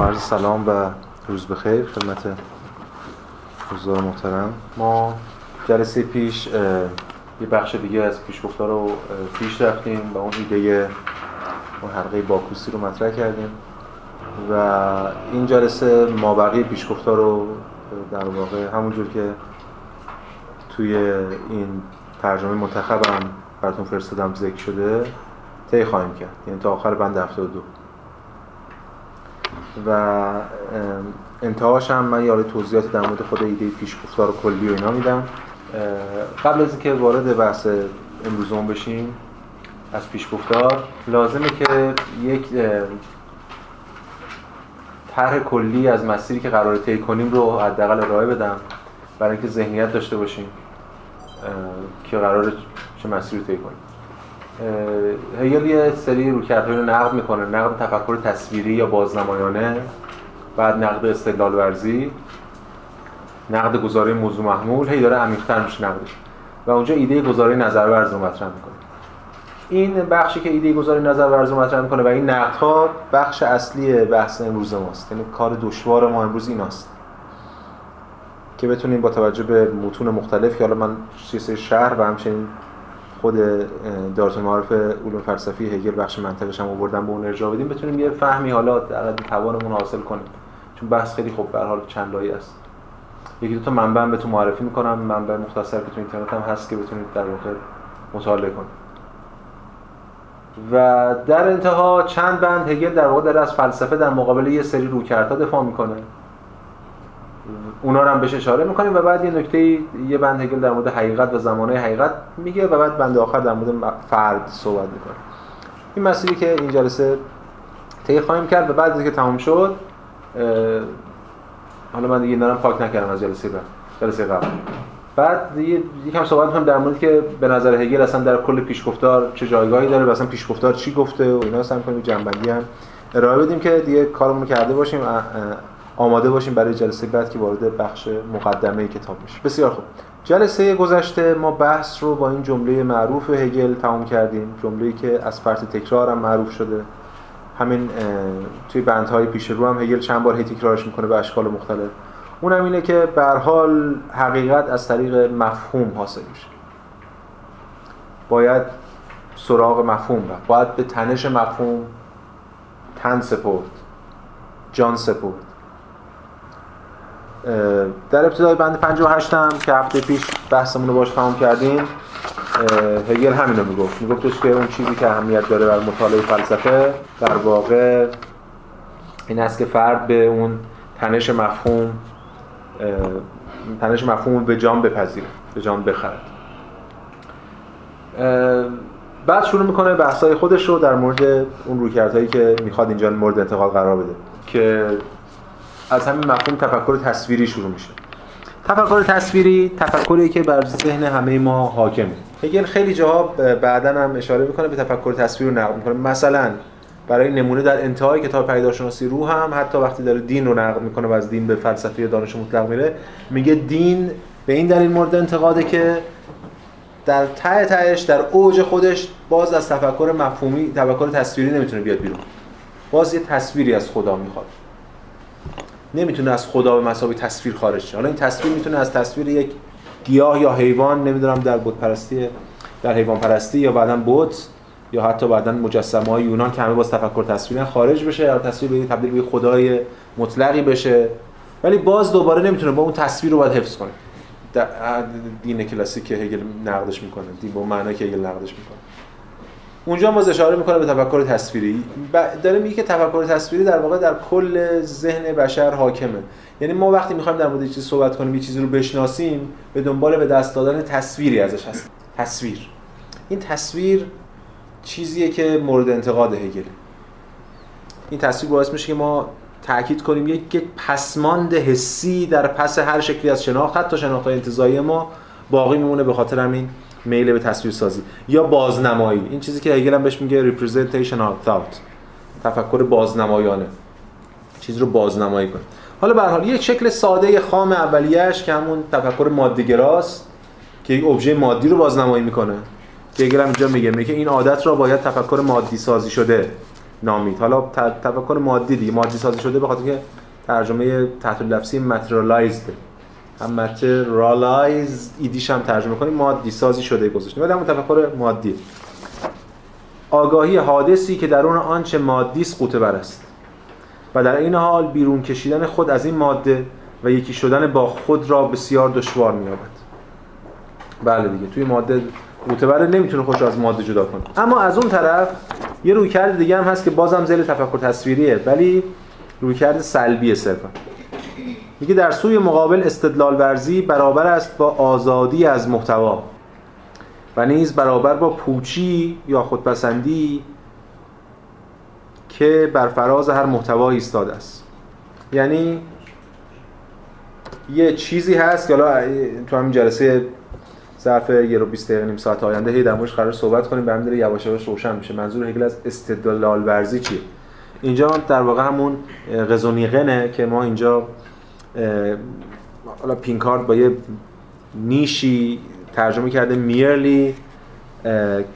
عرض سلام و روز بخیر خدمت حضار محترم. ما جلسه پیش یه بخش دیگه از پیشگفتار رو پیش رفتیم و اون ایده اون حلقه باکوسی رو مطرح کردیم و این جلسه ما بقیه پیشگفتار رو در واقع همونجور که توی این ترجمه منتخبم براتون فرستادم ذکر شده طی خواهیم کرد. یعنی تا آخر بند 72 و انتهاش هم من یاره توضیحات در مورد خود ایده پیشگفتار کلی و اینا میدم. قبل از اینکه وارد بحث امروزمون بشیم از پیشگفتار لازمه که یک طرح کلی از مسیری که قرار طی کنیم رو حداقل ارائه بدم برای اینکه ذهنیت داشته باشیم که قرار چه مسیری طی کنیم. هگل یه سری رویکردهای رو نقد می‌کنه. نقد تفکر تصویری یا بازنمایانه. بعد نقد استدلال ورزی نقد گزاره موضوع محمول. هی داره عمیق‌تر میشه نقدش و اونجا ایده گزاره نظر ورز رو مطرح می‌کنه. این بخشی که ایده گزاره نظر ورز مطرح می‌کنه و این نقدها بخش اصلی بحث امروز ماست. یعنی کار دشوار ما امروز ایناست. که بتونیم با توجه به متون مختلف که حالا من سری شهر و همچنین خود دارت معارف علوم فلسفی هگل بخش منطقش هم آوردن به اون ارجاع بدیم بتونیم یه فهمی حالا در توانمون حاصل کنیم. چون بحث خیلی خوب به حال چند لایه است. یکی دو تا منبع بهتون معرفی می‌کنم. منبع مختصر که تو اینترنت هم هست که بتونید در واقع مطالعه کنید. و در انتها چند بند هگل در واقع داره از فلسفه در مقابل یه سری رویکردها دفاع می‌کنه. اونا رو هم بهش اشاره می‌کنیم و بعد یه نکته یه بند هگل در مورد حقیقت و زمانه حقیقت میگه و بعد بند آخر در مورد فرد صحبت می‌کنه. این مسئله که این جلسه طی خواهیم کرد و بعد که تمام شد حالا من دیگه دارم پاک نکردم از جلسه بعد جلسه قبل. بعد یکم صحبت می‌کنم در مورد که به نظر هگل اصلا در کل پیشگفتار چه جایگاهی داره و اصلا پیشگفتار چی گفته و اینا سعی کنیم جنبندی هم ارائه بدیم که دیگه کارمون کرده باشیم. آماده باشیم برای جلسه بعد که وارد بخش مقدمه کتاب میشه بسیار خوب. جلسه گذشته ما بحث رو با این جمله معروف هگل تمام کردیم. جمله‌ای که از فرط تکرار هم معروف شده. همین توی بندهای پیش رو هم هگل چند بار هی تکرارش می‌کنه به اشکال مختلف. اونم اینه که به حال حقیقت از طریق مفهوم حاصل میشه. باید سراغ مفهوم رفت. باید به تنش مفهوم تن سپرد. جان سپرد. در ابتدای بند 58 هم که هفته پیش بحثمون رو باش تمام کردیم هگل همین رو می‌گفت. میگفتش که اون چیزی که اهمیت داره بر مطالعه فلسفه در واقع این است که فرد به اون تنش مفهوم تنش مفهوم به جان بپذیره به جان بخرد. بعد شروع می‌کنه بحثای خودش رو در مورد اون رویکردهایی که می‌خواد اینجا مورد انتقال قرار بده. که از همین مفهوم تفکر تصویری شروع میشه. تفکر تصویری تفکری که بر ذهن همه ما حاکمه. هگل خیلی جاها بعدا هم اشاره می‌کنه به تفکر تصویری رو نقد می‌کنه. مثلا برای نمونه در انتهای کتاب پیداشناسی روح هم حتی وقتی داره دین رو نقد می‌کنه و از دین به فلسفه دانش مطلق میره میگه دین به این دلیل مورد انتقاده که در ته تهش در اوج خودش باز از تفکر مفهومی تفکر تصویری نمی‌تونه بیاد بیرون. باز یه تصویری از خدا می‌خواد. نمی‌تونه از خدا به مسابقه تصویر خارج شه. حالا این تصویر می‌تونه از تصویر یک گیاه یا حیوان نمی‌دونم در بت پرستی در حیوان پرستی یا بعدا بت یا حتی بعدا مجسمه های یونان که همه باز تفکر تصویری خارج بشه یا تصویر به تبدیل به خدای مطلقی بشه. ولی باز دوباره نمی‌تونه با اون تصویر رو باید حفظ کنه. دین کلاسیک هگل نقدش می‌کنه. دین با معنی که هگل نقدش می‌کنه. اونجا باز اشاره می‌کنه به تفکر تصویری. داره میگه که تفکر تصویری در واقع در کل ذهن بشر حاکمه. یعنی ما وقتی می‌خوایم در مورد چیزی صحبت کنیم یه چیزی رو بشناسیم به دنبال به دست دادن تصویری ازش هست. تصویر. این تصویر چیزیه که مورد انتقاد هگل. این تصویر باعث میشه که ما تاکید کنیم یک پسماند حسی در پس هر شکلی از شناخت. حتی شناخت انتزاعی ما باقی میمونه به خاطر همین. میل به تصویر سازی یا بازنمایی. این چیزی که هگل هم بهش میگه representational thought تفکر بازنمایانه. چیز رو بازنمایی کنه. حالا به حال یک شکل ساده خام اولیه‌اش که همون تفکر مادیگراست که یک ابژه مادی رو بازنمایی می‌کنه. که هگل هم اینجا میگه میگه این عادت را باید تفکر مادی سازی شده نامید. حالا تفکر مادی دیگه مادی سازی شده به خاطر که ترجمه تحت لفظی ماتریالایزد هم ماتریالایز ایدیش هم ترجمه کنیم مادی سازی شده گذاشتیم. ولی همون تفکر مادی. آگاهی حادثی که درون آنچه مادی است قوطه بر است. و در این حال بیرون کشیدن خود از این ماده و یکی شدن با خود را بسیار دشوار می‌یابد. بله دیگه توی ماده معتبر نمی‌تونه خودش از ماده جدا کنه. اما از اون طرف یه رویکرد دیگه هم هست که بازم زیر تفکر تصویریه ولی رویکرد سلبی صرفا. میگه در سوی مقابل استدلال ورزی برابر است با آزادی از محتوا و نیز برابر با پوچی یا خودپسندی که بر فراز هر محتوا ایستاده است. یعنی یه چیزی هست که حالا تو همین جلسه ظرف یه رو 20 دقیقه نیم ساعت آینده هی در قرار صحبت کنیم به همین داره یواش یواش روشن میشه. منظور هگل از استدلال ورزی چیه؟ اینجا در واقع همون قزونیقنه که ما اینجا حالا پینکارد با یه نیشی ترجمه کرده merely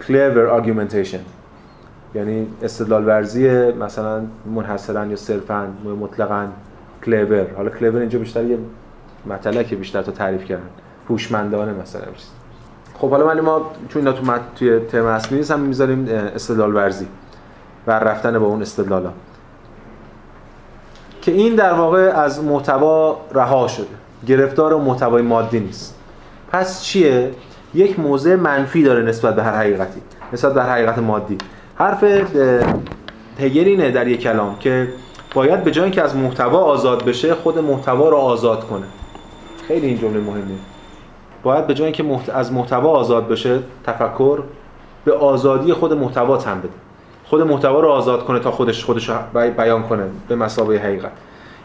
clever argumentation. یعنی استدلال ورزی مثلا منحصرا یا صرفا مطلقا کلیور حالا کلیور اینجا بیشتر یه مطلقه که بیشتر تا تعریف کردن. هوشمندانه مثلا. خب حالا ولی ما چون اینا تو مت... توی ترم اصلی نیست هم می‌ذاریم استدلال ورزی و رفتن با اون استدلالا. که این در واقع از محتوا رها شده. گرفتار محتوای مادی نیست. پس چیه؟ یک موضع منفی داره نسبت به هر حقیقتی نسبت به هر حقیقت مادی. حرف هگل اینه در یک کلام که باید به جای که از محتوا آزاد بشه خود محتوا رو آزاد کنه. خیلی این جمله مهمه. باید به جای اینکه محت... از محتوا آزاد بشه تفکر به آزادی خود محتوا تن بده. خود محتوا رو آزاد کنه تا خودش خودش بیان کنه به مسابقه حقیقت.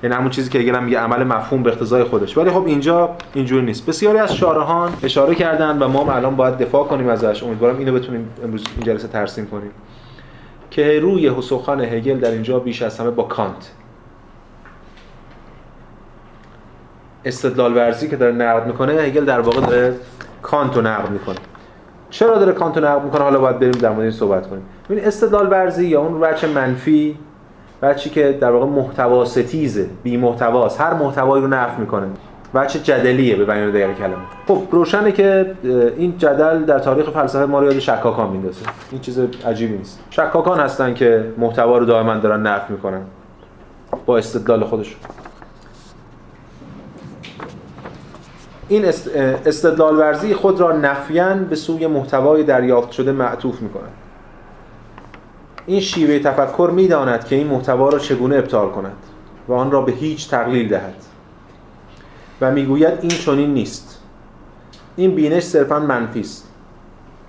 یعنی همون چیزی که اگرم میگه عمل مفهوم به اقتضای خودش. ولی خب اینجا اینجوری نیست. بسیاری از شارحان اشاره کردن و ما الان باید دفاع کنیم ازش. امیدوارم اینو بتونیم امروز این جلسه ترسیم کنیم. که روی سخن هگل در اینجا بیش از همه با کانت. استدلال ورزی که داره نقد می‌کنه هگل در واقع داره کانت رو نقد می‌کنه. چرا داره کانت رو نقد می‌کنه؟ حالا باید بریم در مورد صحبت کنیم. ببین استدلال ورزی یا اون وجه منفی بچی که در واقع محتوا ستیزه بی محتواست هر محتوایی رو نفی می‌کنه. بچه جدلیه به بیان دقیق کلمه. خب روشنه که این جدل در تاریخ فلسفه ما رو یاد شکاکان میندازه. این چیز عجیبی نیست. شکاکان هستن که محتوا رو دائما دارن نفی می‌کنن. با استدلال خودشون. این استدلال ورزی خود را نفیان به سوی محتوای دریافت شده معطوف می‌کند. این شیوه تفکر می‌داند که این محتوا را چگونه ابطال کند و آن را به هیچ تقلیل دهد. و می‌گوید این چنین نیست. این بینش صرفا منفی است.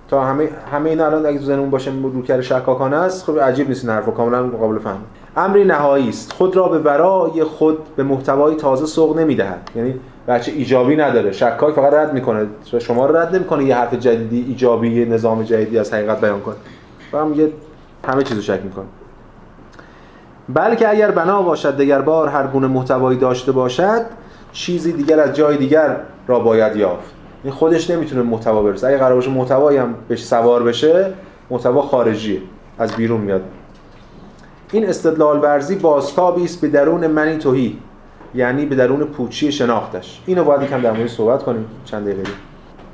تا همه همه اینا الان اگه تو ذهنمون باشه روکر شکاکانه است خب عجیب نیست این حرفا کاملا قابل فهم. امری نهایی است. خود را به برای خود به محتوای تازه سوق نمی‌دهد. یعنی بچه ایجابی نداره. شکاک فقط رد می‌کنه. شما رد نمی‌کنه یه حرف جدیدی ایجابی یه نظام جدیدی از حقیقت بیان کنه. و میگه همه چیزو شک می‌کنه. بلکه اگر بنا باشد دیگر بار هر گونه محتوایی داشته باشد چیزی دیگر از جای دیگر را باید یافت. این خودش نمی‌تونه محتوا برسه. اگه قرار باشه محتوایی هم بهش سوار بشه محتوا خارجیه. از بیرون میاد. این استدلال ورزی بازتابی است به درون منی توهی یعنی به درون پوچی شناختش. اینو باید یکم در مورد صحبت کنیم چند دقیقه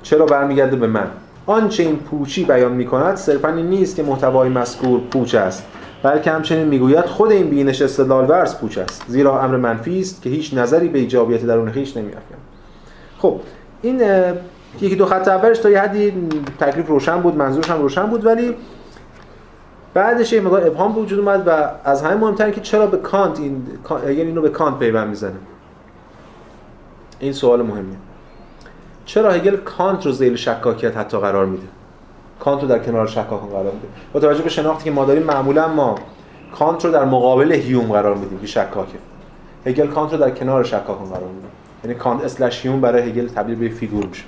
چرا برمیگرده به من؟ آنچه این پوچی بیان می‌کند صرفا این نیست که محتوای مذکور پوچ است بلکه همچنین می‌گوید خود این بینش استدلال ورز پوچ است زیرا امر منفی است که هیچ نظری به ایجابیت درون خویش نمیافکند. خب این یکی دو خط اولش تا یه حدی تکلیف روشن بود منظورش هم روشن بود ولی بعدش یه مقدار ابهام وجود اومد و از همه مهمتر که چرا به کانت این یعنی اینو به کانت پیوند می‌زنه. این سوال مهمیه. چرا هگل کانت رو ذیل شکاکیت حتی قرار میده؟ کانت رو در کنار شکاکان قرار میده. با توجه به شناختی که ما داریم معمولا ما کانت رو در مقابل هیوم قرار میدیم که شکاکه. هگل کانت رو در کنار شکاکان قرار میده. یعنی کانت slash هیوم برای هگل تبدیل به فیگور میشه.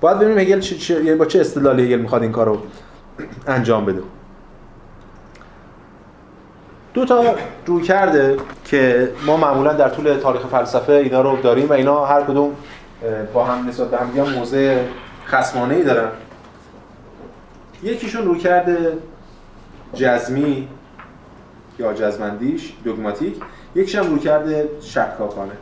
باید ببینیم هگل چه, چه... یعنی با چه استدلالی هگل می‌خواد این کارو انجام بده. دو تا رویکرده که ما معمولا در طول تاریخ فلسفه اینا رو داریم و اینا هر کدوم با هم نسبت به هم موضع خصمانه ای دارن. یکیشون روی کرده جزمی یا جزمندیش دوگماتیک. یکیش هم رویکرد شکاکانه.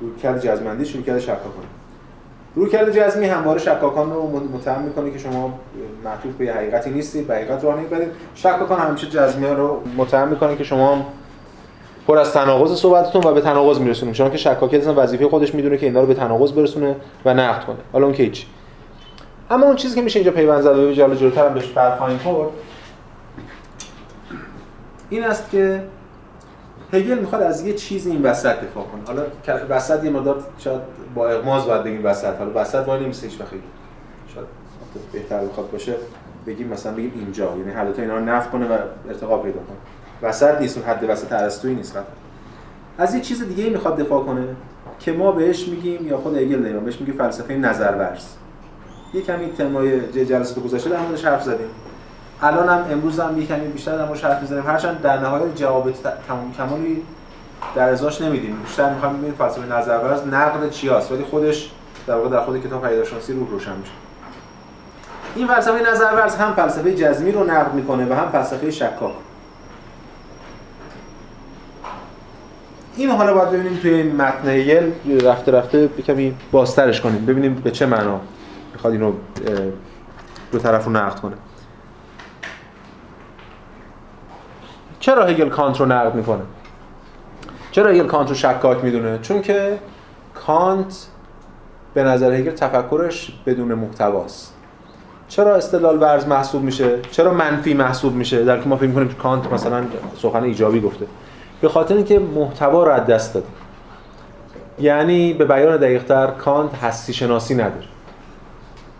رویکرد جزمندیش رویکرد شکاکانه. رویکرد جزمی همواره شکاکان رو متهم می‌کنه که شما معطوف به حقیقتی نیستید به حقیقت راه نمی‌برید. شکاکان همیشه جزمی رو متهم می‌کنه که شما پر از تناقض صحبتتون و به تناقض میرسونیم چون که شکاکی اصلا وظیفه خودش می‌دونه که اینا رو به تناقض برسونه و نقد کنه. حالا اون که اما اون چیزی که میشه اینجا پیوند زد و جلو جلوتر هم بهش برخواهیم خورد این است که هگل می‌خواد از یه چیزی این وسط دفاع کنه. حالا وسط یه مقدار شاید با اغماز باید بگیم وسط. حالا وسط وای نمیشه هیچ وقت شاید بهتر بخواد باشه بگیم مثلا بگیم اینجا. یعنی حالت اینا رو نفع کنه و ارتقا پیدا کنه. وسط نیست اون حد وسط ارسطویی نیست. قطعا از یه چیز دیگه می‌خواد دفاع کنه که ما بهش میگیم یا خود هگل داریم بهش میگیم فلسفه نظرورز. یه کمی تمای جلسه گذشته در موردش حرف زدیم. الان هم امروز هم یه کمی بیشتر در موردش حرف می‌زنیم. هرچند در نهایت جواب تمام کمالی در ازاش نمیدیم. بیشتر می‌خوام ببینیم فلسفه نظرورز نقد چیاست ولی خودش در واقع در خود کتاب پیداشناسی روح روشن میشه. این فلسفه نظرورز هم فلسفه جزمی رو نقد می‌کنه و هم فلسفه شکاک این حالا باید ببینیم توی متن هگل رفته رفته کمی بازترش کنیم. ببینیم به چه معنا می‌خواد اینو دو طرف رو نقد کنه. چرا هگل کانت رو نقد می‌کنه؟ چرا هگل کانت رو شکاک می‌دونه؟ چون که کانت به نظر هگل تفکرش بدون محتواست. چرا استدلال ورز محسوب میشه؟ چرا منفی محسوب میشه؟ در که ما فکر می‌کنیم کانت مثلا سخن ایجابی گفته. به خاطر اینکه محتوا رو از دست داده. یعنی به بیان دقیقتر کانت هستی شناسی نداره.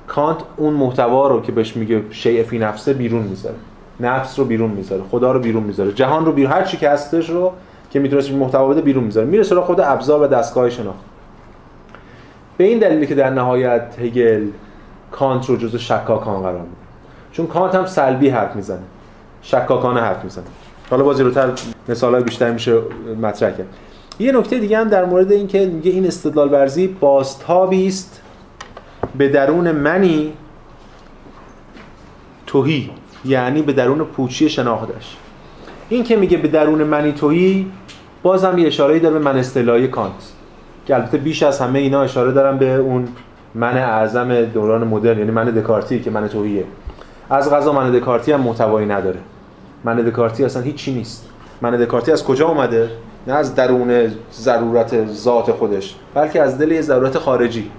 کانت اون محتوا رو که بهش میگه شیء فی نفسه بیرون می‌ذاره. نفس رو بیرون می‌ذاره. خدا رو بیرون می‌ذاره. جهان رو بیرون. هر چی که هستش رو که می‌تونست محتوا بده بیرون می‌ذاره. میره سراغ خود ابزار و دستگاه شناخت. به این دلیلی که در نهایت هگل کانت رو جزو شکاکان قرار میده. چون کانت هم سلبی حرف می‌زنه. شکاکانه حرف می‌زنه. حالا باز جلوتر مثالای بیشتر میشه مطرح کرد. یه نکته دیگه هم در مورد این که میگه این استدلال ورزی بازتابی است به درون منی توهی یعنی به درون پوچی شناختش. این که میگه به درون منی توهی بازم یه اشاره داره به من اصطلاحی کانت. که البته بیش از همه اینا اشاره دارم به اون من اعظم دوران مدرن یعنی من دکارتی که من توهیه از غذا من دکارتی هم محتوایی نداره. من دکارتی اصلا هیچی نیست. من دکارتی از کجا اومده؟ نه از درون ضرورت ذات خودش بلکه از دل یه ضرورت خارجی.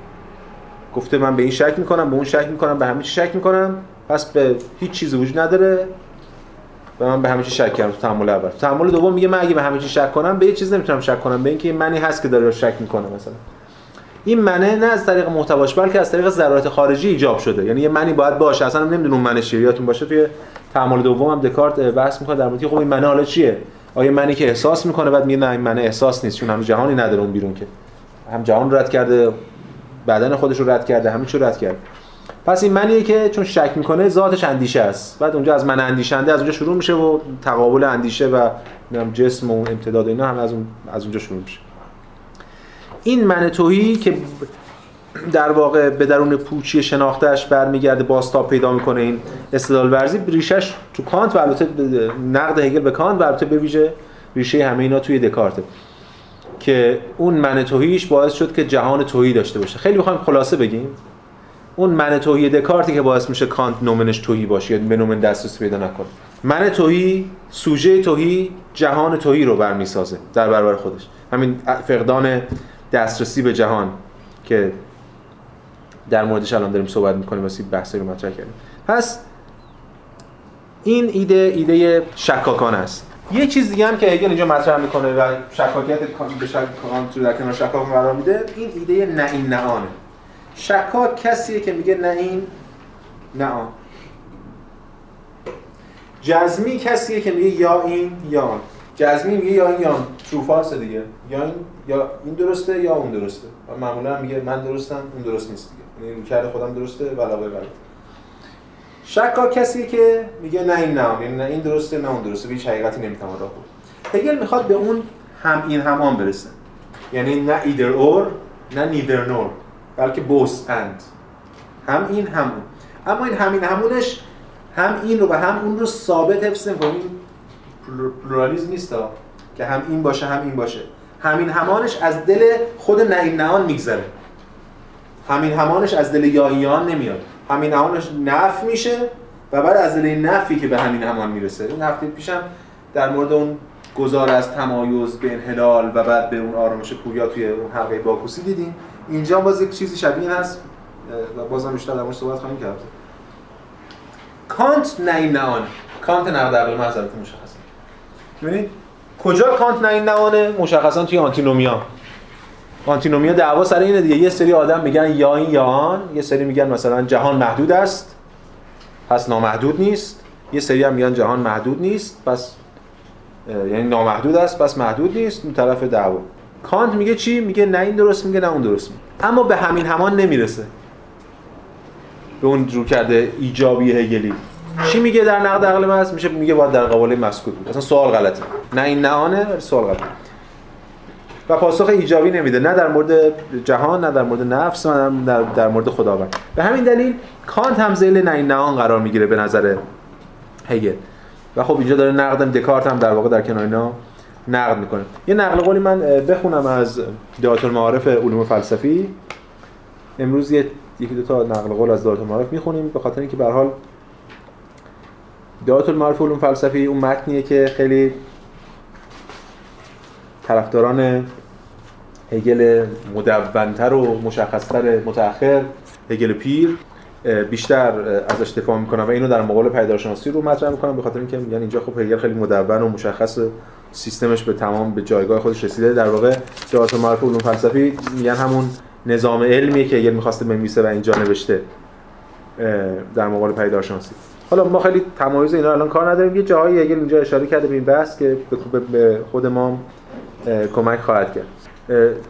گفته من به این شک می‌کنم به اون شک می‌کنم به همه شک می‌کنم پس به هیچ چیزی وجود نداره. من به همه چی شک کردم تو تعامل اول. تعامل دوم میگه من اگه به همه چی شک کنم به یه چیز نمی‌تونم شک کنم. به اینکه منی هست که داره شک می‌کنه مثلا. این منه نه از طریق محتواش بلکه از طریق ضرورت خارجی ایجاب شده. یعنی یه منی باید باشه. اصلا نمی‌دونم من چیه یادتون باشه. توی تعامل دوم هم دکارت بحث می‌کنه در مورد خب این منه حالا چیه؟ آیا منی که احساس می‌کنه بعد میگه نه این منه احساس نیست چون هم جهانی نداره اون بیرون که. هم جهان رد کرده بدن خودش رو رد کرده همین رد کرده. پس این منیه که چون شک می‌کنه ذاتش اندیشه است. بعد اونجا از من اندیشنده از اونجا شروع میشه و تقابل اندیشه و جسم و امتداد اینا هم از اون از اونجا شروع میشه. این من توهی که در واقع به درون پوچی شناختش برمیگرده بازتاب پیدا می‌کنه این استدلال ورزی ریشش تو کانت و البته نقد هگل به کانت و البته به ویژه ریشه همه اینا توی دکارته. که اون من توهیش باعث شد که جهان توهی داشته باشه. خیلی بخوایم خلاصه بگیم. اون من توهی دکارتی که باعث میشه کانت نومنش توهی باشه یا به نومن دسترسی پیدا نکنه. من توهی سوژه توهی جهان توهی رو برمیسازه در برابر خودش. همین فقدان دسترسی به جهان که در موردش الان داریم صحبت می‌کنیم واسه بحثی رو مطرح کردیم. پس این ایده ایده شکاکانه است. یه چیز دیگه هم که هگل اینجا مطرح می‌کنه و شکاکیت به شکاکانت رو در کنار شکاک قرار میده این ایده نه این نه آنه شکاک کسیه که میگه نه این نه آن. جزمی کسیه که میگه یا این یا آن. جزمی میگه یا این یا تروفالس دیگه. یا این یا این درسته یا اون درسته. و معمولا میگه من درستم اون درست نیست دیگه. یعنی کرده خودم درسته و علاوه بر شکا کسی که میگه نه این نه یعنی نه این درسته نه اون درسته. هیچ حقیقتی نمی‌تونه راه برد. هگل می‌خواد به اون هم این هم آن برسه. یعنی نه ایدر اور نه نیدر نور بلکه بوس اند. هم این همون اما این همین همونش هم این رو و هم اون رو ثابت حفظ این پلورالیسم نیست که هم این باشه هم این باشه. همین همانش از دل خود نه نهان میگذره. همین همانش از دل یاییان نمیاد. همین همانش نف میشه و بعد از دل نفی که به همین همان می‌رسه. این هفته پیشم در مورد اون گذار از تمایز به انحلال و بعد به اون آرامش پویا توی اون حلقه باکوسی دیدیم. اینجا باز یک چیزی شبیه هست و بازم بیشتر در صحبت خواهیم کرد. کانت نه این نه کانت نقد عقل محضرت مشخصه. ببینید کجا کانت نه این نه مشخصا توی آنتینومیا. آنتینومیا دعوا سر اینه دیگه. یه سری آدم میگن یا این یا آن یه سری میگن مثلا جهان محدود است پس نامحدود نیست. یه سری هم میگن جهان محدود نیست پس یعنی نامحدود است پس محدود نیست. اون طرف دعوا. کانت میگه چی؟ میگه نه این درست میگه نه اون درست میگه. اما به همین همان نمی‌رسه. به اون رو کرده ایجابی هگلی. چی میگه در نقد عقل محض میشه میگه باید در قباله مسکوت بود. اصلا سوال غلطه. نه این نه آنه سوال غلطه. و پاسخ ایجابی نمیده. نه در مورد جهان نه در مورد نفس نه در, در مورد خداوند. به همین دلیل کانت هم ذیل نه این نه آن قرار می‌گیره به نظر هگل. و خب اینجا داره نقدم دکارت هم در واقع در کنار اینا نقد می‌کنه. یه نقل قولی من بخونم از دعات المعارف علوم فلسفی. امروز یه یکی دو تا نقل قول از دعات المعارف می‌خونیم. به خاطر اینکه به حال دعات المعارف علوم فلسفی اون متنیه که خیلی طرفداران هگل مدونتر و مشخصتر متأخر هگل پیر بیشتر ازش دفاع می‌کنم و اینو در مقابل پیدارشناسی رو مطرح می‌کنم به خاطر اینکه میگن اینجا خب هگل خیلی مدون و مشخص سیستمش به تمام به جایگاه خودش رسیده. در واقع جهات معرف علوم فلسفی میگن همون نظام علمیه که هگل می‌خواسته بنویسه و اینجا نوشته در مقابل پیدارشناسی حالا ما خیلی تمایز اینا الان کار نداریم. یه جاهایی هگل اینجا اشاره کرده به این بحث که به خود ما کمک خواهد کرد.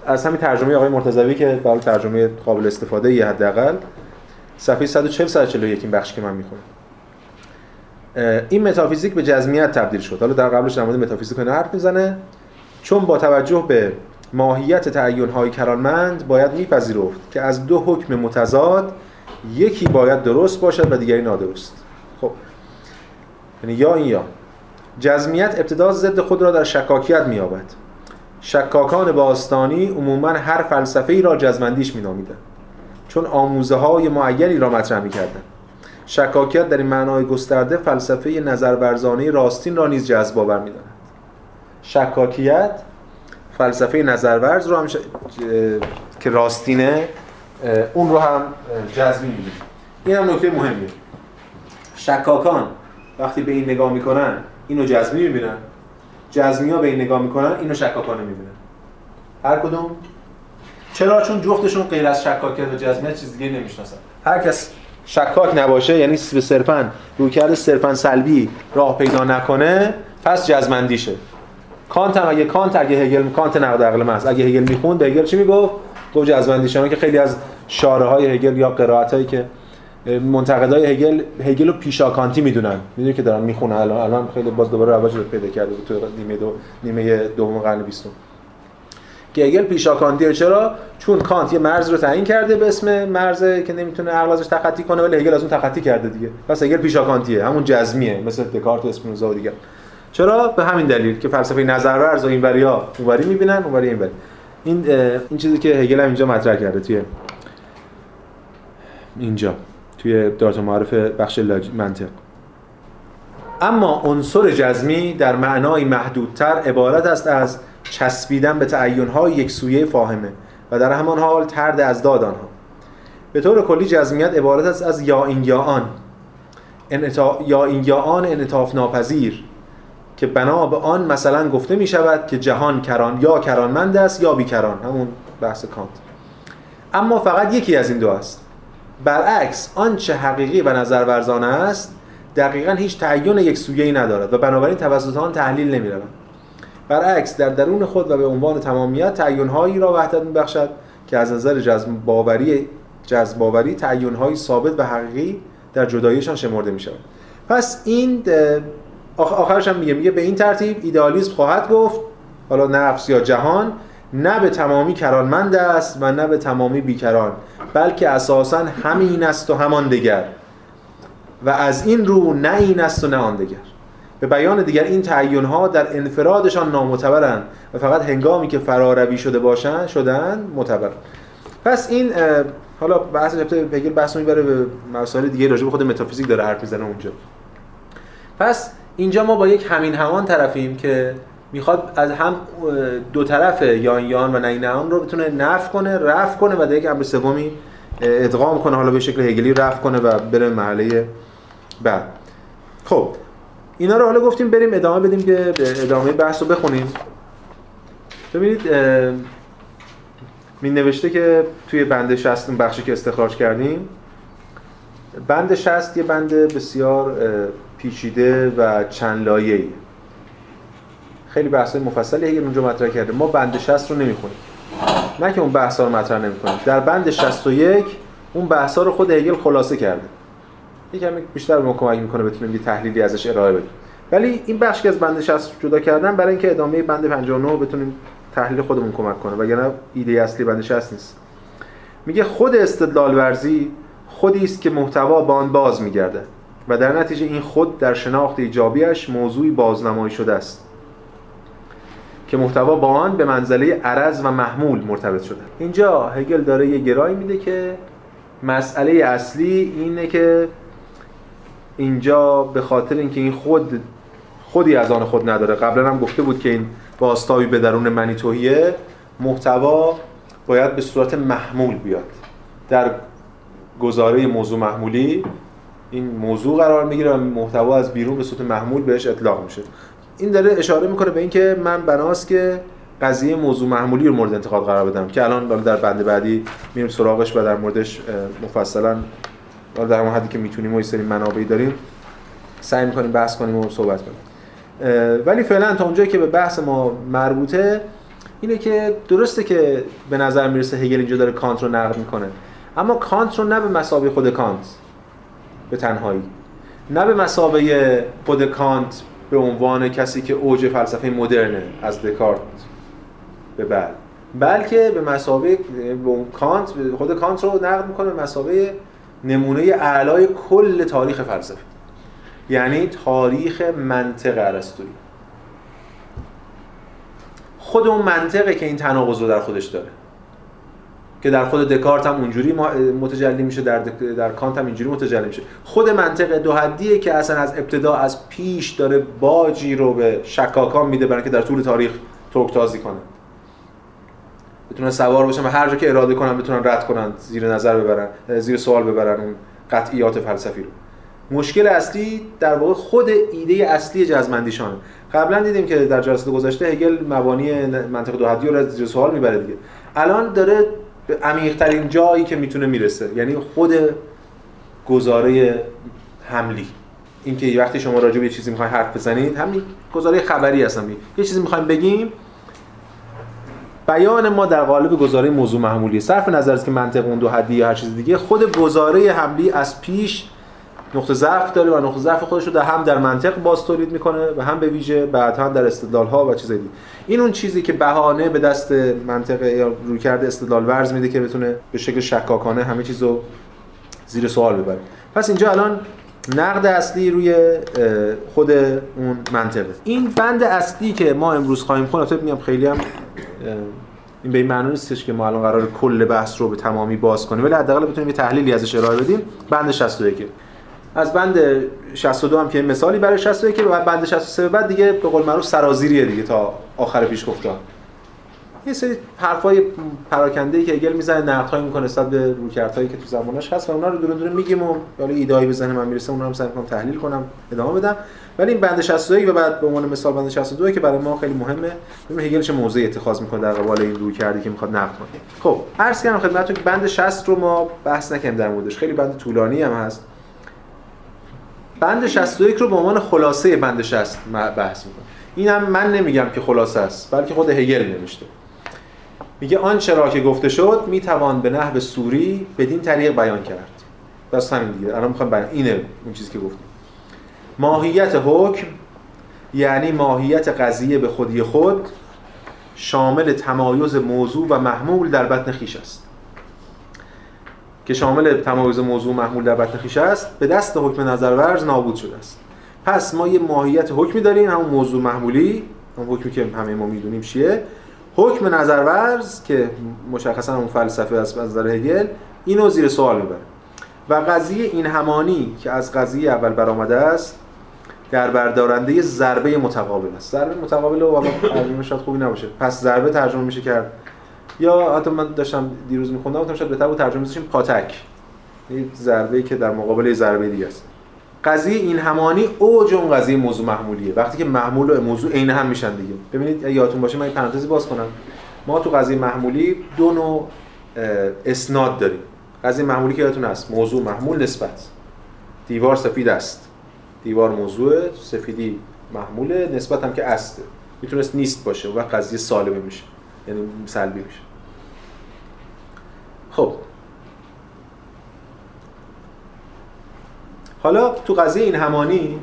از همین ترجمه آقای مرتضوی که برای ترجمه قابل استفاده یه حداقل صفحه 140 141 این بخش که من می‌خونم. این متافیزیک به جزمیت تبدیل شد. حالا در قبلش در مورد متافیزیک حرف می‌زنه. چون با توجه به ماهیت تعین های کرانمند باید میپذیرفت که از دو حکم متضاد یکی باید درست باشد و دیگری نادرست. خب. یعنی یا این یا. جزمیت ابتدا ضد خود را در شکاکیت مییابد. شکاکان باستانی عموما هر فلسفه ای را جزمندیش مینامیدند. چون آموزه های معینی را مطرح می‌کردند. شکاکیت در این معنای گسترده فلسفه نظرورزانه راستین را نیز جذب آور می‌داند. شکاکیت فلسفه نظرورز رو هم ش... که راستینه اون رو هم جذب می‌بینه این هم نکته مهمیه. شکاکان وقتی به این نگاه می‌کنن اینو جزمی می‌بینن. جزمی ها به این نگاه می‌کنن اینو شکاکانه می‌بینن. هر کدوم. چرا؟ چون جفتشون غیر از شکاکیت و جزمیت چیز دیگه نمی‌شناسن. هر کس شکاک نباشه یعنی به صرفا رویکرد صرفا سلبی راه پیدا نکنه پس جزمندیشه کانت هم اگه کانت اگه هگل کانت نقد عقل محض اگه هگل می‌خوند هگل چی می‌گفت؟ گفت جزم‌اندیشه که خیلی از شارح های هگل یا قرائت هایی که منتقدای هگل هگل رو پیشاکانتی می‌دونن. می‌دونی که دارن می‌خونن. الان الان خیلی باز دوباره رواج پیدا کرده تو نیمه دو نیمه دوم قرن 20 هگل پیشاکانتیه چرا؟ چون کانت یه مرز رو تعیین کرده به اسم مرز که نمی‌تونه عقل ازش تخطی کنه ولی هگل از اون تخطی کرده دیگه. پس هگل پیشاکانتیه همون جزمیه مثل دکارت و اسپینوزا و دیگه چرا؟ به همین دلیل که فلسفه نظرورز و اینوریا اونوری می‌بینن اونوری اینوری. این این چیزی که هگل هم اینجا مطرح کرده توی اینجا توی دارت معرف بخش منطق. اما عنصر جزمی در معنای محدودتر عبارت است از چسبیدن به تعین‌های یک سویه فاهمه و در همان حال ترد از داد آنها. به طور کلی جزمیت عبارت است از یا این یا آن. انعطا... یا این یا آن انعطاف ناپذیر که بنا به آن مثلا گفته می شود که جهان کران یا کرانمند است یا بیکران. همون بحث کانت. اما فقط یکی از این دو است. برعکس آنچه حقیقی و نظر ورزانه است دقیقا هیچ تعین یک سویه‌ای ندارد و بنابراین توسط آن تحلیل نمی‌روند برعکس در درون خود و به عنوان تمامیت تعین‌هایی را وحدت می‌بخشد که از نظر جذب باوری جذب باوری تعین‌های ثابت و حقیقی در جداییشان شمرده می‌شود. پس این آخرش هم میگه میگه به این ترتیب ایدئالیسم خواهد گفت حالا نفس یا جهان نه به تمامی کرانمند است و نه به تمامی بیکران بلکه اساسا همین است و همان دگر. و از این رو نه این است و نه آن دگر. به بیان دیگر این تعیین ها در انفرادشان نامعتبرند و فقط هنگامی که فراروی شده باشند شدن معتبر. پس این حالا بحث هگل بحث می‌بره به مسائل دیگه راجع به خود متافیزیک داره حرف می‌زنه اونجا. پس اینجا ما با یک همین همان طرفیم که می‌خواد از هم دو طرف یان یان و نه آن رو بتونه نف کنه رفع کنه و در یک امر سومی ادغام کنه حالا به شکل هگلی رفع کنه و بره محله بعد. خب اینا رو حالا گفتیم بریم ادامه بدیم که ادامه بحث رو بخونیم. ببینید می نوشته که توی بند 60 بخشی که استخراج کردیم بند 60 یه بند بسیار پیچیده و چند لایه‌ای. خیلی بحث‌های مفصلی هگل اونجا مطرح کرده ما بند 60 رو نمی‌خونیم. نه که اون بحث‌ها رو مطرح نمی‌کنیم. در بند 61 اون بحث‌ها رو خود هگل خلاصه کرده. یکم بیشتر به ما کمک می‌کنه بتونیم یه تحلیلی ازش ارائه بدیم. ولی این بخش که از بند 60 جدا کردن برای اینکه ادامه بند 59 بتونیم تحلیل خودمون کمک کنه وگرنه ایده اصلی بند 60 نیست. میگه خود استدلال ورزی خودی است که محتوا با آن باز میگرده و در نتیجه این خود در شناخت ایجابیش موضوعی بازنمایی شده است که محتوا با آن به منزله عرض و محمول مرتبط شده. اینجا هگل داره یه گرایی میده که مسئله اصلی اینه که اینجا به خاطر اینکه این خود خودی از آن خود نداره. قبلا هم گفته بود که این باستابی به درون منی توهیه. محتوا باید به صورت محمول بیاد. در گزاره موضوع محمولی این موضوع قرار می‌گیره و محتوا از بیرون به صورت محمول بهش اطلاق میشه. این داره اشاره می‌کنه به اینکه من بناست که قضیه موضوع محمولی رو مورد انتقاد قرار بدم که الان در بند بعدی میریم سراغش و در موردش مفصلا در اون حدی که می‌تونیم و یه سری منابعی داریم سعی می‌کنیم بحث کنیم و صحبت کنیم. ولی فعلا تا اونجایی که به بحث ما مربوطه اینه که درسته که به نظر می‌رسه هگل اینجا داره کانت رو نقد می‌کنه. اما کانت رو نه به مسابقه خود کانت به تنهایی نه به مسابقه خود کانت به عنوان کسی که اوج فلسفه مدرنه از دکارت به بعد بلکه به مسابقه کانت خود کانت رو نقد می‌کنه به مسابقه نمونه اعلای کل تاریخ فلسفه. یعنی تاریخ منطق ارسطویی. خود اون منطقه که این تناقض رو در خودش داره. که در خود دکارت هم اونجوری متجلی میشه در, در کانت هم اینجوری متجلی میشه. خود منطق دو حدیه که اصلا از ابتدا از پیش داره باجی رو به شکاکان میده برای که در طول تاریخ ترکتازی کنه. بتونن سوار باشن و هر جا که اراده کنن بتونن رد کنن زیر نظر ببرن زیر سوال ببرن اون قطعیات فلسفی رو. مشکل اصلی در واقع خود ایده اصلی جزمندیشانه. قبلا دیدیم که در جلسه گذشته هگل مبانی منطق دو حدی رو زیر سوال می‌بره دیگه. الان داره به عمیق‌ترین جایی که می‌تونه می‌رسه یعنی خود گزاره حملی. اینکه وقتی شما راجع به یه چیزی می‌خواین حرف بزنید همین گزاره خبری هستن یه چیزی می‌خوایم بگیم بیان ما در قالب گزاره موضوع محمولی صرف نظر است که منطق اون دو حدی یا هر چیز دیگه خود گزاره حملی از پیش نقطه ضعف داره و نقطه ضعف خودش رو در هم در منطق باز تولید می‌کنه و هم به ویژه بعدها در استدلال ها و چیزایی دیگه. این اون چیزی که بهانه به دست منطق یا رویکرد استدلال ورز میده که بتونه به شکل شکاکانه همه چیز رو زیر سوال ببره. پس اینجا الان نقد اصلی روی خود اون منطقه. این بند اصلی که ما امروز خواهیم خوند البته میگم خیلی هم این به این معنی نیستش که ما الان قرار کل بحث رو به تمامی باز کنیم ولی حداقل بتونیم یه تحلیلی ازش ارائه بدیم. بند 61 از بند 62 هم که مثالی برای 61 که بعد بند 63 بعد دیگه به قول معروف سرازیریه دیگه تا آخر پیش گفتم یه سری حرفای پراکنده که اگل می‌زنه نقدهایی می‌کنه نسبت به رویکردهایی که تو زمانش هست و اونا رو دونه دونه میگیم و حالا ایدهایی بزنه من می‌رسه اونا رو سعی کنم تحلیل کنم ادامه بدم. ولی این بند 61 و بعد به عنوان مثال بند 62 که برای ما خیلی مهمه ببینیم هگل چه موضعی اتخاذ می‌کنه در قبال این رویکردی که می‌خواد نقد کنه. خب عرض کردم خدمتتون که بند 60 رو ما بحث نکنیم در موردش. خیلی بند طولانی هم هست. بند 61 رو به عنوان خلاصه بند 60 بحث می‌کنه. اینم من نمیگم که خلاصه است بلکه خود هگل نوشته. میگه آنچه را که گفته شد می‌توان به نحو سوری بدین طریق بیان کرد. بس همین دیگه. الان می‌خوام بیان اینه اون چیزی که گفتیم ماهیت حکم یعنی ماهیت قضیه به خودی خود شامل تمایز موضوع و محمول در بطن خیش است. که شامل تمایز موضوع و محمول در بطن خیش است به دست حکم نظرورز نابود شده است. پس ما یه ماهیت حکمی داریم همون موضوع محمولی. اون حکمی که همه ما می‌دونیم چیه؟ حکم نظرورز که مشخصا اون فلسفه از نظر هگل اینو زیر سوال می‌بره. و قضیه این همانی که از قضیه اول برآمده است در بردارنده ضربه متقابل است. ضربه متقابل واقعا ترجمه شاید خوبی نباشه. پس ضربه ترجمه میشه کرد. یا حتی من داشتم دیروز میخوندم گفتم شاید بهتر بود ترجمه میشیم پاتک. ضربه که در مقابل ضربه دیگه است. قضیه این همانی اوج اون قضیه موضوع محمولیه وقتی که محمول و موضوع عین هم میشن دیگه. ببینید یادتون باشه من پرانتزی باز کنم. ما تو قضیه محمولی دو نوع اسناد داریم. قضیه محمولی که یادتون هست. موضوع محمول نسبت. دیوار سفید است. دیوار موضوع سفیدی محموله نسبت هم که است. می‌تونست نیست باشه و قضیه سالمه میشه. یعنی سلبی میشه. خب. حالا تو قضیه این همانی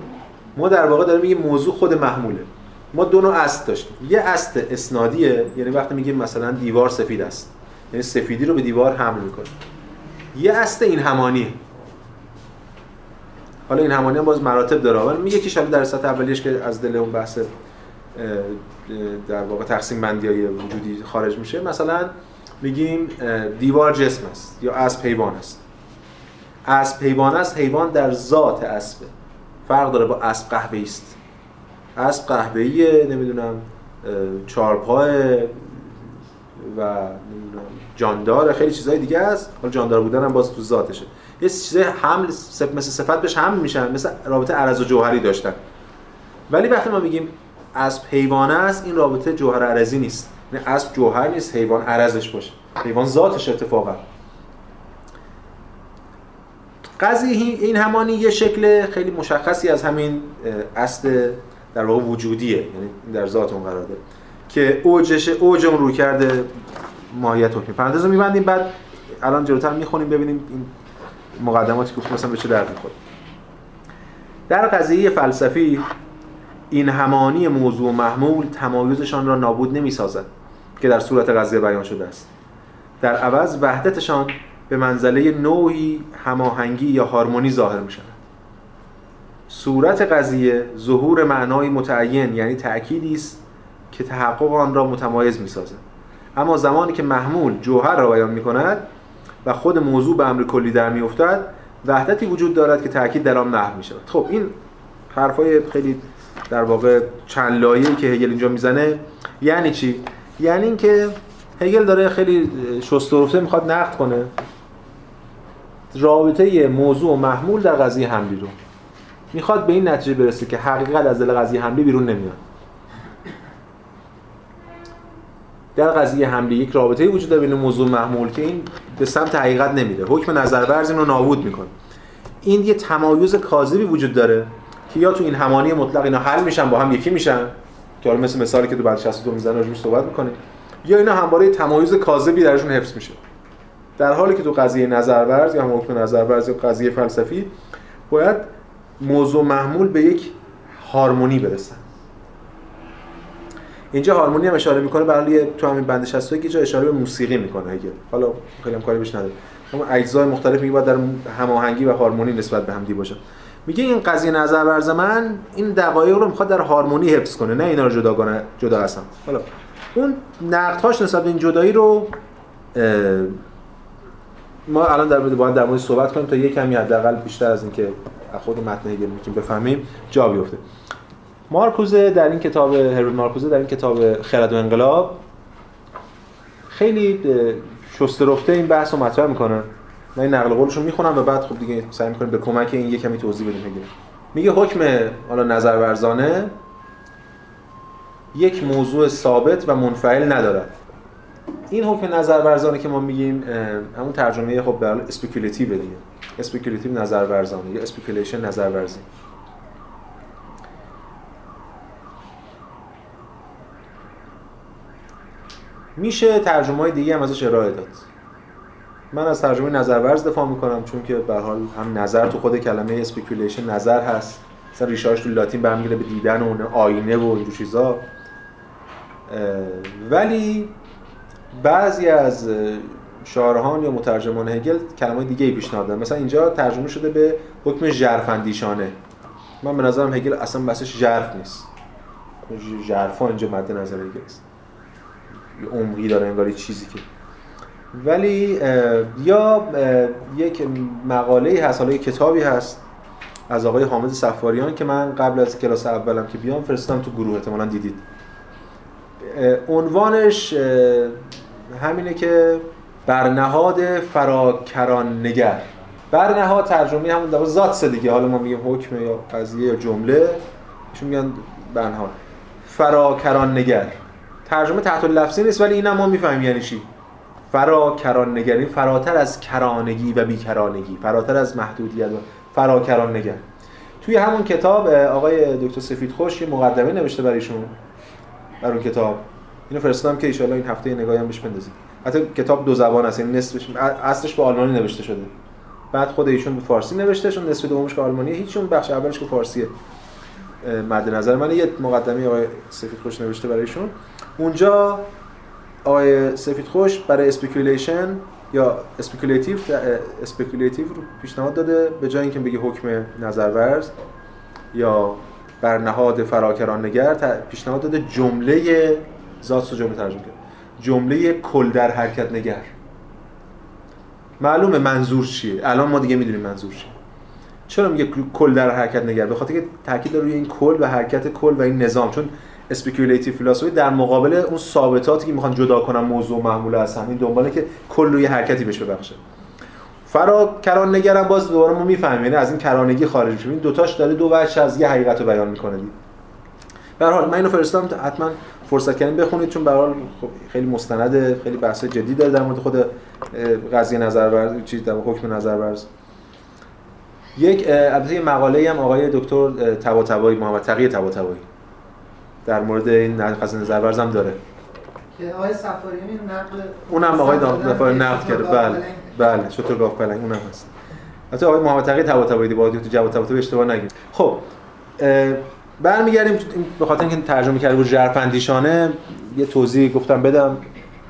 ما در واقع داریم میگیم موضوع خود محموله. ما دو نوع است داشتیم. یه است اسنادیه یعنی وقتی میگیم مثلا دیوار سفید است. یعنی سفیدی رو به دیوار حمل می‌کنه یه است این همانی. حالا این همانی هم باز مراتب داره. ولی میگه که در سطح اولیش که از دل اون بحث در واقع تقسیم بندی های وجودی خارج میشه مثلا میگیم دیوار جسم است یا اسب حیوان است. اسب حیوان است حیوان در ذات اسبه. فرق داره با اسب قهوه‌ای است. اسب قهوه‌ایه نمی‌دونم چارپاه و نمی‌دونم جاندار خیلی چیزای دیگه است. حالا جاندار بودن هم باز تو ذاتشه. یه چیزای حمل مثل صفت بهش حمل میشن مثل رابطه عرض و جوهری داشتن. ولی وقتی ما میگیم اسب حیوان است این رابطه جوهر عرضی نیست. یعنی اسب جوهر نیست حیوان عرضش باشه. حیوان ذاتش اتفاقا. قضیه این همانی یه شکل خیلی مشخصی از همین اصل در واقع وجودیه یعنی در ذات اون قرار داره که اوجش اوج اون رو کرده ماهیت حکمی. پرانتز رو میبندیم بعد الان جلوتر می‌خونیم ببینیم این مقدماتی که مثلا به چه درد می‌خوره. در قضیه فلسفی این همانی موضوع و محمول تمایزشان را نابود نمی‌سازد که در صورت قضیه بیان شده است. در عوض وحدتشان به منزله نوعی هماهنگی یا هارمونی ظاهر می شود. صورت قضیه ظهور معنای متعین یعنی تأکیدی است که تحقق آن را متمایز می سازد. اما زمانی که محمول جوهر را بیان می کند و خود موضوع به امر کلی در می افتد وحدتی وجود دارد که تأکید در آن محو می شود. خب این حرفای خیلی در واقع چند لایه‌ای که هگل اینجا می‌زنه یعنی چی؟ یعنی اینکه هگل داره خیلی شست می‌خواد نقد کنه. رابطه موضوع و محمول در قضیه حملی رو می‌خواد به این نتیجه برسه که حقیقت از دل قضیه حملی بیرون نمیاد. در قضیه حملی یک رابطه وجود داره بین موضوع محمول که این به سمت حقیقت نمیره. حکم نظر ورز رو نابود می‌کنه. این یه تمایز کاذبی وجود داره که یا تو این همانی مطلق اینا حل میشن با هم یکی میشن که حالا مثل مثالی که تو بعد 62 می‌زنه راجعش صحبت می‌کنه یا اینا همواره تمایز کاذبی درشون حفظ میشه. در حالی که تو قضیه نظرورز یا هم حکم نظرورز یا قضیه فلسفی باید موضوع محمول به یک هارمونی برسن. اینجا هارمونی هم اشاره می‌کنه برای تو همین بند 60 که جا اشاره به موسیقی می‌کنه اگه. حالا خیلی هم کاری بهش نداره اما اجزای مختلف میگه باید در هماهنگی و هارمونی نسبت به هم دی باشه. میگه این قضیه نظر ورز من این دقایق رو می‌خواد در هارمونی حفظ کنه نه اینا رو جداگانه جدا هستن حالا اون نقدهاش نسبت به این جدایی رو ما الان در مورد باید در مورد صحبت کنیم تا یک کمی حداقل بیشتر از اینکه خود متن هگل می‌تونیم بفهمیم جا بیفته. مارکوزه در این کتاب هرون مارکوزه در این کتاب خرد و انقلاب خیلی شسته رفته این بحث رو مطرح می‌کنه. من این نقل قولش رو می‌خونم و بعد خب دیگه سعی می‌کنیم به کمک این یک کمی توضیح بدیم هگل میگه حکم حالا نظر ورزانه یک موضوع ثابت و منفعل ندارد. این حکم نظر ورزانه که ما میگیم همون ترجمه خب به speculative دیگه. speculative نظر ورزانه یا speculation نظر ورزی میشه ترجمه های دیگه هم ازش ارائه داد. من از ترجمه نظر ورز دفاع می‌کنم چون که به هر حال هم نظر تو خود کلمه speculation نظر هست. مثلا ریشاش تو لاتین برمیگرده به دیدن و آینه و اینجور چیزا. ولی بعضی از شارحان یا مترجمان هگل کلمات دیگه ای پیشنهاد دادن. مثلا اینجا ترجمه شده به حکم ژرفاندیشانه. من به نظرم هگل اصلا بحثش ژرف نیست. ژرفا اینجا مد نظر هگل است. عمقی داره انگار چیزی که. ولی یا یک مقاله هست حالا کتابی هست از آقای حامد صفاریان که من قبل از کلاس اولم که بیام فرستم تو گروه احتمالاً دیدید. عنوانش همینه که برنهاد فراکران نگر. برنهاد ترجمه همون در ذات دیگه. حالا ما میگیم حکم یا قضیه یا جمله چون میگن برنهاد. فراکران نگر. ترجمه تحت لفظی نیست ولی اینم ما می‌فهمیم یعنی چی. فراکران نگری فراتر از کرانگی و بیکرانگی. فراتر از محدودیت و فراکران نگر. توی همون کتاب آقای دکتر سفید خوش یه مقدمه نوشته برایشون بر اون کتاب. اینو فرستادم که ان این هفته نگاهی هم بهش بندازید حتی کتاب دو زبان است یعنی نصفش اصلش به آلمانی نوشته شده. بعد خود ایشون به فارسی نوشته چون نصف دومش که آلمانیه. هیچون بخش اولش که فارسیه. مد نظر من یه مقدمه آقای سفید خوش نوشته برایشون اونجا آقای سفید خوش برای speculation یا speculative speculative رو پیشنهاد داده به جای اینکه بگه حکم نظرورز یا بر نهاد فراکران‌نگر پیشنهاد داده جمله رو جمله ترجمه کرد. جمله کل در حرکت نگر. معلومه منظور چیه؟ الان ما دیگه می‌دونیم منظور چیه. چرا میگه کل در حرکت نگر؟ به خاطر که تاکید داره روی این کل و حرکت کل و این نظام. چون speculative فلسفی در مقابل اون ثابتاتی که می‌خوان جدا کنن موضوع محمول از هم این دنباله که کل روی حرکتی بهش ببخشه. فرا کران نگرم باز دوباره ما می‌فهمیم. یعنی از این کرانگی خارج میشه این دوتاش داره دو وجه از یه حقیقت رو بیان می‌کنه دید به هر حال من اینو فرستادم حتما فرصت کردین بخونید چون به هر حال خب خیلی مستند خیلی بحث جدی داره در مورد خود قضیه نظر چیز در حکم نظر یک البته مقاله هم آقای دکتر طباطبایی محمد تقی طباطبایی. در مورد این قضیه نظر هم داره. که آقای سفاریانی نقل اونم آقای نقد کرده. بله. بله چطور گاف پلنگ؟ اونم هست. البته آقای محمد تقی طباطبایی با تو جواب طباطبایی اشتباه نگیر خب برمیگردیم به خاطر اینکه ترجمه کرده بود ژرفندیشانه یه توضیح گفتم بدم.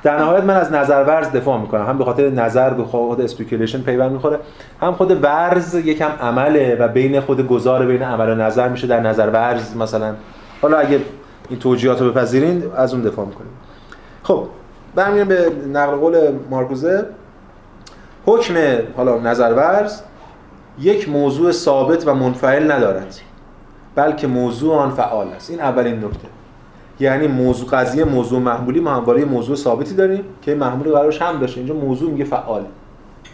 در نهایت من از نظر ورز دفاع می‌کنم. هم به خاطر نظر به خود speculation پیوند می‌خوره هم خود ورز یکم عمله و بین خود گذار بین عمل و نظر میشه در نظر ورز مثلا. حالا اگه این توجیهات رو بپذیرین از اون دفاع می‌کنیم. خب برمیگردیم به نقل قول مارکوزه. حکم حالا نظر ورز یک موضوع ثابت و منفعل ندارد بلکه موضوع آن فعال است. این اولین نکته. یعنی موضوع قضیه موضوع محمولی ما همواره موضوع ثابتی داریم که محمولی قرارش هم باشه. اینجا موضوع میگه فعال.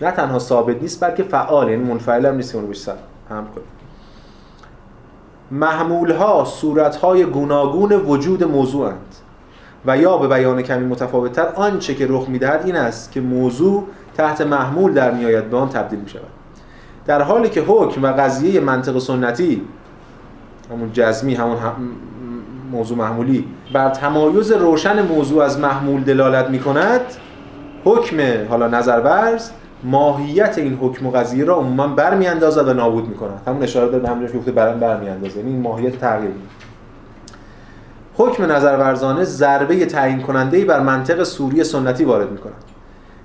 نه تنها ثابت نیست بلکه فعال یعنی منفعل هم نیست اون بیشتر هم کنیم. محمول ها صورت های گوناگون وجود موضوعند و یا به بیان کمی متفاوتتر آنچه که رخ می‌دهد این است که موضوع تحت محمول در میآید به آن تبدیل می شود در حالی که حکم و قضیه منطق سنتی همون جزمی همون موضوع محمولی بر تمایز روشن موضوع از محمول دلالت می کند حکم حالا نظر ورز ماهیت این حکم و قضیه را عموما برمیاندازد و نابود می‌کند. همون اشاره داره همین که برام برمیاندازه یعنی این ماهیت تغییر حکم نظر ورزانه ضربه تعیین کننده بر منطق سوری سنتی وارد می‌کند.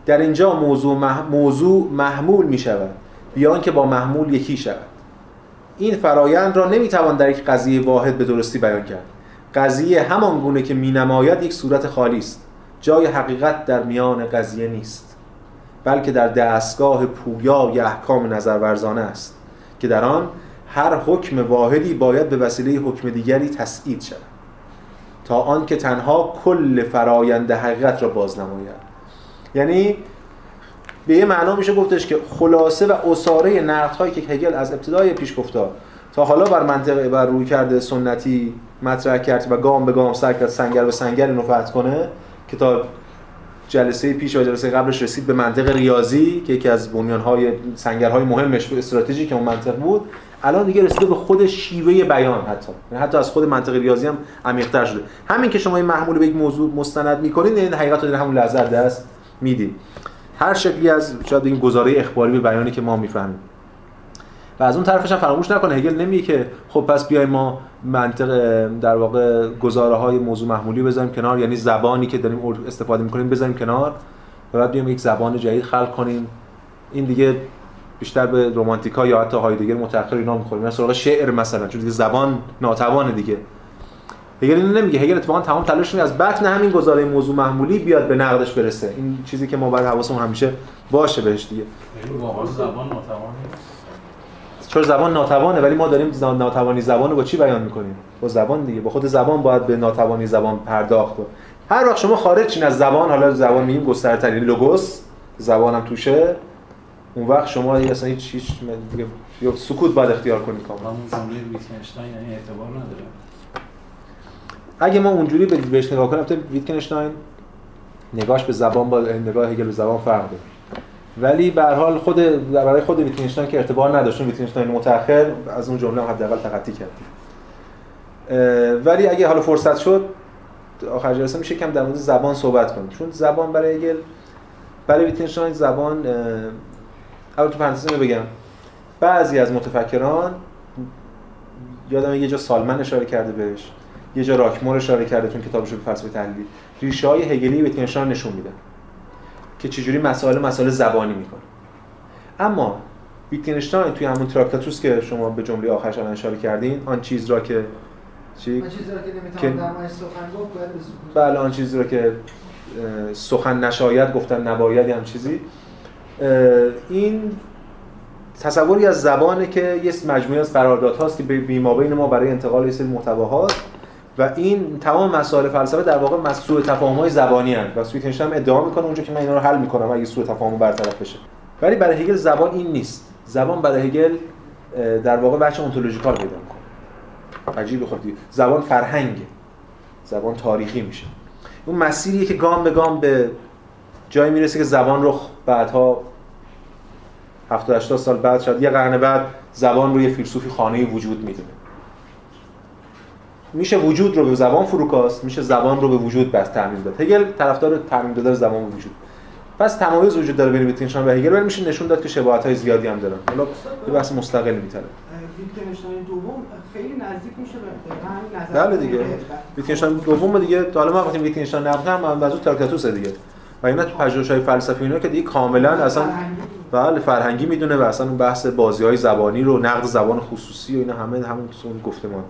در اینجا موضوع, موضوع محمول می شود بیان که با محمول یکی شود. این فرایند را نمی‌توان در یک قضیه واحد به درستی بیان کرد. قضیه همان گونه که مینماید یک صورت خالی است. جای حقیقت در میان قضیه نیست. بلکه در دستگاه پویا یا احکام نظرورزانه است که در آن هر حکم واحدی باید به وسیله حکم دیگری تسعید شود. تا آن که تنها کل فرایند حقیقت را باز نماید. یعنی به یه معنا میشه گفتش که خلاصه و اساره نقد هایی که هگل از ابتدای پیش گفتار تا حالا بر منطقه بر روی کرده سنتی مطرح کرد و گام به گام سر کرد سنگر به سنگر اینو کنه که تا جلسه پیش و جلسه قبلش رسید به منطق ریاضی که یکی از بنیان‌های سنگرهای مهمش استراتژیک که اون منطق بود. الان دیگه رسیده به خود شیوه بیان حتی. یعنی حتی از خود منطق ریاضی هم عمیق‌تر شده. همین که شما این محمول به یک موضوع مستند می‌کنید این حقیقت رو در همون لحظه دست می‌دید هر شکلی از شاید این گزاره اخباری به بیانی که ما می‌فهمیم. و از اون طرفش هم فراموش نکنه. هگل نمیگه که خب پس بیایم ما منطق در واقع گزاره های موضوع محمولی بذاریم کنار یعنی زبانی که داریم استفاده می‌کنیم بذاریم کنار و بعد بیایم یک زبان جدید خلق کنیم. این دیگه بیشتر به رومانتیکا یا حتی هایدگر متأخر اینا می‌خوریم مثلا شعر مثلا چون دیگه زبان ناتوانه دیگه. هگل اینو نمیگه. هگل اتفاقا تمام تلاش از بطن همین گزاره موضوع محمولی بیاد به نقدش برسه. این چیزی که ما باید حواسمون همیشه باشه بهش دیگه. زبان ناتوانه چون زبان ناتوانه؟ ولی ما داریم ناتوانی زبان رو با چی بیان می‌کنیم؟ با زبان دیگه. با خود زبان باید به ناتوانی زبان پرداخت هر وقت شما خارج چین از زبان حالا زبان میگیم گسترتری لوگوس زبانم توشه. اون وقت شما اصلا هیچ هیچ سکوت باید اختیار کنید کاملا. اون جمله ویتکنشتاین یعنی اعتبار نداره اگه ما اونجوری به بهش نگاه کنیم ویتکنشتاین نگاهش به زبان با نگاه هگل به زبان فرق داره. ولی به هر حال خود برای خود ویتکنشتاین که ارتباط نداشت ویتکنشتاین متأخر از اون جمله حداقل تقطی کرد. ولی اگه حالا فرصت شد آخر جلسه میشه کم در مورد زبان صحبت کنیم. چون زبان برای هگل برای ویتکنشتاین زبان اول تو پرانتز بگم. بعضی از متفکران یادم یه جا سالمن اشاره کرده بهش. یه جا راکمور اشاره کرده تو کتابش به فلسفه تحلیلی ریشه های هگلی ویتکنشتاین نشون میده که چجوری مسائل مسائل زبانی می‌کنه. اما ویتکنشتاین توی همون تراکتاتوس که شما به جمله آخرش الان اشاره کردین آن چیز را که چی؟ آن چیزی را که نمی‌تونم در سخن گفت بله آن چیزی را که سخن نشاید گفتن نباید هم چیزی. این تصوری از زبانه که یه مجموعه از قرارداد هاست که بیمابین ما برای انتقال یه سری محتواهاست. و این تمام مسائل فلسفه در واقع مسئول تفاهم های زبانی هست و سویتنش هم ادعا می‌کنه اونجا که من اینا رو حل می‌کنم اگه سوء تفاهم برطرف بشه. ولی برای هگل زبان این نیست. زبان برای هگل در واقع بچه اونتولوژیکال پیدا می‌کنه. عجیب خودی زبان فرهنگ زبان تاریخی میشه. اون مسیریه که گام به گام به جایی می‌رسه که زبان رو بعدها 70 80 سال بعد شاید یه قرن بعد زبان رو یه فیلسوفی خانه وجود می‌دونه. میشه وجود رو به زبان فروکاست میشه زبان رو به وجود بس تعمین داد. هگل طرفدار تعمین دادن زبان به وجود. پس تمایز وجود داره بین ویتگنشتاین و هگل. ولی میشه نشون داد که شباهت های زیادی هم دارن. حالا یه بحث مستقلی می‌تونه ویتگنشتاین دوم خیلی نزدیک میشه به همین نظر. بله دیگه. ویتگنشتاین دوم دیگه حالا ما وقتی ویتگنشتاین نبودم منظور تارکاتوس دیگه. و اینا تو پژوهش‌های فلسفی اینا که دیگه کاملا اصلا بله فرهنگی می‌دونه و اصلا اون بحث بازی‌های زبانی رو نقد زبان خصوصی و اینا همه همون تو اون گفتمان.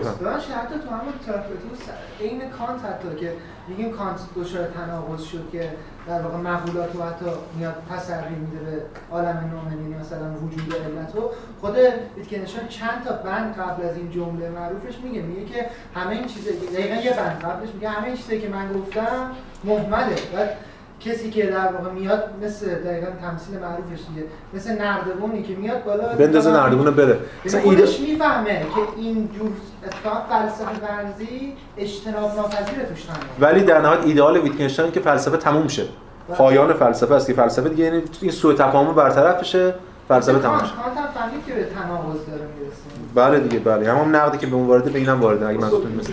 ببخش حتی تو همون تراکتوس عین کانت حتی که میگیم کانت دچار تناقض شد که در واقع مقولات رو حتی میاد تسری میده به عالم نومنی مثلا وجود علت رو خود ویتکنشتاین چند تا بند قبل از این جمله معروفش میگه. میگه که همه این چیزایی دقیقا یه بند قبلش میگه همه این چیزایی که من گفتم مهمله بعد کسی که در واقع میاد مثل دقیقا تمثیل معروفش دیگه مثل نردبونی که میاد بالا بندازه نردبون رو بره. مثلا خودش می‌فهمه که این جور اتفاق فلسفه ورزی اجتناب ناپذیر توش ولی در نهایت ایدئال ویتکنشتاین که فلسفه تموم شه. پایان فلسفه است که فلسفه دیگه یعنی این سوء تفاهم برطرف بشه فلسفه تموم شه. کانت هم فهمید که به تناقض داره می‌رسه. بله دیگه بله. همون نقدی که به اون وارده به اینم وارده اگه منظورتون مثل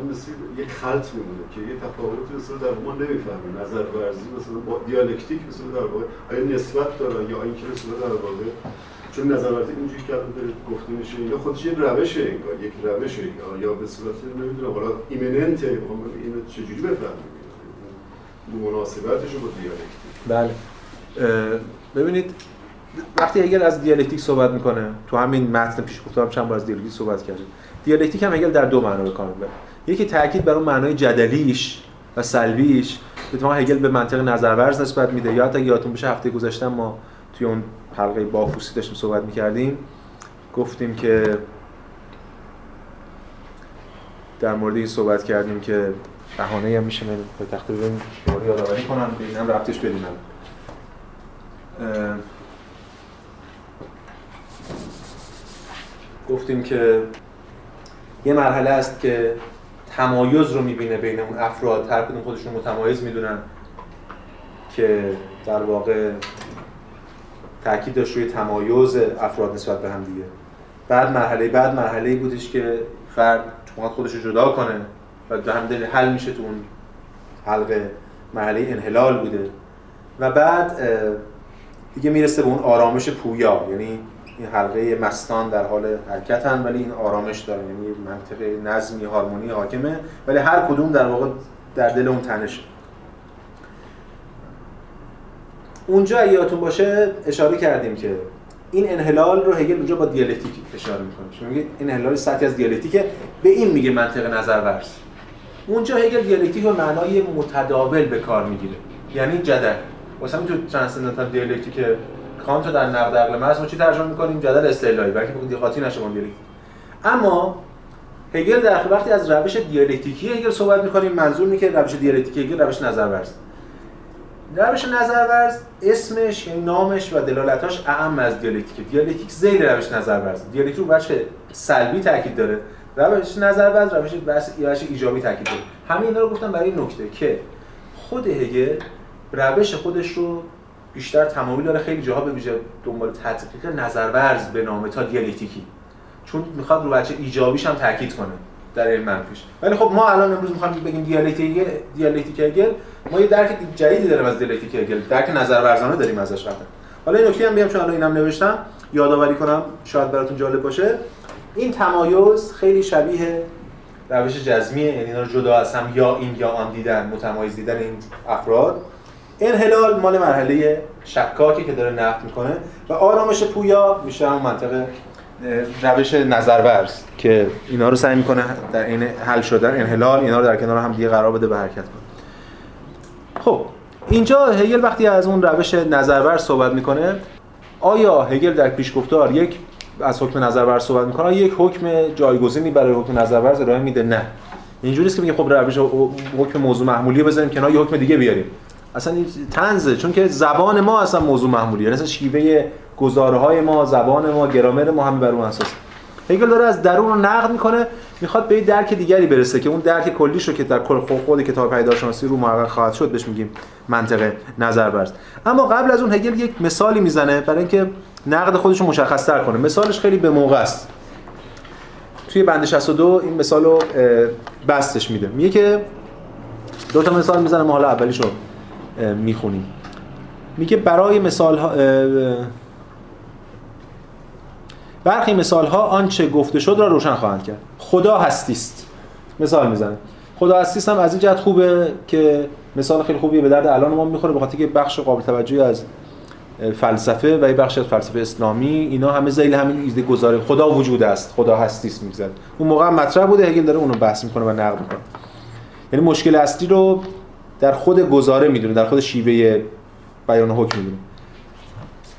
عنوان مثل یک خلط میمونه که یه تفاوتی مثلا در ما نمی‌فهمه نظر ورزی مثلا با دیالکتیک مثلا در واقع آیا نسبت داره یا اینکه مثلا در واقع چون نظر ورزی اینجوری که گفته میشه یا خودش یه روشه انگار یک روشه یا به صورت نمی‌دونم حالا immanent اینو چجوری بفهمیم؟ مناسبتش با دیالکتیک. بله. ببینید وقتی اگر از دیالکتیک صحبت می‌کنه تو همین متن پیش گفتم چند بار از دیالکتیک صحبت کردیم دیالکتیک هم هگل در دو معنا به کار می‌بره. یکی تاکید بر اون معنای جدلیش و سلبیش. اتفاقا هگل به منطق نظرورز نسبت میده. یا حتی یادتون بشه هفته گذشته ما توی اون حلقه باخوسی داشتیم صحبت می‌کردیم. گفتیم که در مورد این صحبت کردیم که بهانه هم میشه من به تخته ببینیم شما یادآوری کنم. به اینم ربطش گفتیم که یه مرحله است که تمایز رو می‌بینه بین اون افراد. هر کدوم خودشون متمایز می‌دونن که در واقع تاکید داشت روی تمایز افراد نسبت به هم دیگه. بعد مرحله بعد مرحله بودش که فرد خودش رو جدا کنه و به هم دل حل میشه تو اون حلقه. مرحله انحلال بوده. و بعد دیگه می‌رسه به اون آرامش پویا. یعنی این حلقه مستان در حال حرکتن ولی این آرامش داره. یعنی منطقه نظمی هارمونی حاکمه ولی هر کدوم در واقع در دل اون تنشه. اونجا اگه یادتون باشه اشاره کردیم که این انحلال رو هگل اونجا با دیالکتیک اشاره می‌کنه. شما میگه انحلال سطحی از دیالکتیکه. به این میگه منطق نظر ورز اونجا هگل دیالکتیک رو معنای متداول به کار می‌گیره. یعنی جدل. واسه تو transcendental dialectic کانت در نقد عقل محض ما چی ترجمه می‌کنیم؟ جدل استدلالی بلکه بگید قاطی نشه اما هگل در وقتی از روش دیالکتیکی هگل صحبت می‌کنیم منظور اینه که روش دیالکتیکی هگل روش نظر ورز روش نظرورز اسمش یعنی نامش و دلالتاش اعم از دیالکتیک. دیالکتیک زیر روش نظرورز. دیالکتیک رو وجه سلبی تاکید داره. روش نظرورز روش روش ایجابی تاکید داره. همه اینا رو گفتم برای نکته که خود هگل روش خودش رو بیشتر تمایل داره خیلی جاها به ویژه دنبال تطبیق نظرورز به نام تا دیالکتیکی. چون می‌خواد رو وجه ایجابیش هم تاکید کنه در این منفیش. ولی خب ما الان امروز می‌خوایم بگیم دیالکتیک دیالکتیک هگل. ما یه درک جدیدی داریم از دیالکتیک هگل. درک نظر ورزانه داریم ازش قطعا حالا این نکته هم بیام چون الان اینم نوشتم. یادآوری کنم شاید براتون جالب باشه. این تمایز خیلی شبیه روش جزمیه. یعنی اینا رو جدا از هم یا این یا آن دیدن متمایز دیدن این افراد. انحلال مال مرحله شکاکی که داره نفت می‌کنه و آرامش پویا میشه هم منطقه. روش نظرورز که اینا رو سعی می‌کنه در این حل شدن انحلال اینا رو در کنار هم دیگه قرار بده به حرکت کنه. خب اینجا هگل وقتی از اون روش نظرورز صحبت می‌کنه آیا هگل در پیشگفتار یک از حکم نظرورز صحبت می‌کنه؟ یک حکم جایگزینی برای حکم نظرورز ارائه میده؟ نه. اینجوری است که میگه خب روش حکم موضوع محمولی بذاریم کنار یه حکم دیگه بیاریم. اصلا تنزه چون که زبان ما اصلا موضوع محمولیه. یعنی اصلا شیوه گزاره های ما زبان ما گرامر ما همه بر اون اساس. هگل داره از درون رو نقد می‌کنه می‌خواد به درک دیگری برسه که اون درک کلی شو که در کل خود کتاب پیداشناسی رو محقق خواهد شد بهش میگیم منطقه نظر برز اما قبل از اون هگل یک مثالی می‌زنه برای اینکه نقد خودش رو مشخص تر کنه. مثالش خیلی به موقع است. توی بند 62 این مثال رو بستش میده. میگه که دو تا مثال می‌زنه حالا اولیش رو می‌خونیم. میگه برای مثال ها برخی مثال ها آنچه گفته شد را روشن خواهند کرد. خدا هستیست. مثال می‌زنه. خدا هستیست هم از این جهت خوبه که مثال خیلی خوبیه. به درد الان ما می‌خوره به خاطر که بخش قابل توجهی از فلسفه و بخش از فلسفه اسلامی اینا همه ذیل همین ایده گذاره. خدا وجود است. خدا هستیست میگذره اون موقع مطرح بوده. هگل داره اونو بحث می‌کنه و نقد می‌کنه. یعنی مشکل اصلی رو در خود گزاره می‌دونه در خود شیوه بیان حکم می‌دونه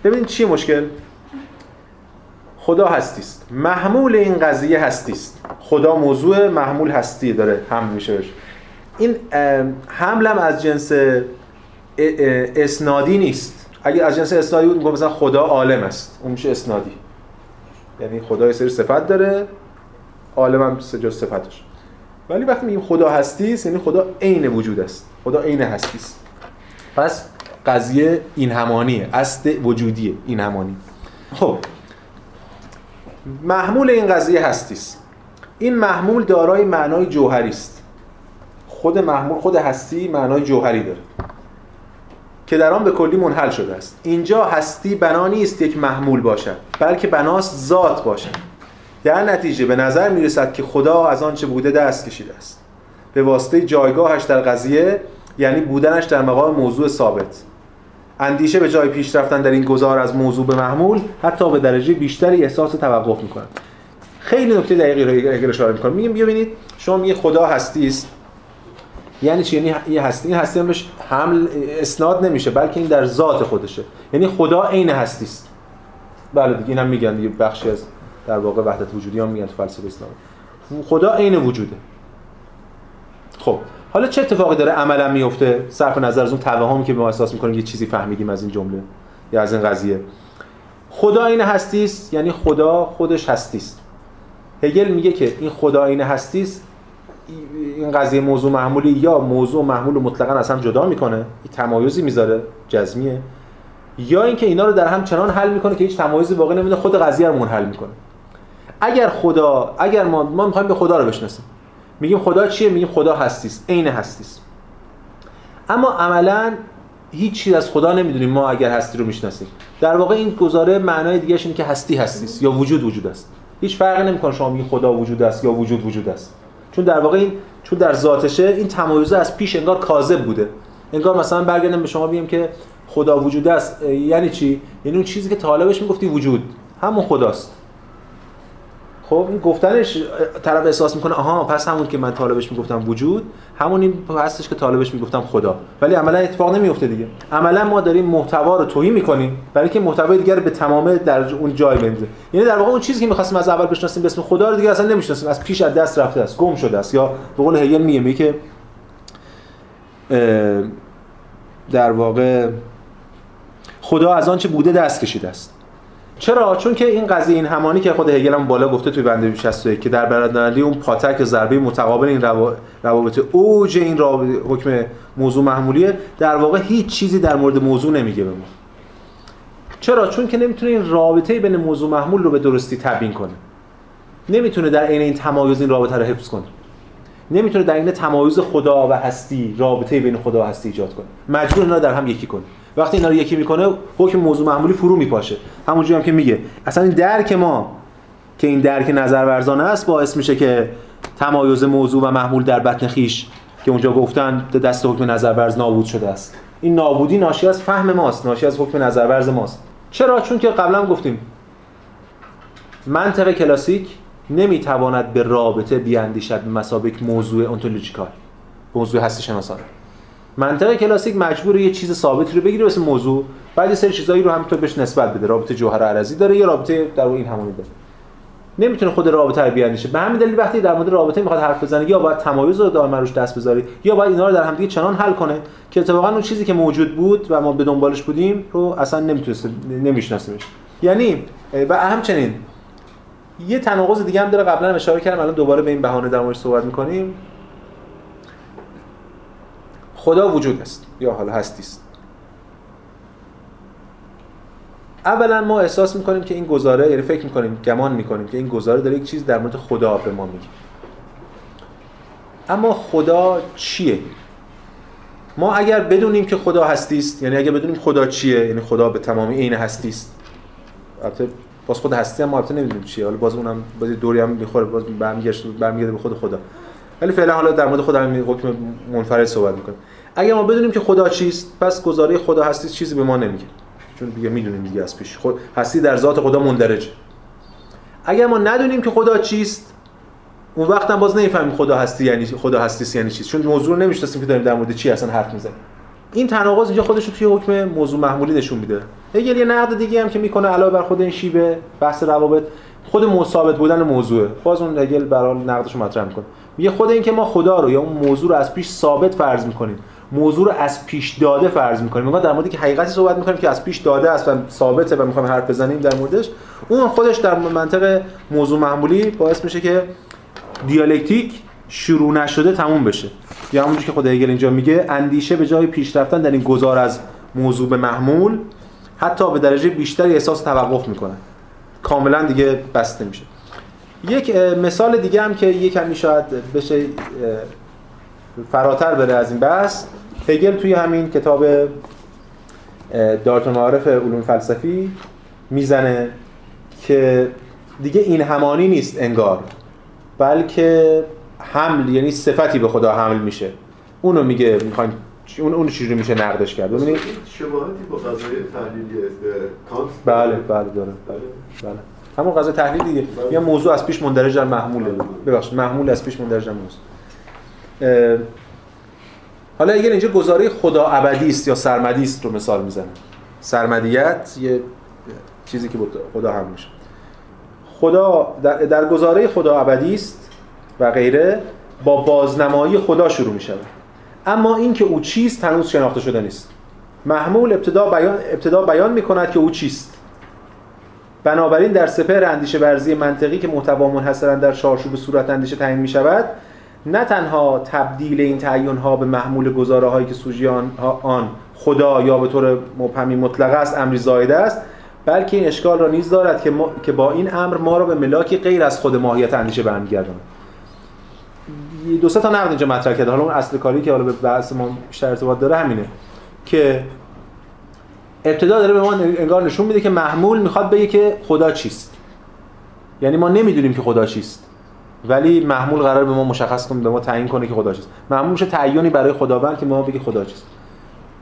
ببینید چیه مشکل؟ خدا هستیست. محمول این قضیه هستیست. خدا موضوع محمول هستی داره هم میشه این حملم از جنس اسنادی نیست. اگه از جنس اسنادی بود مثلا خدا عالم است. اون میشه اسنادی. یعنی خدا یه سری صفت داره عالم هم سه جز صفتش. ولی وقتی میگیم خدا هستیست یعنی خدا عین وجود است. خدا عین هستیست پس قضیه این همانیه اصل وجودیه این همانی. خب. محمول این قضیه هستیست این محمول دارای معنای جوهری است. خود محمول خود هستی معنای جوهری داره. که در آن به کلی منحل شده است. اینجا هستی بنا نیست یک محمول باشد بلکه بناست ذات باشد. در نتیجه به نظر می‌رسد که خدا از آنچه بوده دست کشیده است. به واسطه جایگاهش در قضیه یعنی بودنش در مقام موضوع ثابت. اندیشه به جای پیش رفتن در این گذار از موضوع به محمول حتی به درجه بیشتری احساس توقف می‌کنن خیلی نکته دقیقی رو اگر اشاره می‌کنم. میگم ببینید شما میگه خدا هستی است یعنی چی؟ یعنی یه هستی این هستی هم بهش حمل اسناد نمیشه بلکه این در ذات خودشه. یعنی خدا عین هستی است بله دیگه اینم میگن دیگه بخشی از در واقع وحدت وجودی هم میگن تو فلسفه اسلام خدا عین وجوده. خب حالا چه اتفاقی داره عملا میفته؟ صرف نظر از اون توهمی که ما احساس می‌کنیم یه چیزی فهمیدیم از این جمله یا از این قضیه. خدا این هستی است یعنی خدا خودش هستی است هگل میگه که این خدا این هستی است این قضیه موضوع محمولی یا موضوع محمول رو مطلقا از هم جدا می‌کنه؟ این تمایزی می‌ذاره جزمیه. یا اینکه اینا رو در هم چنان حل می‌کنه که هیچ تمایزی واقع نمیده خود قضیه رو منحل می‌کنه. اگر خدا اگر ما ما می‌خوایم به خدا رو بشناسیم. میگیم خدا چیه؟ میگیم خدا هستیست. عین هستیست. اما عملا هیچ چیز از خدا نمی‌دونیم ما اگر هستی رو می‌شناسیم. در واقع این گزاره معنای دیگه اینه که هستی هستی یا وجود وجود است. هیچ فرقی نمی‌کنه شما میگی خدا وجود است یا وجود وجود است. چون در واقع این چون در ذاتشه این تمایزه از پیش انگار کاذب بوده. انگار مثلا برگردم به شما بگم که خدا وجود است. یعنی چی؟ یعنی اون چیزی که طالبش می‌گفتی وجود. همون خداست. خب این گفتنش طرف احساس می‌کنه آها پس همون که من طالبش می‌گفتم وجود همون این هستش که طالبش می‌گفتم خدا. ولی عملا اتفاق نمیفته دیگه. عملا ما داریم محتوا رو توهی می‌کنیم برای اینکه محتوای دیگر به تمام در اون جای بنده یعنی در واقع اون چیزی که می‌خواستیم از اول بشناسیم به اسم خدا رو دیگه اصلا نمی‌شناسیم. از پیش از دست رفته است گم شده است. یا به قول هگل میگه که در واقع خدا از آنچه بوده دست کشیده است. چرا؟ چون که این قضیه این همانی که خود هگل هم بالا گفته توی بند 61 که در برادرندی اون پاتک ضربه متقابل این روابط اوج این حکم موضوع محمولیه در واقع هیچ چیزی در مورد موضوع نمیگه به ما. چرا؟ چون که نمی‌تونه این رابطه بین موضوع محمول رو به درستی تبیین کنه. نمی‌تونه در عین این تمایز این رابطه رو حفظ کنه. نمی‌تونه در این تمایز خدا و هستی رابطه بین خدا و هستی ایجاد کنه. مجبور اینا در هم یکی کنه. وقتی اینا رو یکی می‌کنه حکم موضوع معمولی فرو میپاشه. همونجوری هم که میگه. اصلا این درک ما که این درک نظر ورزانه است باعث میشه که تمایز موضوع و محمول در بطن خیش که اونجا گفتن دست حکم نظر ورز نابود شده است. این نابودی ناشی از فهم ماست ناشی از حکم نظر ورز ماست. چرا؟ چون که قبلا گفتیم. منطق کلاسیک نمی‌تواند به رابطه بیاندیشد به مسابق موضوع انتولوژیکال موضوع هستی شناسانه منطق کلاسیک مجبور یه چیز ثابتی رو بگیره واسه موضوع. بعد یه سری چیزایی رو همینطور بهش نسبت بده. رابطه جوهر عرضی داره یه رابطه در این همونی داره نمی‌تونه خود رابطه رو بیانشه به همین دلیل وقتی در مورد رابطه می‌خواد حرف بزنه یا باید تمایز رو دائما روش دست بذاری یا باید اینا رو در همدیگه چنان حل کنه که اتفاقا اون چیزی که موجود بود و ما به دنبالش بودیم رو اصلا نمی‌تونست نمیشناسیمش. یعنی و همچنین یه تناقض دیگه هم داره. قبلا هم اشاره کردم الان دوباره به این بهانه در موردش صحبت می‌کنیم. خدا وجود است. یا حالا هستی است اولا ما احساس می‌کنیم که این گزاره یعنی فکر می‌کنیم گمان می‌کنیم که این گزاره داره یک چیز در مورد خدا به ما میگه. اما خدا چیه؟ ما اگر بدونیم که خدا هستی است یعنی اگر بدونیم خدا چیه یعنی خدا به تمامی عین هستی است البته باز خود هستی هم ما البته نمی‌دونیم چیه. حالا باز اونم باز دوری هم می‌خوره باز برمیگرده به خود خدا. ولی فعلا حالا در مورد خدا همین حکم منفرد صحبت می‌کنیم اگر ما بدونیم که خدا چیست پس گزاره خدا هستی چیزی به ما نمیگه. چون دیگه می‌دونیم دیگه از پیش. خود هستی در ذات خدا مندرجه. اگر ما ندونیم که خدا چیست اون وقت هم باز نمی‌فهمیم خدا هستی یعنی خدا هستی یعنی چیست. چون موضوع رو نمی‌شناسیم که داریم در مورد چی اصلا حرف می‌زنیم. این تناقض اینجا خودش رو توی حکم موضوع محمولی نشون میده. هگل یه نقد دیگه هم که می‌کنه علاوه بر خود این شیوه بحث روابط خود مثابت بودن موضوعه. باز اون هگل برای نقدش مطرح می‌کنه. میگه خود این که ما خدا رو یا اون موضوع رو از پیش ثابت فرض می‌کنیم. موضوع رو از پیش داده فرض می‌کنیم. ما در موردی که حقیقتی صحبت می‌کنیم که از پیش داده است و ثابته و می‌خوایم حرف بزنیم در موردش اون خودش در منطق موضوع معمولی باعث میشه که دیالکتیک شروع نشده تموم بشه. یا همونجوری که خود هگل اینجا میگه اندیشه به جای پیش رفتن در این گذار از موضوع به محمول حتی به درجه بیشتری احساس توقف می‌کنه. کاملا دیگه بسته میشه. یک مثال دیگه هم که یکمی شاید بشه فراتر بره از این بحث هگل توی همین کتاب دارت معارف علوم فلسفی می‌زنه که دیگه این همانی نیست انگار بلکه حمل یعنی صفتی به خدا حمل میشه. اونو میگه می‌خوایم اون اون چجوری میشه نقدش کرد. ببینید. شباهتی با قضیه تحلیلی کانت؟ بله بله داره. بله. بله. همون قضیه تحلیل دیگه. یه موضوع از پیش مندرج در محموله ببخشید محمول از پیش مندرج در موضوع حالا اگر اینجا گزاره خدا ابدی است یا سرمدی است رو مثال می‌زنه سرمدیت یه چیزی که خدا هم میشه. خدا در, در گزاره خدا ابدی است و غیره با بازنمایی خدا شروع میشه اما اینکه او چیست هنوز شناخته شده نیست. محمول ابتدا بیان ابتدا بیان می‌کند که او چیست. بنابراین در سپهر اندیشه ورزی منطقی که محتوا منحصرا در چارچوب صورت اندیشه تعیین می شود نه تنها تبدیل این تعیین ها به محمول گزاره هایی که سوژیان آن خدا یا به طور مبهمی مطلق است امری زایده است بلکه این اشکال را نیز دارد که, که با این امر ما را به ملاکی غیر از خود ماهیت اندیشه برمیگرداند دو سه تا نقد اینجا مطرح کرده. حالا اون اصل کاری که حالا به بحث ما بیشتر ارتباط داره همینه که ابتدا داره به ما انگار نشون میده که محمول می‌خواد بگه که خدا چیست. یعنی ما نمی‌دونیم که خدا چیست. ولی محمول قرار به ما مشخص کنه به ما تعیین کنه که خدا چیست. محمول میشه تعیینی برای خداوند که ما بگه خدا چیست.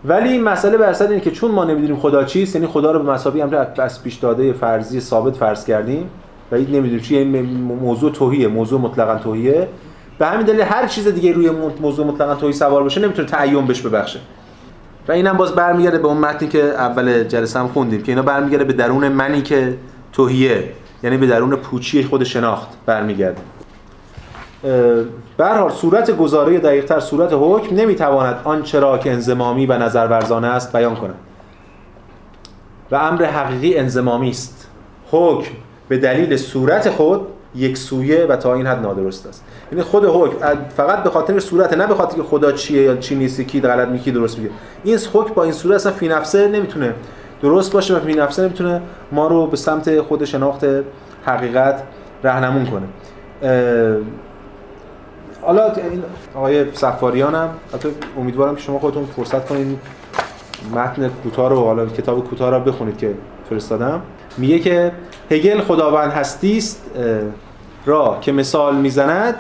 ولی مسئله بر اساس اینه که چون ما نمی‌دونیم خدا چیست یعنی خدا رو به مسابقه امر از پیش داده فرضی ثابت فرض کردیم و این نمی‌دونیم چی این موضوع توهیه موضوع مطلقاً توهیه. به همین دلیل هر چیز دیگه روی موضوع مطلقاً توهی سوار باشه نمی‌تونه تعیین بهش ببخشه. و اینم باز برمیگرده به اون متنی که اول جلسه هم خوندیم که اینا برمیگرده به درون منی که توهیه یعنی به درون پوچی خود شناخت برمیگرده. به حال صورت گزاره دقیقتر صورت حکم نمی‌تواند آنچه را که انزمامی و نظر ورزانه است بیان کند. و امر حقیقی انزمامی است. حکم به دلیل صورت خود یک سویه و تا این حد نادرست است. یعنی خود حکم فقط به خاطر صورت نه به خاطر که خدا چیه یا چی نیست کی غلط میگه درست میگه. این حکم با این صورت اصلا فی نفسه نمی‌تونه درست باشه و فی نفسه نمی‌تونه ما رو به سمت خود شناخت حقیقت راهنمون کنه. حالا این آقای صفاریان هم امیدوارم که شما خودتون فرصت کنید متن کوتاه رو حالا کتاب کوتاه رو بخونید که فرستادم. میگه که هگل خداوند هستی است را که مثال می‌زند.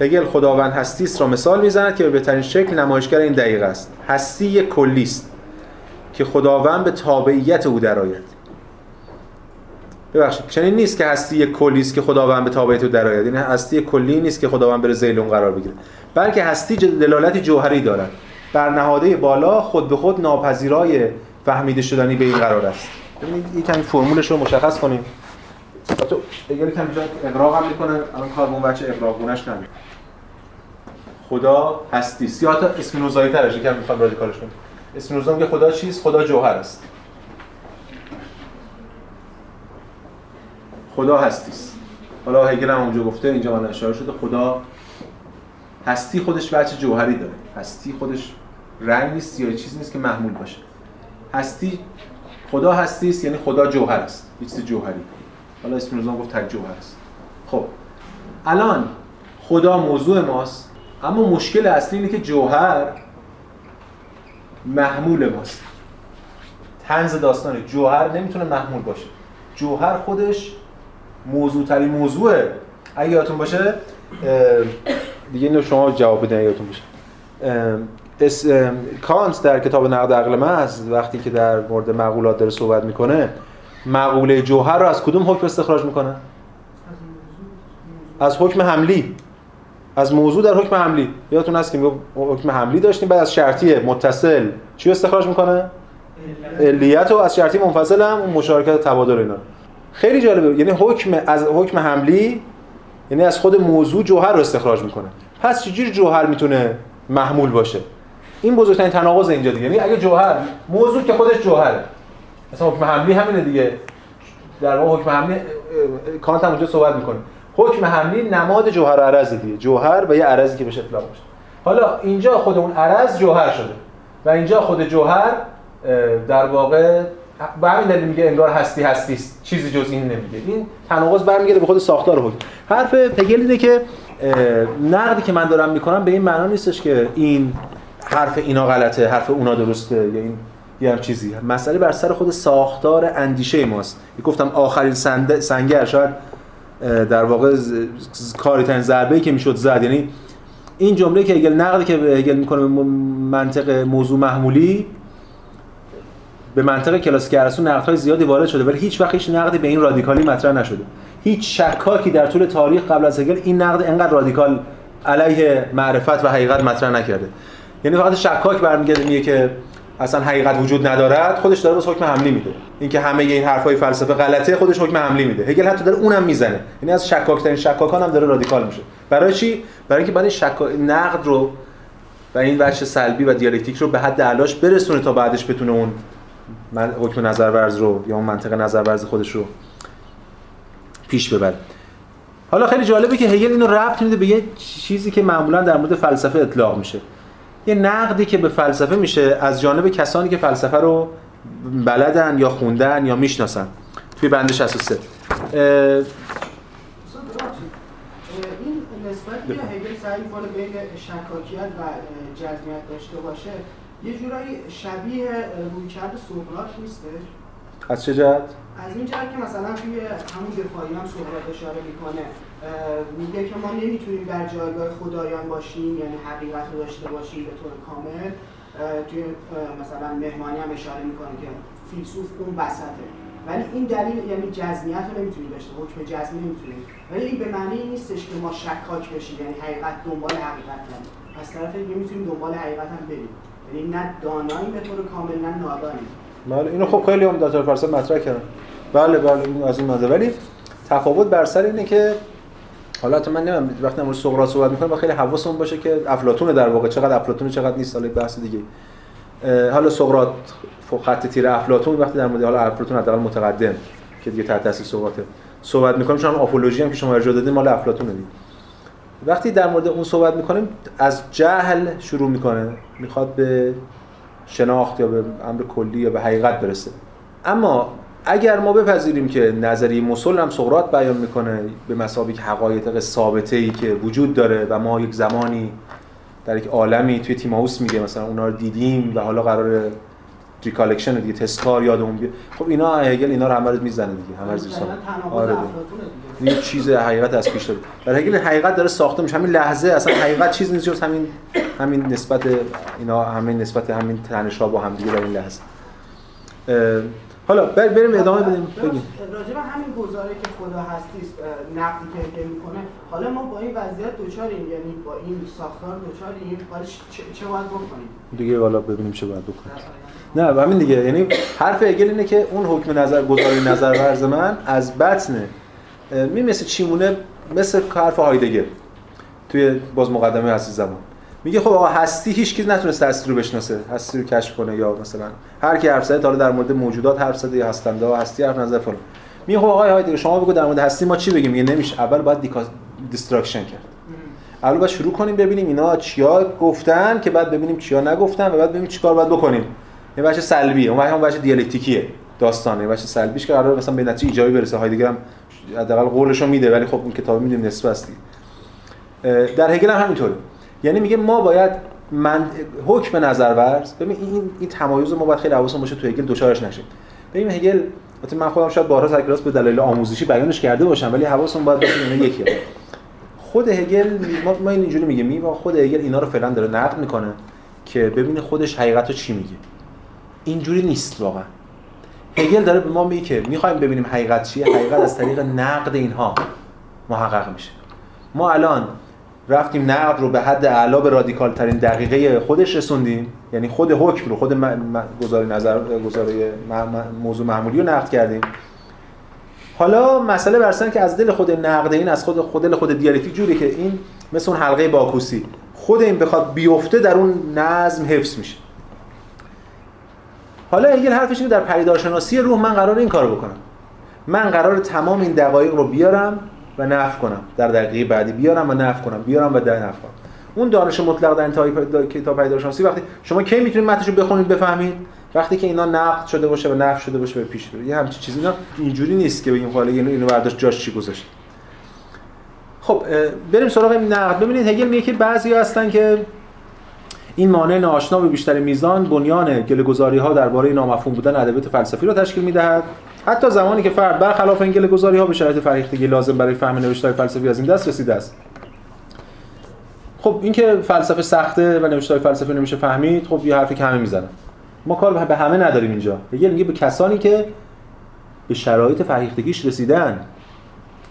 هگل خداوند هستی است را مثال می‌زند که به بهترین شکل نمایشگر این دقیقه است. هستی کلی است که خداوند به تابعیت او درآید. ببخشید چنین نیست که هستی کلی است که خداوند به تابعیت او درآید. یعنی هستی کلی نیست که خداوند بره ذیل اون قرار بگیره. بلکه هستی دلالتی جوهری دارد. بر نهاده بالا خود به خود ناپذیرای فهمیده شدنی به این قرار است. ببینید یک کمی فرمولش رو مشخص کنیم. تو اگر کمی جا اقراق هم می‌کنه. الان کارمون بچه اقراقونش نمید خدا هستی یا حتی ترش یکم می‌خوام رادیکالش کنیم اسم نوزا میگه خدا چیست؟ خدا جوهر است. خدا هستی است حالا هگل هم اونجا گفته اینجا من اشاره شده خدا هستی خودش بچه جوهری داره. هستی خودش رنگ نیست یا چیز نیست که محمول باشه. هستی خدا هستی است یعنی خدا جوهر است. یه چیز جوهری. حالا نظام گفت تک جوهر است. خب الان خدا موضوع ماست اما مشکل اصلی اینه که جوهر محمول ماست. تنز داستانه. جوهر نمی‌تونه محمول باشه. جوهر خودش موضوع تری موضوعه. اگه یادتون باشه دیگه اینو شما جواب بدین یادتون باشه. اس... کانت در کتاب نقد عقل محض وقتی که در مورد مقولات داره صحبت می‌کنه مقوله جوهر رو از کدوم حکم استخراج می‌کنه؟ از حکم حملی. از موضوع در حکم حملی. یادتون هست که حکم حملی داشتیم بعد از شرطی متصل چی استخراج می‌کنه؟ علیت. و از شرطی منفصل هم مشارکت تبادل اینا. خیلی جالبه. یعنی حکم از حکم حملی یعنی از خود موضوع جوهر رو استخراج می‌کنه. پس چجوری جوهر می‌تونه محمول باشه؟ این بزرگترین تناقض اینجا دیگه. یعنی اگه جوهر موضوع که خودش جوهره. مثلا حکم حملی همینه دیگه. در واقع حکم حملی کانت هم اونجا صحبت می‌کنه. حکم حملی نماد جوهر عرض دیگه. جوهر و یه عرضی که بهش اطلاق میشه. حالا اینجا خود اون عرض جوهر شده. و اینجا خود جوهر در واقع به همین دلیل میگه انگار هستی هستی. چیزی جز این نمیگه. این تناقض برمیگرده به خود ساختار حکم. حرف هگل اینه که نقدی که من دارم می‌کنم به این معنا نیستش که این حرف اینا غلطه حرف اونا درسته یا این یه هم چیزی. مسئله بر سر خود ساختار اندیشه ماست. گفتم آخرین سنگر شاید در واقع کاری ترین ضربه که می‌شد زد. یعنی این جمله که هگل نقدی که هگل می‌کنه منطق موضوع محمولی به منطق کلاسیک ارسطو نقدهای زیادی وارد شده ولی هیچ وقت هیچ نقدی به این رادیکالی مطرح نشده. هیچ شکاکی در طول تاریخ قبل از هگل این نقد انقدر رادیکال علیه معرفت و حقیقت مطرح نکرده. یعنی فقط شکاک برمیگرده میگه که اصلا حقیقت وجود ندارد خودش داره بس حکم حملی میده. اینکه همه این حرفای فلسفه غلطه خودش حکم حملی میده. هگل حتی داره اونم می‌زنه. یعنی از شکاک ترین شکاکان هم داره رادیکال میشه. برای چی؟ برای اینکه برای شکا... نقد رو و این بچه سلبی و دیالکتیک رو به حد علاش برسونه تا بعدش بتونه اون من حکم نظر ورز رو یا اون منطق نظر ورز خودش رو پیش ببره. حالا خیلی جالبه که هگل اینو ربط میده به یه چیزی که معمولا در مورد فلسفه اطلاق میشه. یه نقدی که به فلسفه میشه از جانب کسانی که فلسفه رو بلدن یا خوندن یا می‌شناسن. توی بند 63 این نسبتی که هگل سعی کنه بین شکاکیت و جزمیت داشته باشه. یه جورایی شبیه رویکرد سقراط نیستش از چه جهت؟ از این جهت که مثلا توی همون دفاعی هم سقراط اشاره می‌کنه. میگه که ما نمی‌تونیم در جایگاه خدایان باشیم یعنی حقیقت رو داشته باشیم به طور کامل. توی مثلا مهمانی هم اشاره می‌کنه که فیلسوف اون وسطه. ولی این دلیل یعنی جزمیت رو نمی‌تونیم داشته حکم جزمی نمی‌تونیم. ولی این به معنی نیستش که ما شکاک بشیم یعنی حقیقت دنبال حقیقت نمیم از طرف دیگه می‌تونیم دنبال حقیقت هم بریم. یعنی نه داناییم به طور کامل نه نادانیم بله اینو خب خیلی هم فلسفه مطرح کردن. بله بله این از این ماده ولی تفاوت بر سر اینه که حالا تو من نمی‌دونم وقتی مورد سقراط صحبت می‌کنم خیلی حواسمون باشه که افلاطون در واقع چقدر افلاطون چقدر نیست. حالا بحث دیگه. حالا سقراط خط تیر افلاطون وقتی در مورد حالا افلاطون حداقل متقدم که دیگه تحت تاثیر سقراطه. صحبت می‌کنیم چون آپولوژی هم که شما ارجاع دادین مال افلاطونه دیگه. وقتی در مورد اون صحبت می‌کنیم از جهل شروع می‌کنه. می‌خواد به شناخت یا به امر کلی یا به حقیقت برسه. اما اگر ما بپذیریم که نظریه مثل هم سقراط بیان می‌کنه به مثابه حقایق ثابته ای که وجود داره و ما یک زمانی در یک عالمی توی تیماوس میگه مثلا اونا رو دیدیم و حالا قرار recollection دیگه تذکار یادمون بیاد. خب اینا هگل اینا رو همه رو می‌زنه دیگه همه رو زیر آره. یه چیز حقیقت از پیش داره. در هگل حقیقت داره ساخته میشه. همین لحظه اصلا حقیقت چیز نیست جز همین همین نسبت اینا همین نسبت همین تنشا با هم دیگه در این لحظه. حالا بریم ادامه بدیم. بگیم راجع به همین گزاره که خدا هستی نقدی که می‌کنه حالا ما با این وضعیت دوچاریم. یعنی با این ساختار دوچاریم. حالا چه, چه باید بکنیم؟ دیگه حالا ببینیم چه باید بکنیم. نه همین دیگه. یعنی حرف هگل اینه که اون حکم نظر گزاره نظر ورز من از بطن می مثل چیمونه مثل حرف هایدگر. توی باز مقدمه هستی زمان. میگه خب آقا هستی هیچ کی نتونسته هستی رو بشناسه هستی رو کشف کنه یا مثلا هر کی حرف زده حالا در مورد موجودات حرف زده یا هستنده ها هستی حرف نظر فلان. میگه خب آقا هایدگر شما بگو در مورد هستی ما چی بگیم؟ میگه نمیشه. اول باید destruction کرد. اول باید شروع کنیم ببینیم اینا چیا گفتن که بعد ببینیم چیا نگفتن و بعد ببینیم چیکار باید بکنیم. یه بچه سلبیه. اون بچه دیالکتیکیه داستانه. بچه سلبیش که قرار مثلا به نتیجه ایجابی برسه. هایدگر هم حداقل قولشو میده ولی خب اون کتاب میدیم نصف در هگل هم همینطوره. یعنی میگه ما باید من حکم نظر ورز ببین این این تمایز ما باید خیلی حواسمون باشه تو هگل دوچارش نشیم ببین هگل البته من خودم شاید بارها سر کلاس به دلایل آموزشی بیانش کرده باشم ولی حواسمون باید باشه اینا یکیه. خود هگل ما, ما اینجوری میگه می خود هگل اینا رو فعلا داره نقد می‌کنه که ببینه خودش حقیقت چی میگه. اینجوری نیست واقعا. هگل داره به ما میگه که می‌خوایم ببینیم حقیقت چیه. حقیقت از طریق نقد اینها محقق میشه. ما الان رفتیم نقد رو به حد اعلا به رادیکال ترین دقیقه خودش رسوندیم. یعنی خود حکم رو خود گزاره نظر گزاره موضوع معمولی رو نقد کردیم. حالا مسئله برسن که از دل خود نقد این از خود خود دل خود دیالکتیک جوری که این مثل اون حلقه باکوسی خود این بخواد بیفته در اون نظم حفظ میشه. حالا هگل حرفش اینه در پدیدارشناسی روح من قرار این کارو بکنم. من قرار تمام این دقایق رو بیارم و نفع کنم. در دقیقه بعدی بیارم و نفع کنم. بیارم و در نفع کنم. اون دانش مطلق در انتهای کتاب پیداشناسی وقتی شما کی می‌تونید متنشو بخونید بفهمید؟ وقتی که اینا نقد شده باشه و نفع شده باشه به پیش بره. یه همچین چیزی اینا اینجوری نیست که بگیم حالا اینو اینو برداشت جاش چی گذاشت. خب بریم سراغ نقد. ببینید هگل میگه که بعضی هستن که این مانع ناآشنا به بیشتر میزان بنیان گله‌گذاری ها درباره نامفهوم بودن ادبیات فلسفی را تشکیل می‌دهد. حتی زمانی که فرد برخلاف این گله‌گذاری ها به شرایط فرهیختگی لازم برای فهم نوشتار فلسفی از این دست رسیده است. خب اینکه فلسفه سخته و نوشتار فلسفی نمیشه فهمید خب یه حرفی که همه می‌زنن. ما کار به همه نداریم اینجا. هگل میگه به کسانی که به شرایط فرهیختگیش رسیدن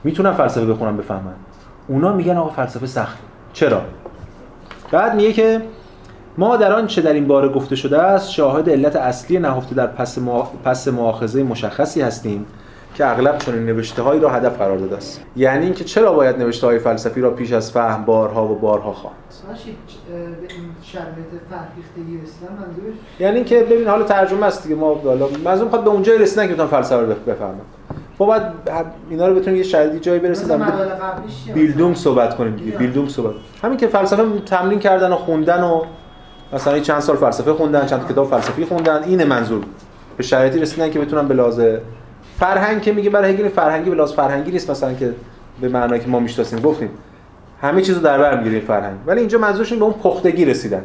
می‌تونن فلسفه بخونن بفهمن. اونا میگن آقا فلسفه سخته. چرا؟ بعد میگه که ما در آنچه در این باره گفته شده است؟ شاهد علت اصلی نهفته در پس, پس مؤاخذه مشخصی هستیم که اغلب چنین نوشته هایی را هدف قرار داده است. یعنی اینکه چرا باید نوشته های فلسفی را پیش از فهم بارها و بارها خواند؟ یعنی اینکه ببین حالا ترجمه است دیگه. ما حالا منظور می‌خواد به اونجا رسیدن که بتونن فلسفه رو بفهمن ما باید اینا رو بتونیم یه شرایطی جایی برسیم. بیلدوم صحبت کنیم دیگه. بیلدوم صحبت. همین که فلسفه تمرین کردن و خوندن و مثلا چند سال فلسفه خوندن چند کتاب فلسفی خوندن اینه منظور. به شرایطی رسیدن که بتونن به فرهنگ که میگه برای هگل فرهنگی به لحاظ فرهنگی نیست مثلا که به معنایی که ما می‌شناسیم. گفتیم. همه چیزو در بر می‌گیره فرهنگ. ولی اینجا منظورشون به اون پختگی رسیدن.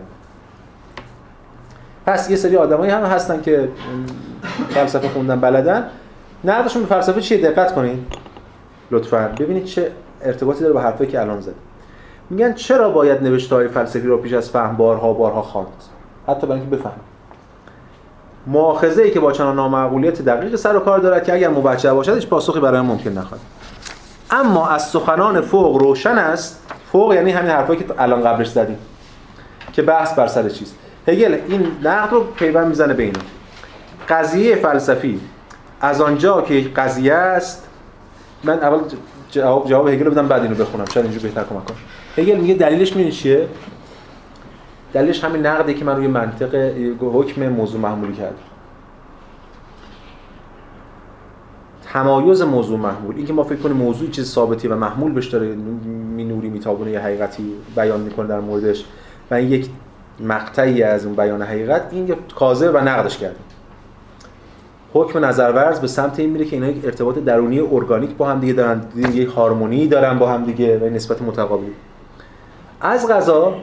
پس یه سری آدمایی هم هستن که فلسفه خوندن بلدن. نقدشون به فلسفه چیه؟ دقت کنید لطفا. ببینید چه ارتباطی داره با حرفی که الان زد. میگن چرا باید نوشته های فلسفی رو پیش از فهم بارها بارها خواند؟ حتی برای اینکه بفهم مؤاخذه ای که با چنان نامعقولیت دقیق سر و کار دارد که اگر موجه باشد هیچ پاسخی برای ممکن نخواهد. اما از سخنان فوق روشن است. فوق یعنی همین حرفایی که الان قبلش زدیم. که بحث بر سر چیز. هگل این نقد رو پیوند می‌زنه به اینا قضیه فلسفی از آنجا که قضیه است من اول جواب جواب هگل رو بدم بعد اینو بخونم. شاید اینجوری بهتر کمک کنه. هگل میگه دلیلش می‌دونی چیه؟ دلیلش همین نقدی که من روی منطق حکم موضوع محمولی کردم. تمایز موضوع محمول. اینکه ما فکر کنیم موضوع چیز ثابتی و محمول بهش داره مینوری میتابونه یه حقیقتی بیان می‌کنه در موردش و این یک مقطعی از اون بیان حقیقت این کاذب و نقدش کرده حکم نظرورز به سمت این میره که اینا یک ارتباط درونی ارگانیک با هم دیگه دارن یک هارمونی دارن با هم دیگه و نسبت متقابلی. از غذا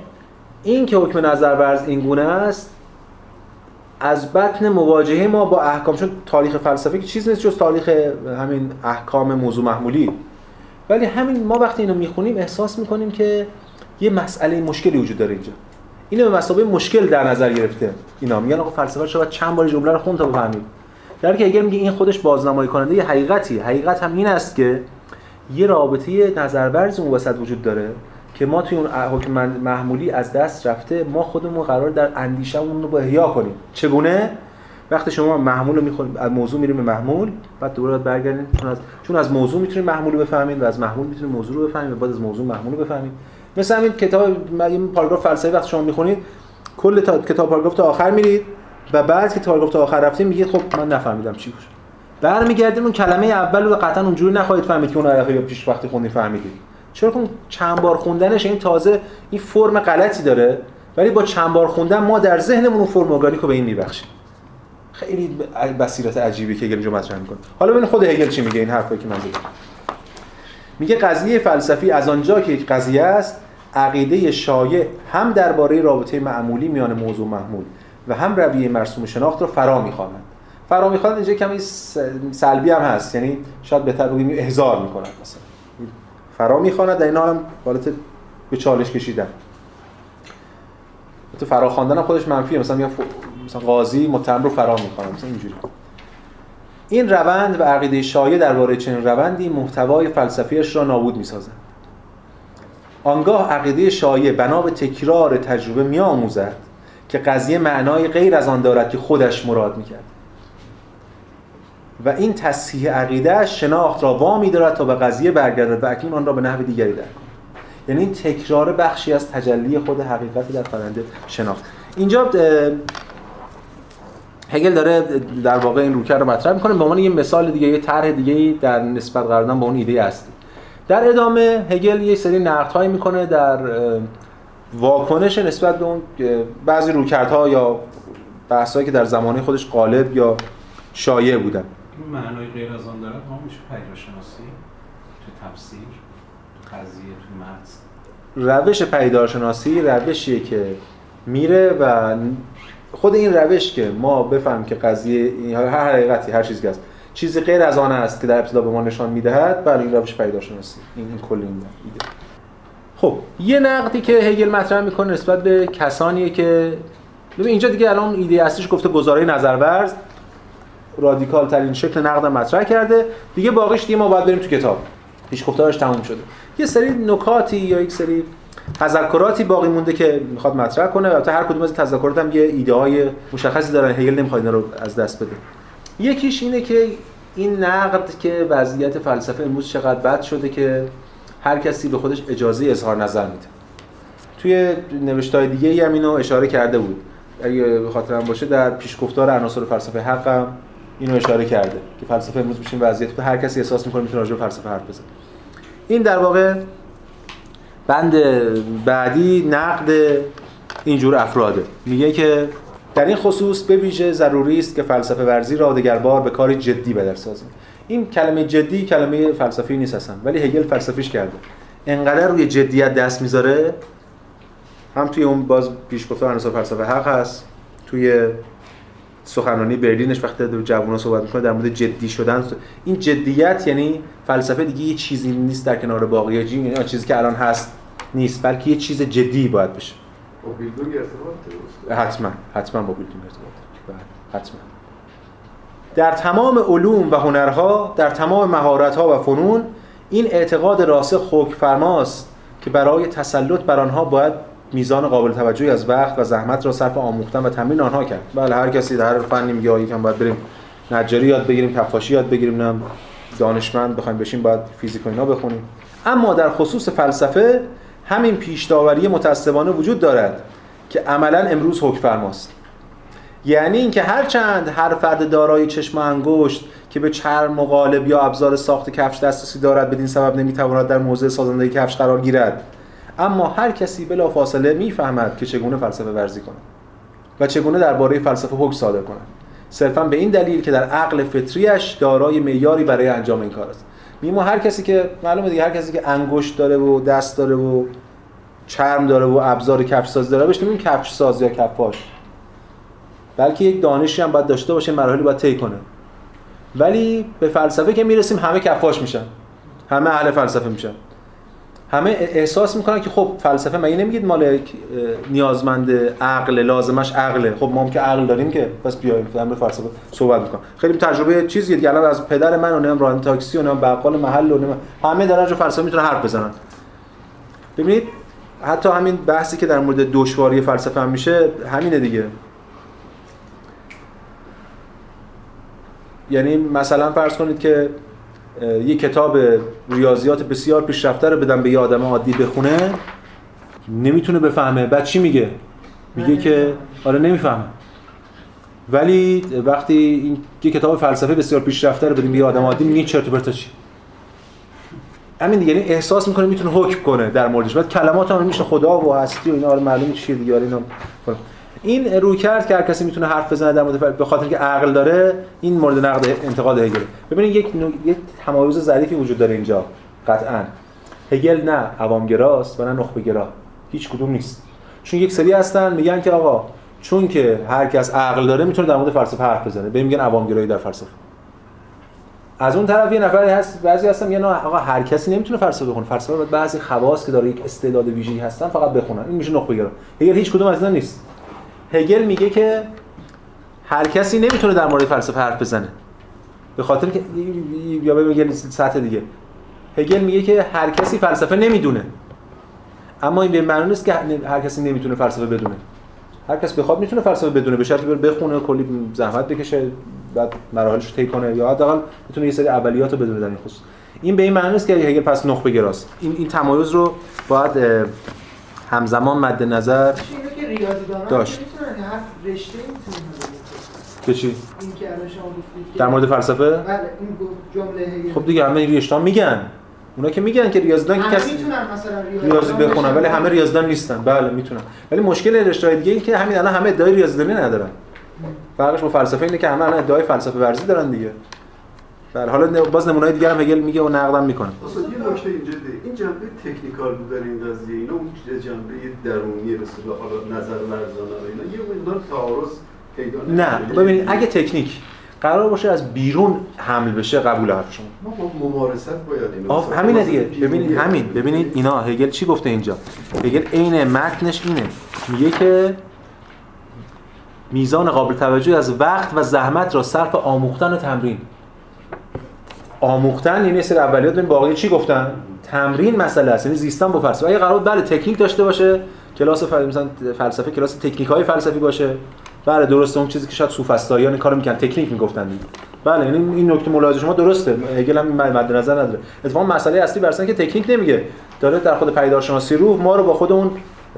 این که حکم نظرورز این گونه است از بطن مواجهه ما با احکام چون تاریخ فلسفی که چیز نیست جز تاریخ همین احکام موضوع محمولی. ولی همین ما وقتی اینو می‌خونیم احساس می‌کنیم که یه مسئله مشکلی وجود داره اینجا. اینو به مسابقه مشکل در نظر گرفته اینا. میگن آقا فلسفه شاید چند بار جمله رو خون تا بفهمید. در که اگر میگه این خودش بازنمایی کننده یه حقیقتی. حقیقت هم این است که یه رابطه نظرورز اون وسط وجود داره. که ما توی اون حکم محمولی از دست رفته ما خودمون قرار در اندیشه‌مون رو با احیا کنیم. چگونه؟ وقتی شما محمول رو می‌خونید از موضوع میریم به محمول بعد دوباره باید برگردید چون از چون از موضوع می‌تونید محمول رو بفهمید و از محمول می‌تونید موضوع رو بفهمید و بعد از موضوع محمول رو بفهمید مثل همین کتاب این پاراگراف فلسفی وقتی شما می‌خونید کل تا کتاب پاراگراف تا آخر میرید و بعد که پاراگراف تا آخر رفتیم میگید خب من نفهمیدم چی بود برمیگردیم اون کلمه اول رو قطعا اونجوری نخواهید فهمید که اون آیه پیش وقتی خوندید فهمیدید. چرا که چند بار خوندنش این تازه این فرم غلطی داره ولی با چند بار خوندن ما در ذهنمون اون فرم رو به این میبخشیم. خیلی بصیرت عجیبی که هگل اینجا مطرح می‌کنه. حالا ببین خود هگل چی میگه این حرفایی که من زدم. میگه قضیه فلسفی از آنجا که یک قضیه است عقیده شایع هم درباره رابطه معمولی میان موضوع محمول و هم رویه مرسوم شناخت رو فرا می‌خوانند. فرا می‌خوانند اینجا کمی سلبی هم هست یعنی شاید بهتر بگیم احضار می‌کنند مثلا. فرا می‌خواند در این حال هم حالت به چالش کشیدن. تو فرا خواندن خودش منفیه. مثلا میگن مثلا قاضی متهم رو فرا می‌خواند مثلا اینجوری. این روند و عقیده شایع درباره چنین روندی محتوای فلسفیش را نابود می‌سازد. آنگاه عقیده شایع بنا به تکرار تجربه میآموزد که قضیه معنای غیر از آن دارد که خودش مراد می‌کرد. و این تصحیح عقیده شناخت را وامی دارد تا به قضیه برگردد و اکنون آن را به نحو دیگری درک یعنی این تکرار بخشی از تجلی خود حقیقت در فرنده شناخت. اینجا هگل داره در واقع این روکر رو مطرح می‌کنه. به عنوان یه مثال دیگه یه طرح دیگه در نسبت قرار دادن به اون ایده اصلی در ادامه هگل یه سری نقدهایی می‌کنه در واکنش نسبت به اون بعضی روکردها یا بحثایی که در زمانه خودش غالب یا شایع بودن. معنای غیر از آن داره ما میشه پیداشناسی تو تفسیر تو قضیه تو متن روش پیدارشناسی روشیه که میره و خود این روش که ما بفهمیم که قضیه هر حقیقتی هر چیزی هست چیزی غیر از آن است که در ابتدا به ما نشان می‌دهد بله این روش پیدارشناسی این این کل این ایده خب یه نقدی که هگل مطرح می‌کنه نسبت به کسانیه که ببین اینجا دیگه الان ایده اصلیش گفته گزاره نظرورز. رادیکال ترین شکل نقد مطرح کرده. دیگه باقیش دیگه ما باید بریم تو کتاب. هیچ گفتارش تموم شده. یه سری نکاتی یا یک سری تذکراتی باقی مونده که می‌خواد مطرح کنه. البته هر کدوم از تذکرات هم یه ایده های مشخصی دارن. هگل نمی‌خواد رو از دست بده. یکیش اینه که این نقد که وضعیت فلسفه امروز چقدر بد شده که هر کسی به خودش اجازه اظهار نظر میده. توی نوشتای دیگه هم اینو اشاره کرده بود. اگه به خاطرم باشه در پیشگفتار عناصر فلسفه حق هم اینو اشاره کرده که فلسفه امروز میشه وضعیت که هر کسی احساس می‌کنه می‌تونه راجع به فلسفه حرف بزنه. این در واقع بند بعدی نقد اینجور افراده. میگه که در این خصوص به ویژه ضروری است که فلسفه ورزی را دگربار به کاری جدی بدر سازیم. این کلمه جدی کلمه فلسفی نیست اصلا ولی هگل فلسفیش کرده. انقدر روی جدیت دست می‌ذاره هم توی اون باز پیش عناصر فلسفه حق هست توی سخنرانی برلینش وقتی در جوونا صحبت می‌کنه در مورد جدی شدن. این جدیت یعنی فلسفه دیگه یه چیزی نیست در کنار باقی. یعنی چیزی که الان هست نیست بلکه یه چیز جدی باید بشه. با بیلدونگ ارتباط حتما حتما با بیلدونگ ارتباط بله حتما. در تمام علوم و هنرها در تمام مهارت‌ها و فنون این اعتقاد راسخ حکم فرماست که برای تسلط بر آنها باید میزان قابل توجهی از وقت و زحمت را صرف آموختن و تمرین آنها کرد. بله هر کسی در هر فنی میگه یکم باید بریم نجاری یاد بگیریم کفاشی یاد بگیریم نه دانشمند بخوایم بشیم باید فیزیک و اینا بخونیم. اما در خصوص فلسفه همین پیش داوری متأسفانه وجود دارد که عملا امروز حکم فرماست یعنی اینکه هر چند هر فرد دارای چشم انگشت که به چرم مقالب یا ابزار ساخت کفش دسترسی دارد بدین سبب نمی‌تواند در موضع سازنده کفش قرار گیرد. اما هر کسی بلا فاصله می‌فهمد که چگونه فلسفه ورزی کند و چگونه درباره فلسفه حکم صادر کند صرفا به این دلیل که در عقل فطریش دارای معیاری برای انجام این کار است. میمو هر کسی که معلومه دیگه هر کسی که انگشت داره و دست داره و چرم داره و ابزار کفش ساز داره بهش نمیگیم کفش ساز یا کفاش. بلکه یک دانشی هم باید داشته باشه مراحلی باید طی کنه. ولی به فلسفه که می‌رسیم همه کفاش میشن. همه اهل فلسفه میشن. همه احساس می‌کنن که خب فلسفه مگه نمیگید مال نیازمند عقل لازمش عقله؟ خب ما هم که عقل داریم که پس بیایم در فلسفه صحبت می‌کنم خیلی تجربه چیزیه دیگه. الان از پدر من و نمی‌دونم راه تاکسی و نمی‌دونم بقال محل و نمی‌دونم همه در فلسفه می‌تونن حرف بزنن. ببینید حتی همین بحثی که در مورد دشواری فلسفه هم میشه همینه دیگه. یعنی مثلا فرض کنید که یه کتاب ریاضیات بسیار پیشرفته رو بدم به یه آدم عادی بخونه نمی‌تونه بفهمه. بعد چی میگه؟ میگه که آره نمی‌فهمه. ولی وقتی این یه کتاب فلسفه بسیار پیشرفته رو بدیم به یه آدم عادی میگه چرت و چی؟ همین دیگه یعنی احساس می‌کنه می‌تونه حکم کنه در موردش. بعد کلمات هم میشه خدا و هستی و اینا آره معلومه چیه دیگه آره اینا. این روی کرد که هر کسی می‌تونه حرف بزنه در مورد به خاطر که عقل داره این مورد نقد انتقاد هگل. ببینید یک یک تمایز ظریفی وجود داره اینجا قطعا. هگل نه عوامگراست و نه نخبه گرا هیچ کدوم نیست. چون یک سری هستن میگن که آقا چون که هر کس عقل داره می‌تونه در مورد فلسفه حرف بزنه. به میگن عوامگرایی در فلسفه. از اون طرف یه نفری هست بعضی هستن میگن آقا هر کسی نمی‌تونه فلسفه بخونه. فلسفه باید بعضی خواص که داره یک استعداد ویژه‌ای هستن فقط بخونن. این میشه نخبه گرا هگل هیچ کدوم از اینا نیست. هگل میگه که هر کسی نمی‌تونه در مورد فلسفه حرف بزنه. به خاطر که یا بگم سطح دیگه. هگل میگه که هر کسی فلسفه نمی‌دونه. اما این به معنی نیست که هر کسی نمی‌تونه فلسفه بدونه. هر کس بخواد می‌تونه فلسفه بدونه به شرطی بخونه کلی زحمت بکشه بعد مراحلش رو طی کنه یا حداقل می‌تونه یه سری اولیات رو بدونه در این خصوص. این به این معنی نیست که هگل پس نخبه گراست. این این تمایز رو باید همزمان مد نظر داشت. رشته که چی؟ این که شما در مورد فلسفه؟ بله این خب دیگه همه ریاضیدان میگن. اونا که میگن که ریاضیدان که کسی ریاضی بخونن ولی همه ریاضیدان نیستن. بله می‌تونن. ولی مشکل رشته دیگه این که همین الان همه ادعای ریاضیدانی ندارن. فرقش با فلسفه اینه که همه الان ادعای فلسفه ورزی دارن دیگه. بله حالا باز نمونه‌های دیگه هم هگل میگه و نقدم می‌کنه. اصلا یه نکته اینجا این جنبه تکنیکال بودن این قضیه. اینا اون جنبه درونی به حالا نظر ورزانه اینا. یه مقدار تعارض پیدا نه ببینید اگه تکنیک قرار باشه از بیرون حمل بشه قبول حرف شما. ما با ممارست باید اینو آف همینه دیگه. ببینید همین. ببینید اینا هگل چی گفته اینجا؟ هگل عین متنش اینه. میگه که میزان قابل توجهی از وقت و زحمت را صرف آموختن و تمرین. آموختن یعنی سر اولیات ببین باقی چی گفتن؟ تمرین مسئله است یعنی زیستن با فلسفه. اگه قرار بله تکنیک داشته باشه کلاس فل... مثلا فلسفه کلاس تکنیک های فلسفی باشه. بله درسته اون چیزی که شاید سوفسطائیان کارو می‌کنن تکنیک می‌گفتن بله یعنی این نکته ملاحظه شما درسته. هگل هم مد نظر نداره. اتفاقا مسئله اصلی برسن که تکنیک نمیگه. داره در خود پیدارشناسی روح ما رو با خود اون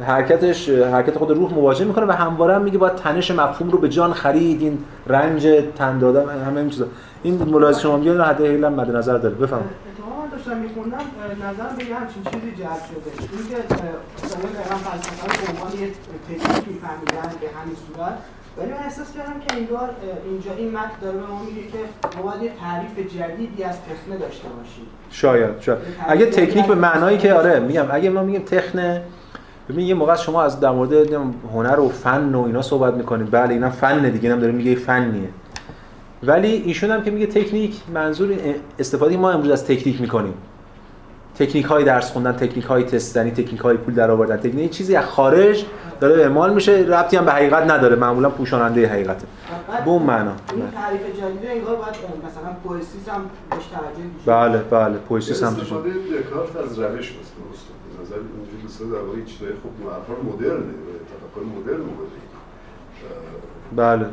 حرکتش حرکت خود روح مواجه می‌کنه و همواره هم میگه باید تنش مفهوم رو به جان خرید این رنج تن دادن همه این چیزا. این ملاحظه شما میگه حد هیل هم مد نظر داره بفهم اتفاقا داشتم میخوندم نظرم به همچین چیزی جلب شده. اینکه مثلا دقیقا فلسفه رو به عنوان یه تکنیک میفهمیدن به همین صورت ولی من احساس کردم که انگار اینجا این متن داره به ما میگه که ما باید یه تعریف جدیدی از تخنه داشته باشیم. شاید شاید. اگه تکنیک به معنایی که آره میگم اگه ما میگیم تخنه ببین یه موقع شما از در مورد هنر و فن و اینا صحبت می‌کنید. بله اینا فن دیگه اینم داره میگه فنیه. ولی ایشون هم که میگه تکنیک منظور استفاده ما امروز از تکنیک می‌کنیم. تکنیک های درس خوندن تکنیک های تست زنی تکنیک های پول در آوردن تکنیک چیزی از خارج داره اعمال میشه. ربطی هم به حقیقت نداره. معمولا پوشاننده حقیقته. به اون معنا. این تعریف جدید انگار باید مثلا poiesis هم بهش توجه بله بله poiesis هم استفاده دکارت از روش نظر اینجوری مثلا در واقع چیزای خوب افکار مدرن تفکر مدرن بله.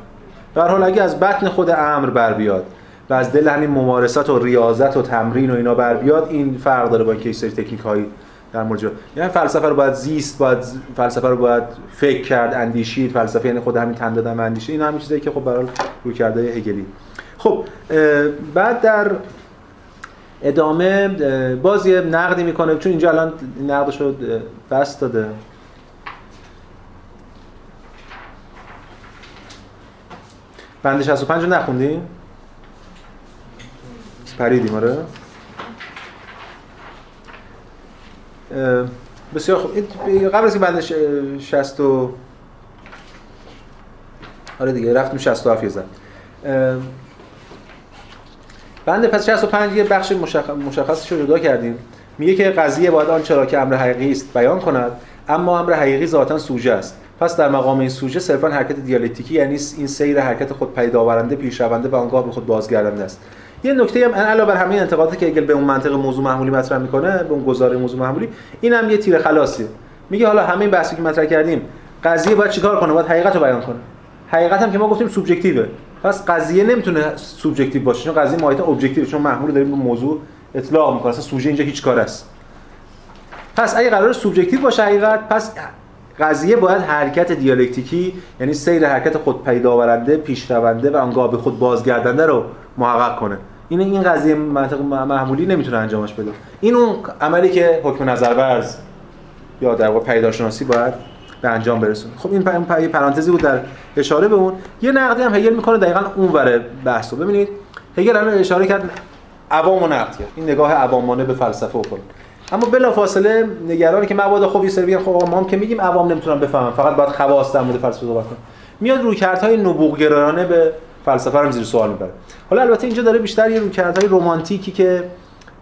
در حال اگه از بطن خود امر بر بیاد و از دل همین ممارسات و ریاضت و تمرین و اینا بر بیاد این فرق داره با اینکه سری تکنیک هایی در مورد یعنی فلسفه رو باید زیست باید فلسفه رو باید فکر کرد اندیشید فلسفه یعنی خود همین تن دادن اندیشه این همین چیزایی که خب برای روی کرده هگلی. خب بعد در ادامه باز یه نقدی می‌کنه چون اینجا الان نقدش رو بست داده. بند 65 رو نخوندیم پریدیم آره. بسیار خوب. قبل از که بند 60 و آره دیگه رفتیم 67 یه زد بند پس 65 یه بخش مشخصش رو جدا کردیم. میگه که قضیه باید آنچه را که امر حقیقی است بیان کند اما امر حقیقی ذاتا سوژه است. پس در مقام این سوژه صرفا حرکت دیالکتیکی یعنی این سیر حرکت خود پیدا آورنده پیشرونده و آنگاه به خود بازگردنده است. یه نکته هم علاوه بر همه انتقاداتی که اگل به اون منطق موضوع محمولی مطرح می‌کنه به اون گزاره موضوع محمولی این هم یه تیر خلاصیه میگه حالا همه این بحثی که مطرح کردیم قضیه باید چیکار کنه؟ باید حقیقت رو بیان کنه. حقیقت هم که ما گفتیم سوبژکتیوه پس قضیه نمی‌تونه سوبژکتیو باشه چون قضیه ماهیت objective چون محمول داریم به موضوع اطلاق می‌کنه. اصلا سوژه اینجا هیچ کاره است. پس اگه قرار سوبژکتیو باشه حقیقت پس قضیه باید حرکت دیالکتیکی یعنی سیر حرکت خود پیدا آورنده پیشرونده و آنگاه به خود بازگردنده رو محقق کنه. این این قضیه منطق محمولی نمی‌تونه انجامش بده. این اون عملی که حکم نظر ورز یا در واقع پیداشناسی باید به انجام برسونه. خب این پرانتزی بود در اشاره به اون یه نقدی هم هگل می‌کنه دقیقاً اون وره بحثو. ببینید هگل الان اشاره کرد عوام و نقد کرد. این نگاه عوامانه به فلسفه و کل اما بلا فاصله نگرانی که مبادا خب یه سری خب ما هم که میگیم عوام نمی‌تونن بفهمن فقط باید خواص در مورد فلسفه صحبت کنه میاد رویکردهای نبوغ گرایانه به فلسفه رو زیر سوال می‌بره. حالا البته اینجا داره بیشتر یه رویکردهای رمانتیکی که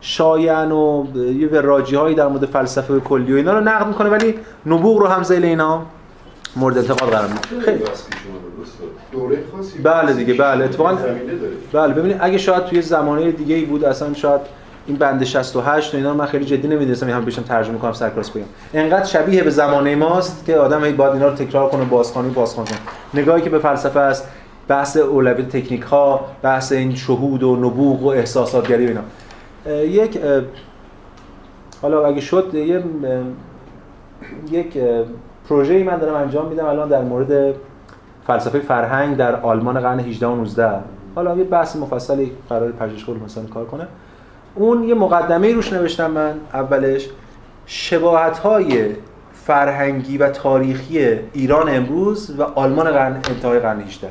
شایعن و یه وراجی هایی در مورد فلسفه کلی و اینا رو نقد می‌کنه ولی نبوغ رو هم زیل اینا. مورد انتقاد قرار میده خیلی بله دیگه بله اتفاقا بله ببینید اگه شاید توی زمانه دیگه ای بود اصلا شاید این بند 68 و اینا رو من خیلی جدی نمی‌دونستم هم بشم ترجمه کنم سرکلاس بگم. انقدر شبیه به زمانه ماست که آدم هی باید اینا رو تکرار کنه بازخوانی بازخوانی نگاهی که به فلسفه است بحث اولویت تکنیک ها بحث این شهود و نبوغ و احساساتگری و اینا. یک حالا اگه شد یه یک پروژه‌ای من دارم انجام میدم الان در مورد فلسفه فرهنگ در آلمان قرن 18 و 19 حالا یه بحث مفصلی قرار پژوهشگاه مثلا کار کنه. اون یه مقدمه روش نوشتم من اولش. شباهت های فرهنگی و تاریخی ایران امروز و آلمان قرن انتهای قرن 18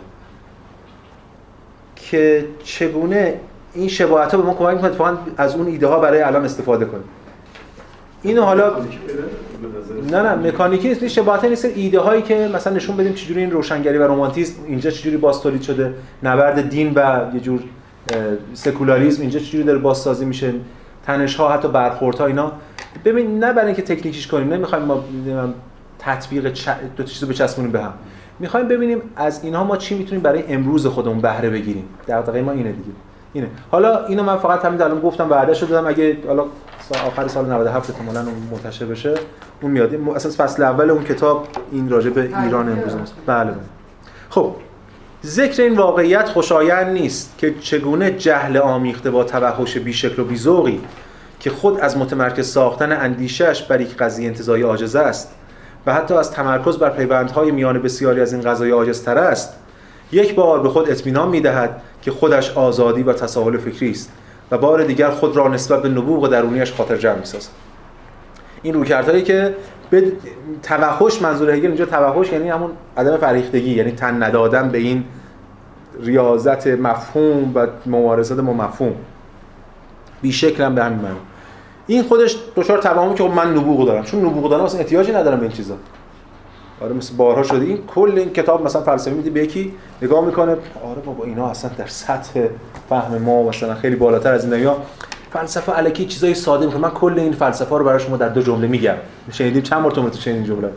که چگونه این شباهت ها به ما کمک می‌کنه از اون ایده ها برای الان استفاده کنیم. اینو حالا نه نه مکانیکی نیست شباهت نیست. ایده هایی که مثلا نشون بدیم چجوری این روشنگری و رمانتیسم اینجا چجوری باز تولید شده نبرد دین و یه جور سکولاریسم اینجا چجوری داره بازسازی میشه تنش ها حتی برخورد ها اینا. ببین نه برای اینکه تکنیکیش کنیم نمی‌خوایم ما تطبیق چ... دو تا چیزو بچسبونیم به هم. می‌خوایم ببینیم از اینها ما چی می‌تونیم برای امروز خودمون بهره بگیریم. دغدغه ما اینه دیگه. اینه. حالا اینو من فقط همین الان گفتم وعده شده دادم اگه حالا آخر سال 97 احتمالاً اون منتشر بشه اون میاد. اساس فصل اول اون کتاب این راجع به ایران امروز است بله بله. خب ذکر این واقعیت خوشایند نیست که چگونه جهل آمیخته با توحش بیشکل و بیزوقی که خود از متمرکز ساختن اندیشش بر یک قضیه انتزاعی عاجز است و حتی از تمرکز بر پیوندهای میان بسیاری از این قضایای عاجزتر است یک بار به خود اطمینان می‌دهد که خودش آزادی و تساهل فکری است. و بار دیگر خود را نسبت به نبوغ درونیش خاطر جمع می‌سازد. این رویکردهایی که به توحش منظور هگل اینجا توحش یعنی همون عدم فریختگی یعنی تن ندادن به این ریاضت مفهوم و ممارسات ما مفهوم. بی هم به همین معنی. این خودش دچار توهمی که خب من نبوغ دارم. چون نبوغ دارم اصلا احتیاجی ندارم به این چیزا. آره مثل بارها شده. این کل این کتاب مثلا فلسفه میده به یکی نگاه می‌کنه. آره بابا اینا اصلا در سطح فهم ما مثلا خیلی بالاتر از این دنیا. فلسفه الکی چیزای ساده می‌کنه. من کل این فلسفه رو برای شما در دو جمله میگم. شنیدیم چند بار تو شنیدین جمله؟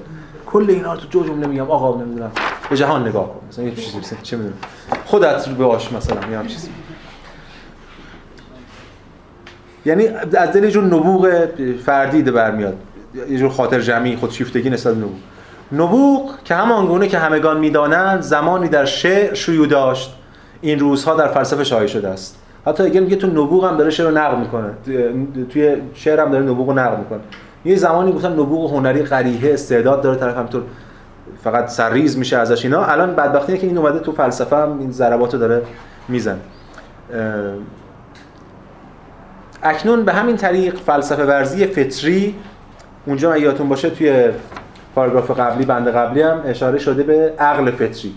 کل اینا رو تو دو جمله میگم. آقا نمی‌دونم. به جهان نگاه کن. مثلا یه چیزی چه می‌دونم. خودت رو باش مثلا میگم چیزی. یعنی از دل جور نبوغ فردی ده برمیاد یه جور خاطر جمعی خودشیفتگی نسبت نبوغ. نبوغ که همان گونه که همگان می‌دانند زمانی در شعر شیوع داشت. این روزها در فلسفه شایع شده است. حتی اگر میگه تو نبوغ هم داره شعر رو نقل می‌کنه توی شعر هم داره نبوغ رو نقل می‌کنه. یه زمانی گفتن نبوغ هنری قریحه استعداد داره طرف همینطور فقط سرریز میشه ازش اینا. الان بدبختیه که این اومده تو فلسفه هم این ضربات رو داره میزن اکنون به همین طریق فلسفه ورزی فطری اونجا یادتون باشه توی پاراگراف قبلی بند قبلی هم اشاره شده به عقل فطری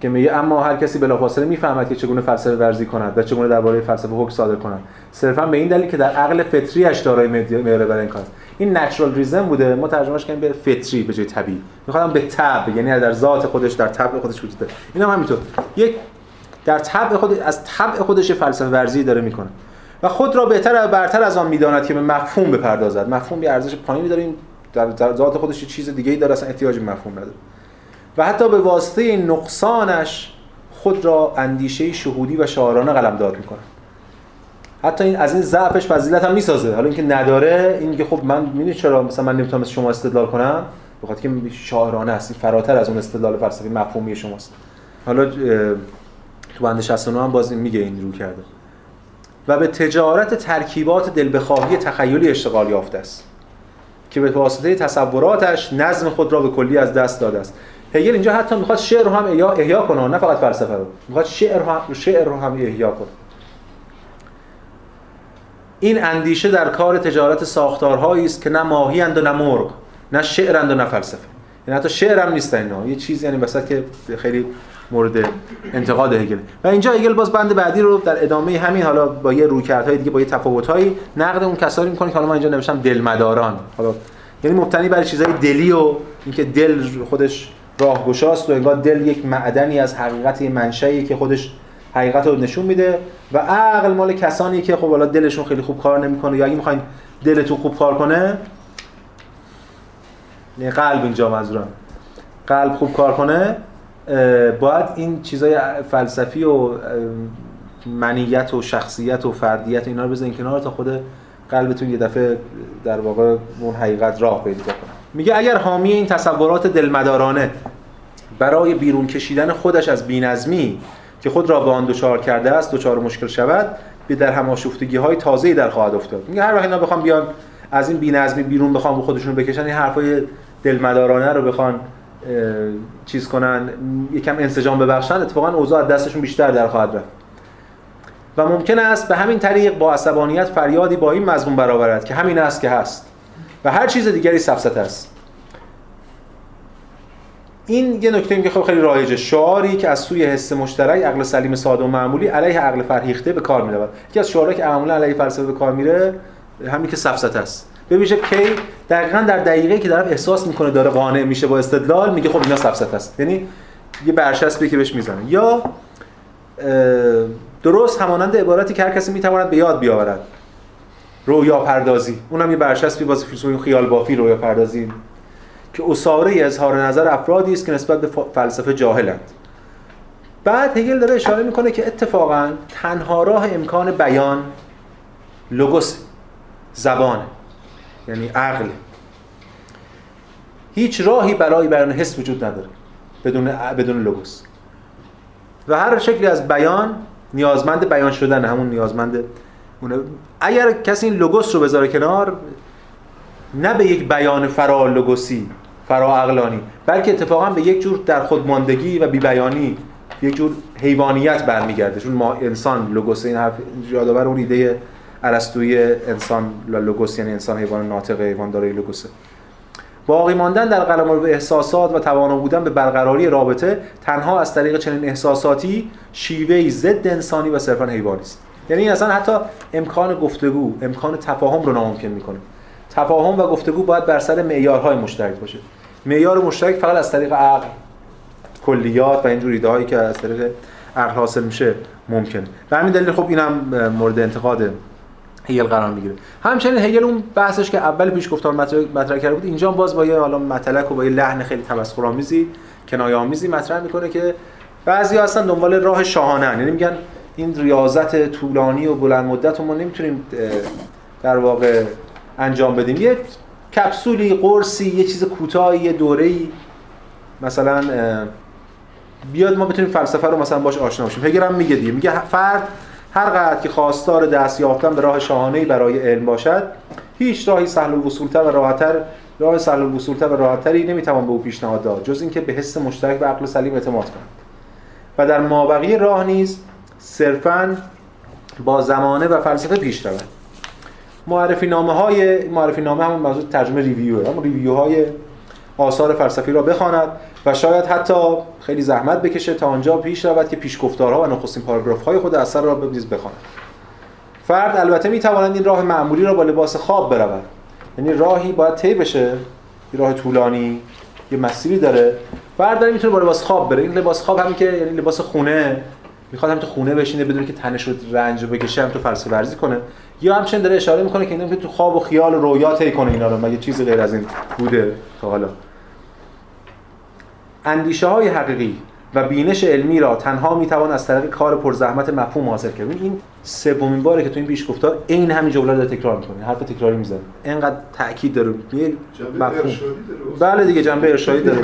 که میگه اما هر کسی بلافاصله می‌فهمد که چگونه فلسفه ورزی کند و چگونه درباره فلسفه حکم صادر کند. صرفا به این دلیل که در عقل اش دارای معیار برای این کار. این نچرال ریزن بوده. ما ترجمهش کردیم به فطری به جای طبیعی. می‌خوام به طبع یعنی در ذات خودش در طبع خودش وجود داره. اینا هم همینطور. یک در طبع خود از طبع خودش فلسفه ورزی داره می‌کنه. و خود را بهتر و برتر از آن می‌داند که به مفهوم بپردازد. مفهوم یه ارزش پایینی داره. در ذات خودش چیز دیگه ای داره اصلا احتیاج مفهوم نداره. و حتی به واسطه نقصانش خود را اندیشه شهودی و شاعرانه قلمداد می‌کنه. حتی این از این ضعفش فضیلت هم می‌سازه. حالا اینکه نداره این که خب من می‌دونی چرا مثلا من نمی‌تونم مثل شما استدلال کنم؟ بخاطر که شاعرانه است. فراتر از اون استدلال فلسفی مفهومی شماست. حالا تو بند 69 هم باز میگه این رو کرده. و به تجارت ترکیبات دل بخواهی تخیلی اشتغال یافته است. که به واسطه تصوراتش نظم خود را به کلی از دست داده است. هگل اینجا حتی می‌خواد شعر رو هم احیا, کنه نه فقط فلسفه رو. می‌خواد شعر رو هم شعر رو هم احیا کنه. این اندیشه در کار تجارت ساختارهایی است که نه ماهی و نه مرغ نه شعرند و نه فلسفه. یعنی حتی شعر هم نیست اینا. یه چیز یعنی که خیلی مورد انتقاد هگل. و اینجا هگل باز بند بعدی رو در ادامه همین حالا با یه رویکردهای دیگه با یه تفاوت‌هایی نقد اون کسایی می‌کنه که حالا من اینجا نوشتم دلمداران. حالا یعنی مبتنی بر چیزای دلی و اینکه دل خودش راهگشاست و انگار دل یک معدنی از حقیقت منشأیه که خودش حقیقت رو نشون میده و عقل مال کسانی که خب حالا دلشون خیلی خوب کار نمی‌کنه یا اگه می‌خواین دلتون خوب کار کنه یعنی قلب اینجا منظورم. قلب خوب کار کنه باید این چیزای فلسفی و منیت و شخصیت و فردیت اینا رو بزنین کنار تا خود قلبتون یه دفعه در واقع اون حقیقت راه پیدا کنه. میگه اگر حامی این تصورات دلمدارانه برای بیرون کشیدن خودش از بینظمی که خود را به آن دچار کرده است دچار مشکل شود به در هماشفتگی های تازه‌ای در خواهد افتاد. میگه هر وقت اینا بخوام بیان از این بینظمی بیرون بخوام خودشون بکشن این حرفای دلمدارانه رو بخوان چیز کنن یکم انسجام ببخشن اتفاقا اوضاع از دستشون بیشتر در خواهد رفت. و ممکن است به همین طریق با عصبانیت فریادی با این مضمون برآورد که همین است که هست و هر چیز دیگری سفسطه است. این یه نکته که خب خیلی رایجه. شعاری که از سوی حس مشترک عقل سلیم ساده و معمولی علیه عقل فرهیخته به کار می‌رود. یکی از شعارهایی که معمولا علیه فلسفه به کار میره همین که سفسطه است. ببینید کی دقیقا در دقیقه که طرف احساس می‌کنه داره قانع میشه با استدلال میگه خب اینا سفسطه است. یعنی یه برچسبی که بهش می‌زنه. یا درست همانند عبارتی که هر کسی می‌تواند به یاد بیاورد. رویا پردازی اونم یه برچسبی باز فیلسوفی خیال بافی رویا پردازی که اساره اظهار نظر افرادی است که نسبت به فلسفه جاهلند. بعد هگل داره اشاره می‌کنه که اتفاقا تنها راه امکان بیان لوگوس زبانه. یعنی عقل. هیچ راهی برای بیان حس وجود نداره. بدون بدون لوگوس و هر شکلی از بیان نیازمند بیان شدن همون نیازمند اونه اگر کسی این لوگوس رو بذاره کنار نه به یک بیان فرا لوگوسی فرا عقلانی بلکه اتفاقا به یک جور در خود ماندگی و بی بیانی یک جور حیوانیت برمیگرده. چون ما انسان لوگوس این حرف یادآور اون ایده ارسطویی انسان لوگوس یعنی انسان حیوان ناطق حیوان داره لوگوسه باقی ماندن در قلمرو احساسات و توانا بودن به برقراری رابطه تنها از طریق چنین احساساتی شیوهی ضد انسانی و صرفا حیوانی است. یعنی این اصلا حتی امکان گفتگو امکان تفاهم رو ناممکن می‌کنه. تفاهم و گفتگو باید بر سر معیارهای مشترک باشه. معیار مشترک فقط از طریق عقل کلیات و اینجور ایده هایی که از طریق عقل حاصل میشه ممکنه به همین دلیل خب اینم مورد انتقاد هگل قرار می‌گیره. همچنین هگل اون بحثش که اول پیش گفتار مطرح کرده بود اینجا باز با یه حالا مطلق و با یه لحن خیلی تمسخرآمیزی کنایه آمیزی مطرح می‌کنه که بعضی هستن دنبال راه شاهانه یعنی میگن این ریاضت طولانی و بلند مدت رو ما نمی‌تونیم در واقع انجام بدیم. یه کپسولی قرصی یه چیز کوتاهی یه دوره‌ای مثلا بیاد ما بتونیم فلسفه رو مثلا باش آشنا بشیم هگل هم میگه دیگه. میگه فرد هر قدر که خواستار دست یافتن به راه شاهانه‌ای برای علم باشد هیچ راهی سهل الوصول‌تر و راحت‌تر راه سهل الوصول‌تر و راحت‌تری نمی‌توان به او پیشنهاد داد جز اینکه به حس مشترک و عقل سلیم اعتماد کند. و در مابقی راه نیز صرفاً با زمانه و فلسفه پیش رود. معرفی نامه های معرفی نامه همون موضوع ترجمه ریویو هم ریویو های آثار فلسفی را بخواند. و شاید حتی خیلی زحمت بکشه تا آنجا پیش رود که پیشگفتارها و نخستین پاراگراف های خود اثر را بنیز بخواند فرد البته می توانند این راه معمولی را با لباس خواب برود. یعنی راهی باید طی بشه. یه راه طولانی یه مسیری داره. فرد داره می‌تونه با لباس خواب بره. این لباس خواب همین که یعنی لباس خونه. می‌خواد هم تو خونه بشینه بدون که تنش رو رنج رو بکشه هم تو فلسفه ورزی کنه. یا همچنین داره اشاره می‌کنه که اینا تو خواب و خیال و رویا طی کنه اینا رو. مگه چیزی غیر از این بوده تا حالا؟ اندیشه های حقیقی و بینش علمی را تنها می‌توان از طریق کار پرزحمت مفهوم حاصل کرد. این سومین باره که تو این پیش گفتار عین همین جمله رو تکرار می‌کنه. حرف تکراری می‌زنه. اینقدر تاکید داره. یه مفهوم. بله دیگه جنبه ارشادی داره.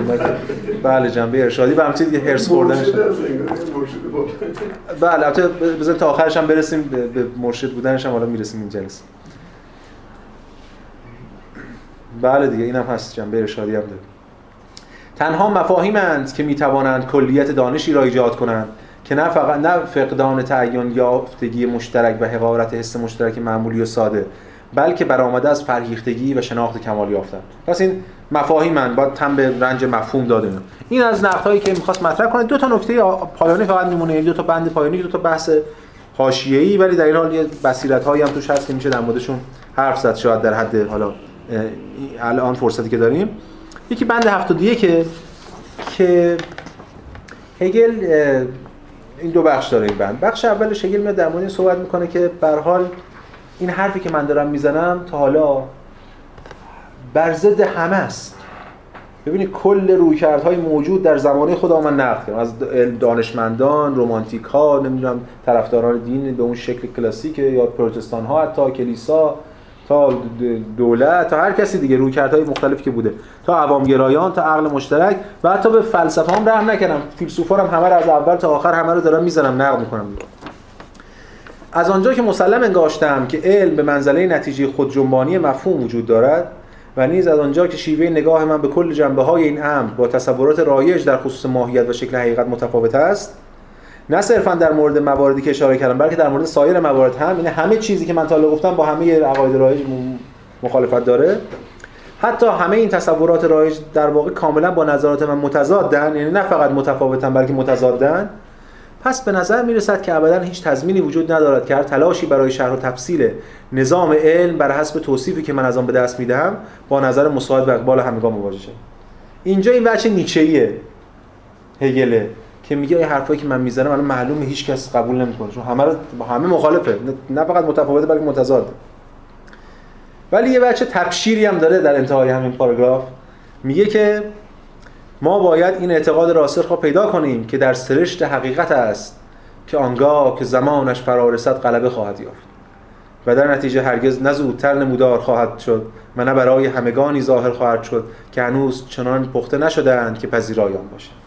بله جنبه ارشادی. و همچنین دیگه هرس خوردنش بله البته بزن تا آخرش هم برسیم. به مرشد بودنش هم حالا می‌رسیم این جلسه. بله دیگه اینم هست. جنبه ارشادی هم داره. تنها مفاهیمند که می‌توانند کلیت دانشی را ایجاد کنند که نه فقط نه فقدان تعین یافتگی مشترک و حقارت حس مشترک معمولی و ساده بلکه برآمده از فرهیختگی و شناخت کمال یافتن. پس این مفاهیمن با تم به رنج مفهوم داده این از نقدهایی که می‌خواست مطرح کنه. دو تا نکته پایانی فقط میمونه. دو تا بند پایانی دو تا بحث حاشیه‌ای ولی در این حال یه بصیرت‌هایی هم توش هست که میشه در موردشون حرف زد. شاید در حد حالا الان فرصتی که داریم. یکی بند 71 که که هگل این دو بخش داره این بند. بخش اولش هگل میاد در مورد صحبت می‌کنه که به حال این حرفی که من دارم می‌زنم تا حالا بر ضد همه است. ببینید کل رویکردهای موجود در زمانه خدا من نقد کردم. از دانشمندان رومانتیک ها نمی‌دونم طرفداران دین به اون شکل کلاسیک یا پروتستان ها حتی کلیسا. تا دولت تا هر کسی دیگه رویکردهای مختلفی که بوده. تا عوامگرایان تا عقل مشترک و حتی به فلسفه هم رحم نکردم. فیلسوفا هم همه رو از اول تا آخر همه رو دارم می‌زنم نقد می‌کنم. از آنجا که مسلم انگاشتم که علم به منزله نتیجه خود جنبانی مفهوم وجود دارد و نیز از آنجا که شیوه نگاه من به کل جنبه های این امر با تصورات رایج در خصوص ماهیت و شکل حقیقت متفاوت است نه صرفا در مورد مواردی که اشاره کردم بلکه در مورد سایر موارد هم این همه چیزی که من تا گفتم با همه عقاید رایج مخالفت داره. حتی همه این تصورات رایج در واقع کاملا با نظرات من متضادن یعنی نه فقط متفاوتن بلکه متضادن. پس به نظر می رسد که ابدا هیچ تضمینی وجود ندارد که هر تلاشی برای شرح و تفصیل نظام علم بر حسب توصیفی که من از آن به دست می‌دهم با نظر مساعد و اقبال همگان مواجه شد اینجا این بچه نیچه‌ایه هگله. که میگه این حرفایی که من می‌زنم الان معلومه هیچ کس قبول نمی‌کنه. چون همه رو همه مخالفه. نه فقط متفاوته بلکه متضاد. ولی یه بچه تبشیری هم داره در انتهای همین پاراگراف. میگه که ما باید این اعتقاد راسخ را پیدا کنیم که در سرشت حقیقت است که آنگاه که زمانش فرارسد غلبه خواهد یافت. و در نتیجه هرگز نه زودتر نمودار خواهد شد و نه برای همگانی ظاهر خواهد شد که هنوز چنان پخته نشدهاند که پذیرایان باشند.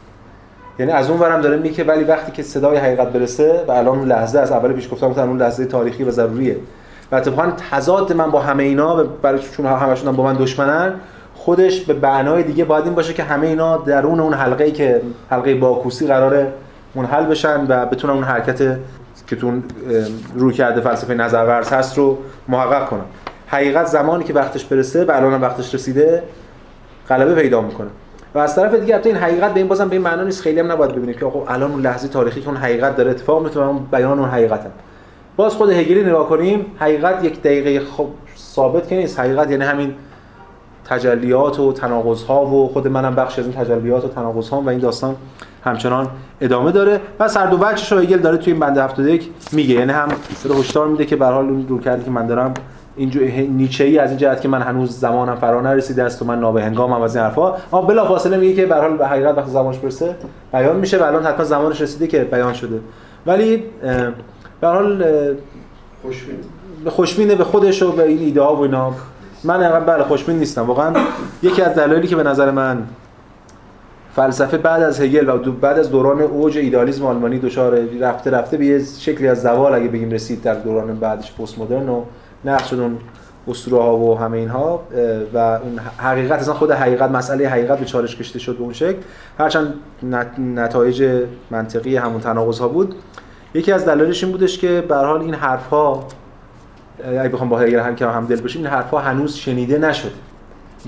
یعنی از اون ورم داره میگه ولی وقتی که صدای حقیقت برسه و الان اون لحظه از اول پیش گفتم اون لحظه تاریخی و ضروریه. و اتفاقا تضاد من با همه اینا برای چون همشون با من دشمنن خودش به بنای دیگه باید این باشه که همه اینا درون اون حلقه ای که حلقه باکوسی قراره منحل بشن و بتونن اون حرکت که تون روی کرده فلسفه نظرورز هست رو محقق کنن. حقیقت زمانی که وقتش برسه و الان وقتش رسیده غلبه پیدا می‌کنه. و از طرف دیگه البته این حقیقت به این بازم به این معنا نیست. خیلی هم نباید ببینیم که خب الان اون لحظه تاریخی که اون حقیقت داره اتفاق میفته اون بیان اون حقیقت باز خود هگلی نگاه کنیم حقیقت یک دقیقه خب ثابت که نیست. حقیقت یعنی همین تجلیات و تناقض ها و خود منم بخش از این تجلیات و تناقض ها و این داستان همچنان ادامه داره. و سر دو بچش هگل داره توی این بنده 71 میگه. یعنی هم داره هشدار میده که به حال اون رو کردی که من دارم اینجور نیچه ای از این جهت که من هنوز زمانم فرا نرسیده است و من نابهنگامم از این حرفا. اما بلا فاصله میگه که به حال به حقیقت وقتی زمانش برسه. بیان میشه و الان حتما زمانش رسیده که بیان شده. ولی به حال خوشبین. خوشبینه به خودش و به این ایده ها و اینا. من انقدر بله خوشبین نیستم. واقعا یکی از دلایلی که به نظر من فلسفه بعد از هگل و بعد از دوران اوج ایدالیسم آلمانی دچار رفته رفته به یه شکلی از زوال اگه بگیم رسید در دوران بعدش پست مدرن و نقش شد اون اسطوره ها و همه اینها و اون حقیقت اصلا خود حقیقت مسئله حقیقت به چالش کشیده شد به اون شکل. هرچند نتایج منطقی همون تناقض ها بود. یکی از دلایلش این بودش که به حال این حرف ها اگه بخوام با هگل هم که هم دل بشیم این حرف ها هنوز شنیده نشده.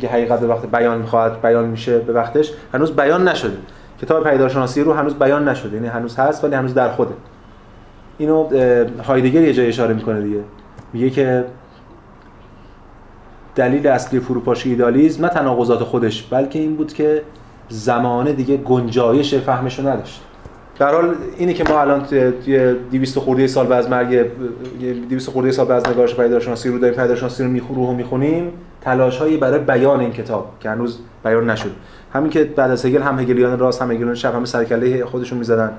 که حقیقت به وقت بیان می‌خواد بیان میشه به وقتش هنوز بیان نشده. کتاب پیدارشناسی رو هنوز بیان نشده. یعنی هنوز هست ولی هنوز در خوده. اینو هایدگر یه جای اشاره می‌کنه دیگه. میگه که دلیل اصلی فروپاشی ایدالیسم نه تناقضات خودش بلکه این بود که زمانه دیگه گنجایش فهمشو نداشت. در حال اینی که ما الان توی 200 خورده سال بعد از مرگ 200 خورده سال بعد از نگارش پیدارشناسی رو داریم پیدارشناسی رو میخورو می‌خونیم تلاش هایی برای بیان این کتاب که هنوز بیان نشد. همین که بعد از هگل هم هگلیان راست هم هگلیان چپ هم سرکله خودشون می‌زدن.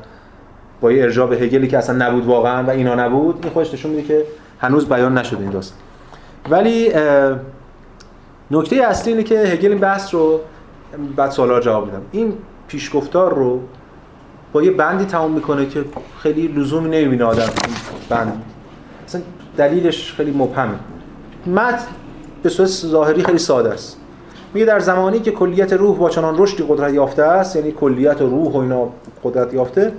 با یه ارجاع به هگلی که اصلا نبود واقعا و اینا نبود این خودش نشون میده که هنوز بیان نشده این داستان. ولی نکته اصلی اینه که هگل این بحث رو بعد سوالا جواب میدم. این پیشگفتار رو با یه بندی تمام می‌کنه که خیلی لزومی نمی‌بینه آدم بند. اصلا دلیلش خیلی مبهمه. متن به صورت ظاهری خیلی ساده است. میگه در زمانی که کلیت روح با چنان رشدی قدرت یافته است یعنی کلیت روح و اینا قدرت یافته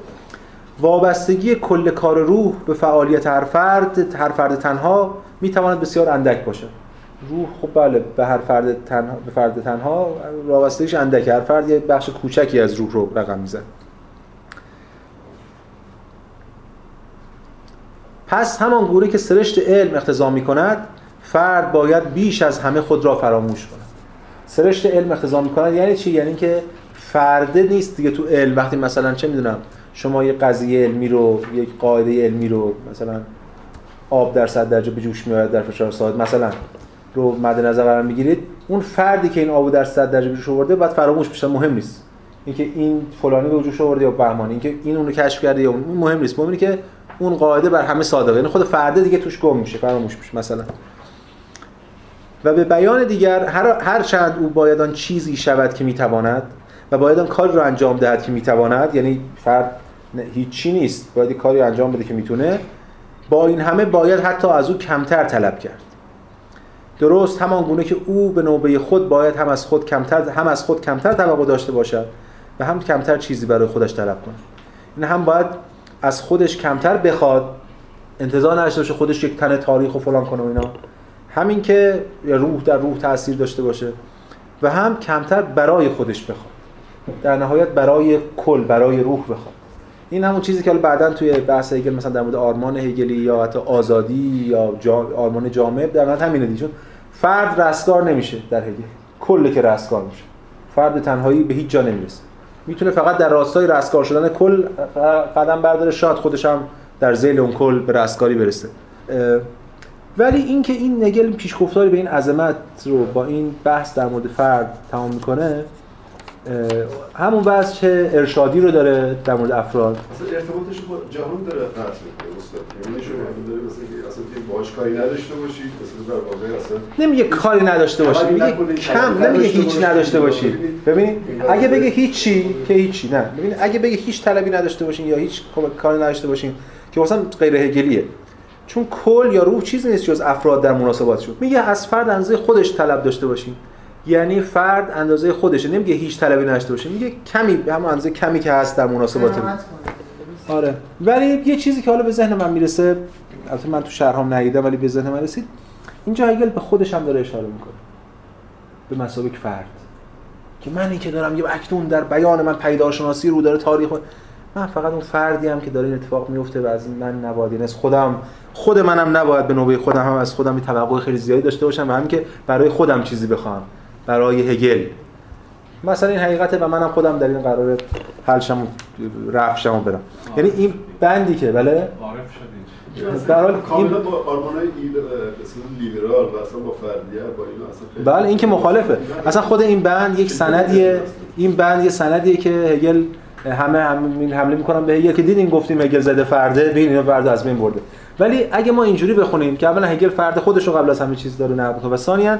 وابستگی کل کار روح به فعالیت هر فرد هر فرد تنها می‌تواند بسیار اندک باشد. روح خب بله به هر فرد تنها به فرد تنها وابستگیش اندک هر فرد یه بخش کوچکی از روح رو رقم می‌زنه پس همان گونه که سرشت علم اختزام می کند فرد باید بیش از همه خود را فراموش کند. سرشت علم اختزام می کند یعنی چی؟ یعنی که فرده نیست دیگه تو علم. وقتی مثلا چه می‌دونم شما یه قضیه علمی رو یک قاعده علمی رو مثلا آب در صد درجه به جوش میاد در فشار ساعت مثلا رو مد نظر قرار می‌گیرید اون فردی که این آبو در صد درجه به جوش آورده بعد فراموش بشه مهم نیست. اینکه این فلانی به جوش آورده یا بهمانی اینکه این اونو کشف کرده یا اون مهم نیست. مهم که اون قاعده بر همه صادقه. یعنی خود فرده دیگه توش گم میشه فراموش میشه مثلا. و به بیان دیگر هر, هر چند او باید آن چیزی شود که می‌تواند و باید آن کاری رو انجام دهد که می‌تواند یعنی فرد هیچی نیست. باید کاری انجام بده که می‌تونه. با این همه باید حتی از او کمتر طلب کرد. درست همان گونه که او به نوبه خود باید هم از خود کمتر هم از خود کمتر توقع داشته باشد و هم کمتر چیزی برای خودش طلب کنه این هم باید از خودش کمتر بخواد. انتظار نداشته باشه خودش یک تن تاریخ و فلان کنه و اینا. همین که روح در روح تاثیر داشته باشه و هم کمتر برای خودش بخواد. در نهایت برای کل برای روح بخواد. این همون چیزی که بعدا توی بحث هگل مثلا در مورد آرمان هگلی یا حتی آزادی یا جا آرمان جامع در نهایت همینه دیگه. چون فرد رستگار نمیشه در هگل. کل که رستگار میشه. فرد تنهایی به هیچ جا نمی‌رسه. می‌تونه فقط در راستای رستگار شدن کل قدم برداره. شاید خودش هم در ذیل اون کل به رستگاری برسه. ولی اینکه این نگل پیشگفتاری به این عظمت رو با این بحث در مورد فرد تمام می‌کنه همون چه ارشادی رو داره در مورد افراد؟ ارتباطش با جهان داره قطع می‌کنه استاد یعنی شما داره مثلا که اصلا که باهاش کاری نداشته باشید مثلا در واقع اصلا نمیگه کاری نداشته باشید میگه کم نمیگه هیچ نداشته باشید. ببینید اگه بگه هیچی که هیچی نه. ببینید اگه بگه هیچ طلبی نداشته باشین یا هیچ کاری نداشته باشین که مثلا غیر هگلیه چون کل یا روح چیزی نیست جز افراد در مناسباتشون. میگه از فرد اندازه خودش طلب داشته باشین. یعنی فرد اندازه خودشه. نمیگه هیچ طلبی نداشته باشه. میگه کمی همون اندازه کمی که هست در مناسبات آره. ولی یه چیزی که حالا به ذهن من می‌رسه البته من تو شرحام ندیدم ولی به ذهن من رسید اینجا هگل به خودش هم داره اشاره می‌کنه. به مسابق فرد. که منی که دارم یه اکنون در بیان من پیداشناسی رو داره تاریخ من فقط اون فردی هم که داره این اتفاق میفته و از این من نباید یعنی از خودم خود منم نباید به نوبه خودم هم از خودم توقع خیلی زیادی داشته باشم و همین که برای خودم چیزی بخوام. برای هگل. مثلا این حقیقته و منم خودم در این قرار حلشم رفشم و برم یعنی این بندی که بله؟ عارف در حال کاملا با آرمانای لیبرال و اصلا با فردیت با اینا اصلا بله این که مخالفه. اصلا خود این بند یک سندیه این بند یه سندیه که هگل همه همین حمله می‌کنن به هگل که دیدین گفتیم هگل زده فرده ببین اینا فرد از بین برده. ولی اگه ما اینجوری بخونیم که اولا هگل فرد خودش رو قبل از همه چیز داره نقد و ثانیا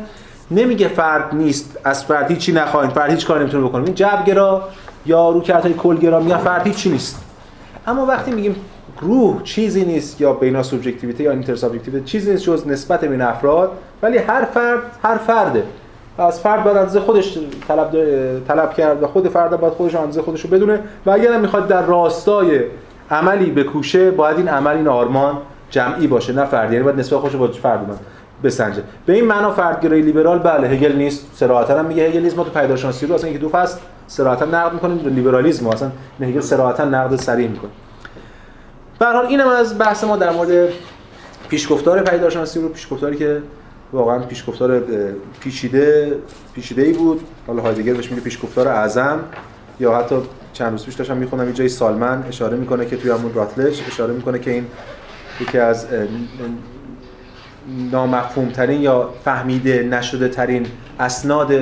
نمیگه فرد نیست از فرد هیچی نخواهیم فرد هیچ کاری نمی‌تونه بکنه. این جبرگرا یا روکرتای کلگرا میگن فرد هیچی نیست. اما وقتی میگیم روح چیزی نیست یا بینا سوبژکتیویته یا اینتر سابجکتیویته چیزی نیست جز نسبت بین افراد ولی هر فرد هر فرده. از فرد باید اندازه خودش طلب طلب کرد و خود فرد باید خودش اندازه خودش رو بدونه و اگر می‌خواد در راستای عملی بکوشه باید این عمل این آرمان جمعی باشه نه فردی یعنی باید نسبت خودش با فرد من بسنجه. به این معنا فردگرایی لیبرال بله هگل نیست صراحتا هم میگه هگل نیست ما تو پیداشناسی رو اصلا یک دو فصل صراحتا نقد می‌کنیم به لیبرالیسم اصلا هگل صراحتا نقد صریح می‌کنه. به حال اینم از بحث ما در مورد پیشگفتار پیداشناسی رو پیشگفتاری که واقعا پیشگفتار پیچیده پیچیده ای بود. حالا هایدگر بهش میگه پیشگفتار اعظم یا حتی چند روز پیش داشتم می‌خونم جای سالمن اشاره می‌کنه که توی همون راتلش اشاره می‌کنه که این یکی از نامفهوم ترین یا فهمیده نشده ترین اسناد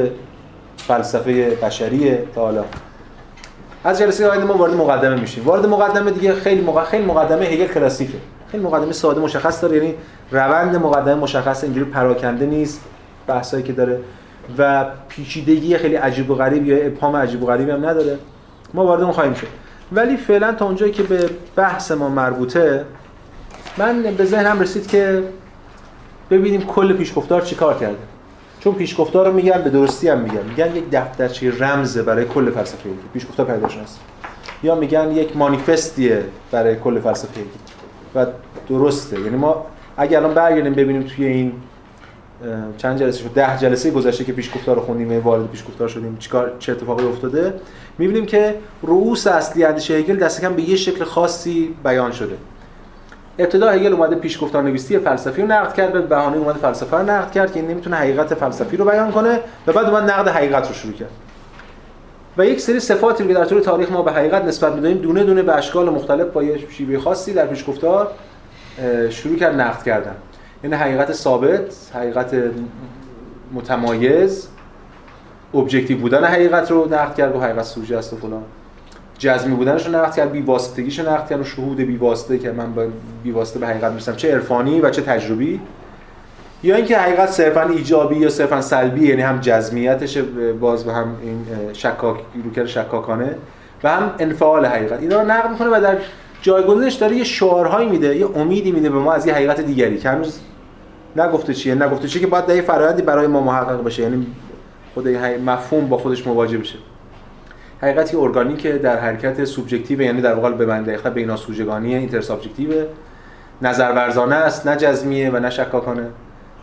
فلسفه بشریه تا حالا. از جلسه آینده ما وارد مقدمه میشیم. وارد مقدمه دیگه خیلی خیلی مقدمه هگل کلاسیکه. خیلی مقدمه ساده مشخص داره یعنی روند مقدمه مشخص اینجوری پراکنده نیست بحثایی که داره. و پیچیدگی خیلی عجیب و غریب یا ابهام عجیب و غریبی هم نداره. ما وارد اون خواهیم شد. ولی فعلا تا اونجایی که به بحث ما مربوطه من به ذهنم رسید که ببینیم کل پیشگفتار چیکار کرده. چون پیشگفتار رو میگن به درستی هم میگن. میگن یک دفترچه رمزه برای کل فلسفه پیشگفتار پیداشناسی یا میگن یک مانیفستیه برای کل فلسفه و درسته. یعنی ما اگر الان برگردیم ببینیم توی این چند جلسه شد؟ ده جلسه گذشته که پیشگفتار رو خوندیم وارد پیشگفتار شدیم چیکار چه اتفاقی افتاده؟ می‌بینیم که رؤوس اصلی اندیشه هگل دست کم به یه شکل خاصی بیان شده. ابتدا هگل اومده پیشگفتار نویسی فلسفی رو نقد کرد به بهانه اومده فلسفه رو نقد کرد که این نمی‌تونه حقیقت فلسفی رو بیان کنه و بعد اومد نقد حقیقت رو شروع کرد. و یک سری صفاتی رو که در طول تاریخ ما به حقیقت نسبت میدیم دونه دونه به اشکال مختلف با یه شیوه خاصی در پیشگفتار شروع کرد نقد کردن. یعنی حقیقت ثابت حقیقت متمایز objective بودن حقیقت رو نقد کرد و حقیقت سوژه است و فلان. جزمی بودنش رو نقد کرد بی واسطگیش رو نقد کرد و شهود بی واسطه که من با بی واسطه به حقیقت می‌رسم. چه عرفانی و چه تجربی. یا اینکه حقیقت صرفا ایجابی یا صرفا سلبی یعنی هم جزمیتش باز به هم این شکاک روکر شکاکانه و هم انفعال حقیقت. اینا رو نقد می‌کنه و در جایگزینش داره یه شعارهایی میده یه امیدی میده به ما از یه حقیقت دیگری که هنوز نگفته چیه نگفته چیه که باید در یه فرآیندی برای ما محقق بشه. یعنی خود مفهوم با خودش مواجه بشه. حقیقتی ارگانیک در حرکت سوبژکتیو یعنی در واقع به بنده خط بینا سوژگانی intersubjective نظر ورزانه است نه جزمیه و نه شکاکانه.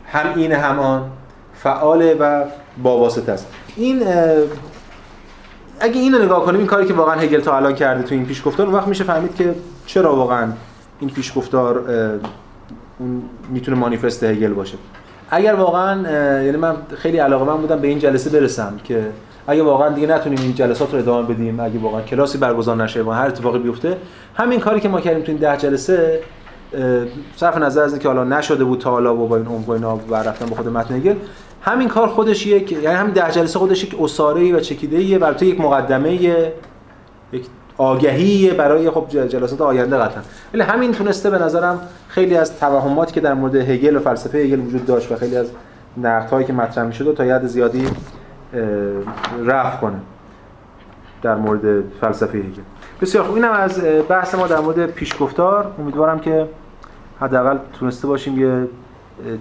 هم این همان فعاله و با واسطه است. این اگه اینو نگاه کنیم این کاری که واقعا هگل تا الان کرده تو این پیشگفتار اون وقت میشه فهمید که چرا واقعا این پیشگفتار اون می‌تونه مانیفست هگل باشه. اگر واقعا یعنی من خیلی علاقه من بودم به این جلسه برسم که اگه واقعا دیگه نتونیم این جلسات رو ادامه بدیم اگه واقعا کلاسی برگزار نشه و هر اتفاقی بیفته همین کاری که ما کردیم تو این ده جلسه صرف نظر از اینکه حالا نشده بود تا حالا با این عمق اینا و رفتن به خود متن هگل همین کار خودش یک یعنی همین ده جلسه خودش یک اساره و چکیده ایه و یک مقدمه یک آگهی برای خب جلسات آینده قطعا. ولی همین تونسته به نظرم خیلی از توهماتی که در مورد هگل و فلسفه هگل وجود داشت و خیلی از نقدهایی که مطرح می‌شد تا یاد زیادی رفع کنه در مورد فلسفه هگل. بسیار خوب. اینم از بحث ما در مورد پیشگفتار. امیدوارم که حداقل تونسته باشیم یه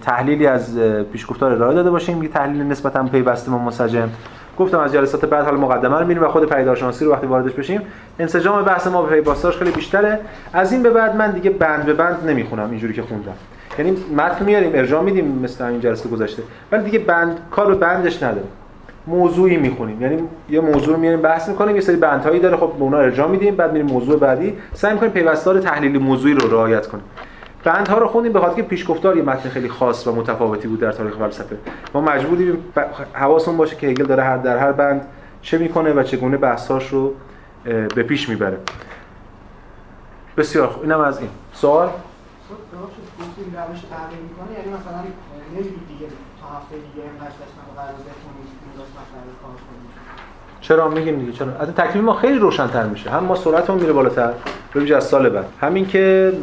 تحلیلی از پیشگفتار ارائه داده باشیم. یه تحلیل نسبتا پیوسته و منسجم. گفتم از جلسات بعد حال مقدمه رو میریم و خود پیدارشناسی رو وقتی واردش بشیم. انسجام بحث ما به پیوستاش خیلی بیشتره. از این به بعد من دیگه بند به بند نمی‌خونم اینجوری که خوندم. یعنی متن میاریم ارجاع میدیم مثل این جلسه گذشته. ولی دیگه بند کار به بندش نداره موضوعی می‌خونیم. یعنی یه موضوع رو میاریم بحث می‌کنیم یه سری بندهایی داره خب به اونا ارجاع میدیم بعد میریم موضوع بعدی. سعی می‌کنیم پیوستار تحلیلی موضوعی رو رعایت کنیم. بندها رو خوندیم به خاطر که پیشگفتار یه متن خیلی خاص و متفاوتی بود در تاریخ فلسفه ما مجبوریم حواسمون باشه که هگل داره هر در هر بند چه می‌کنه و چگونه بحثاش رو به پیش می‌بره. بسیار خوب. اینم از این. سوال؟ خب، روش می‌کنه. یعنی مثلا دیگه تا هفته دیگه چرا میگیم دیگه؟ چرا؟ از تکلیف ما خیلی روشن‌تر میشه. هم ما سرعتمون میره بالاتر. به از سال بعد. همین که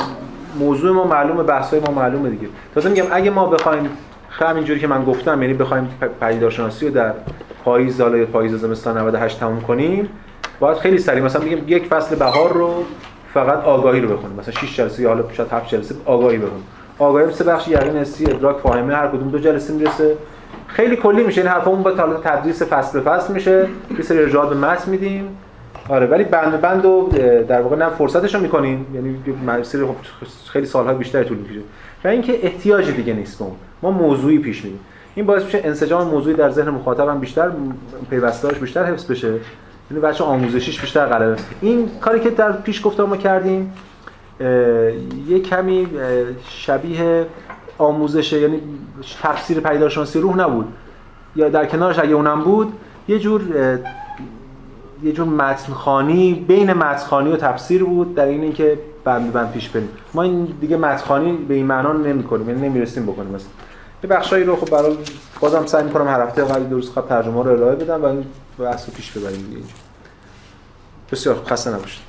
موضوع ما معلومه بحث‌های ما معلومه دیگه. تازه میگم اگه ما بخوایم همینجوری که من گفتم یعنی بخوایم پدیدارشناسی رو در پاییز سال پاییز زمستان 98 تموم کنیم باید خیلی سریع مثلا میگیم یک فصل بهار رو فقط آگاهی رو بخونیم. مثلا 6 جلسه یا حالا شاید 7 جلسه آگاهی بخونیم. آگاهی سه بخش یقین حسی ادراک فاهمه هر کدوم دو جلسه می‌رسه. خیلی کلی میشه. این حرفمون با حالا تدریس فصل به فصل میشه. یه سری ارجاعات به متن میدیم. آره ولی بند بند رو در واقع نه فرصتش رو می‌کنیم یعنی مسیر خب خیلی سالها بیشتر طول می‌کشه. و اینکه احتیاج دیگه نیست به ما موضوعی پیش میدیم این باعث میشه انسجام موضوعی در ذهن مخاطبم بیشتر پیوسته‌اش بیشتر حفظ بشه. یعنی بچه آموزشیش بیشتر غلبه این کاری که در پیش گفتار ما کردیم یه کمی شبیه آموزشه یعنی تفسیر پیداشناسی روح نبود. یا در کنارش اگه اونم بود یه جور یه جور متنخانی بین متنخانی و تفسیر بود در این اینکه بند بند پیش بریم. ما این دیگه متنخانی به این معنا نمی‌کنیم یعنی نمی‌رسیم بکنیم مثلا یه بخشایی رو خب برای بازم سعی می‌کنم هر هفته قبل دو روز ترجمه رو ارائه بدم و این بحث پیش ببریم دیگه بسیار خسته نباشید.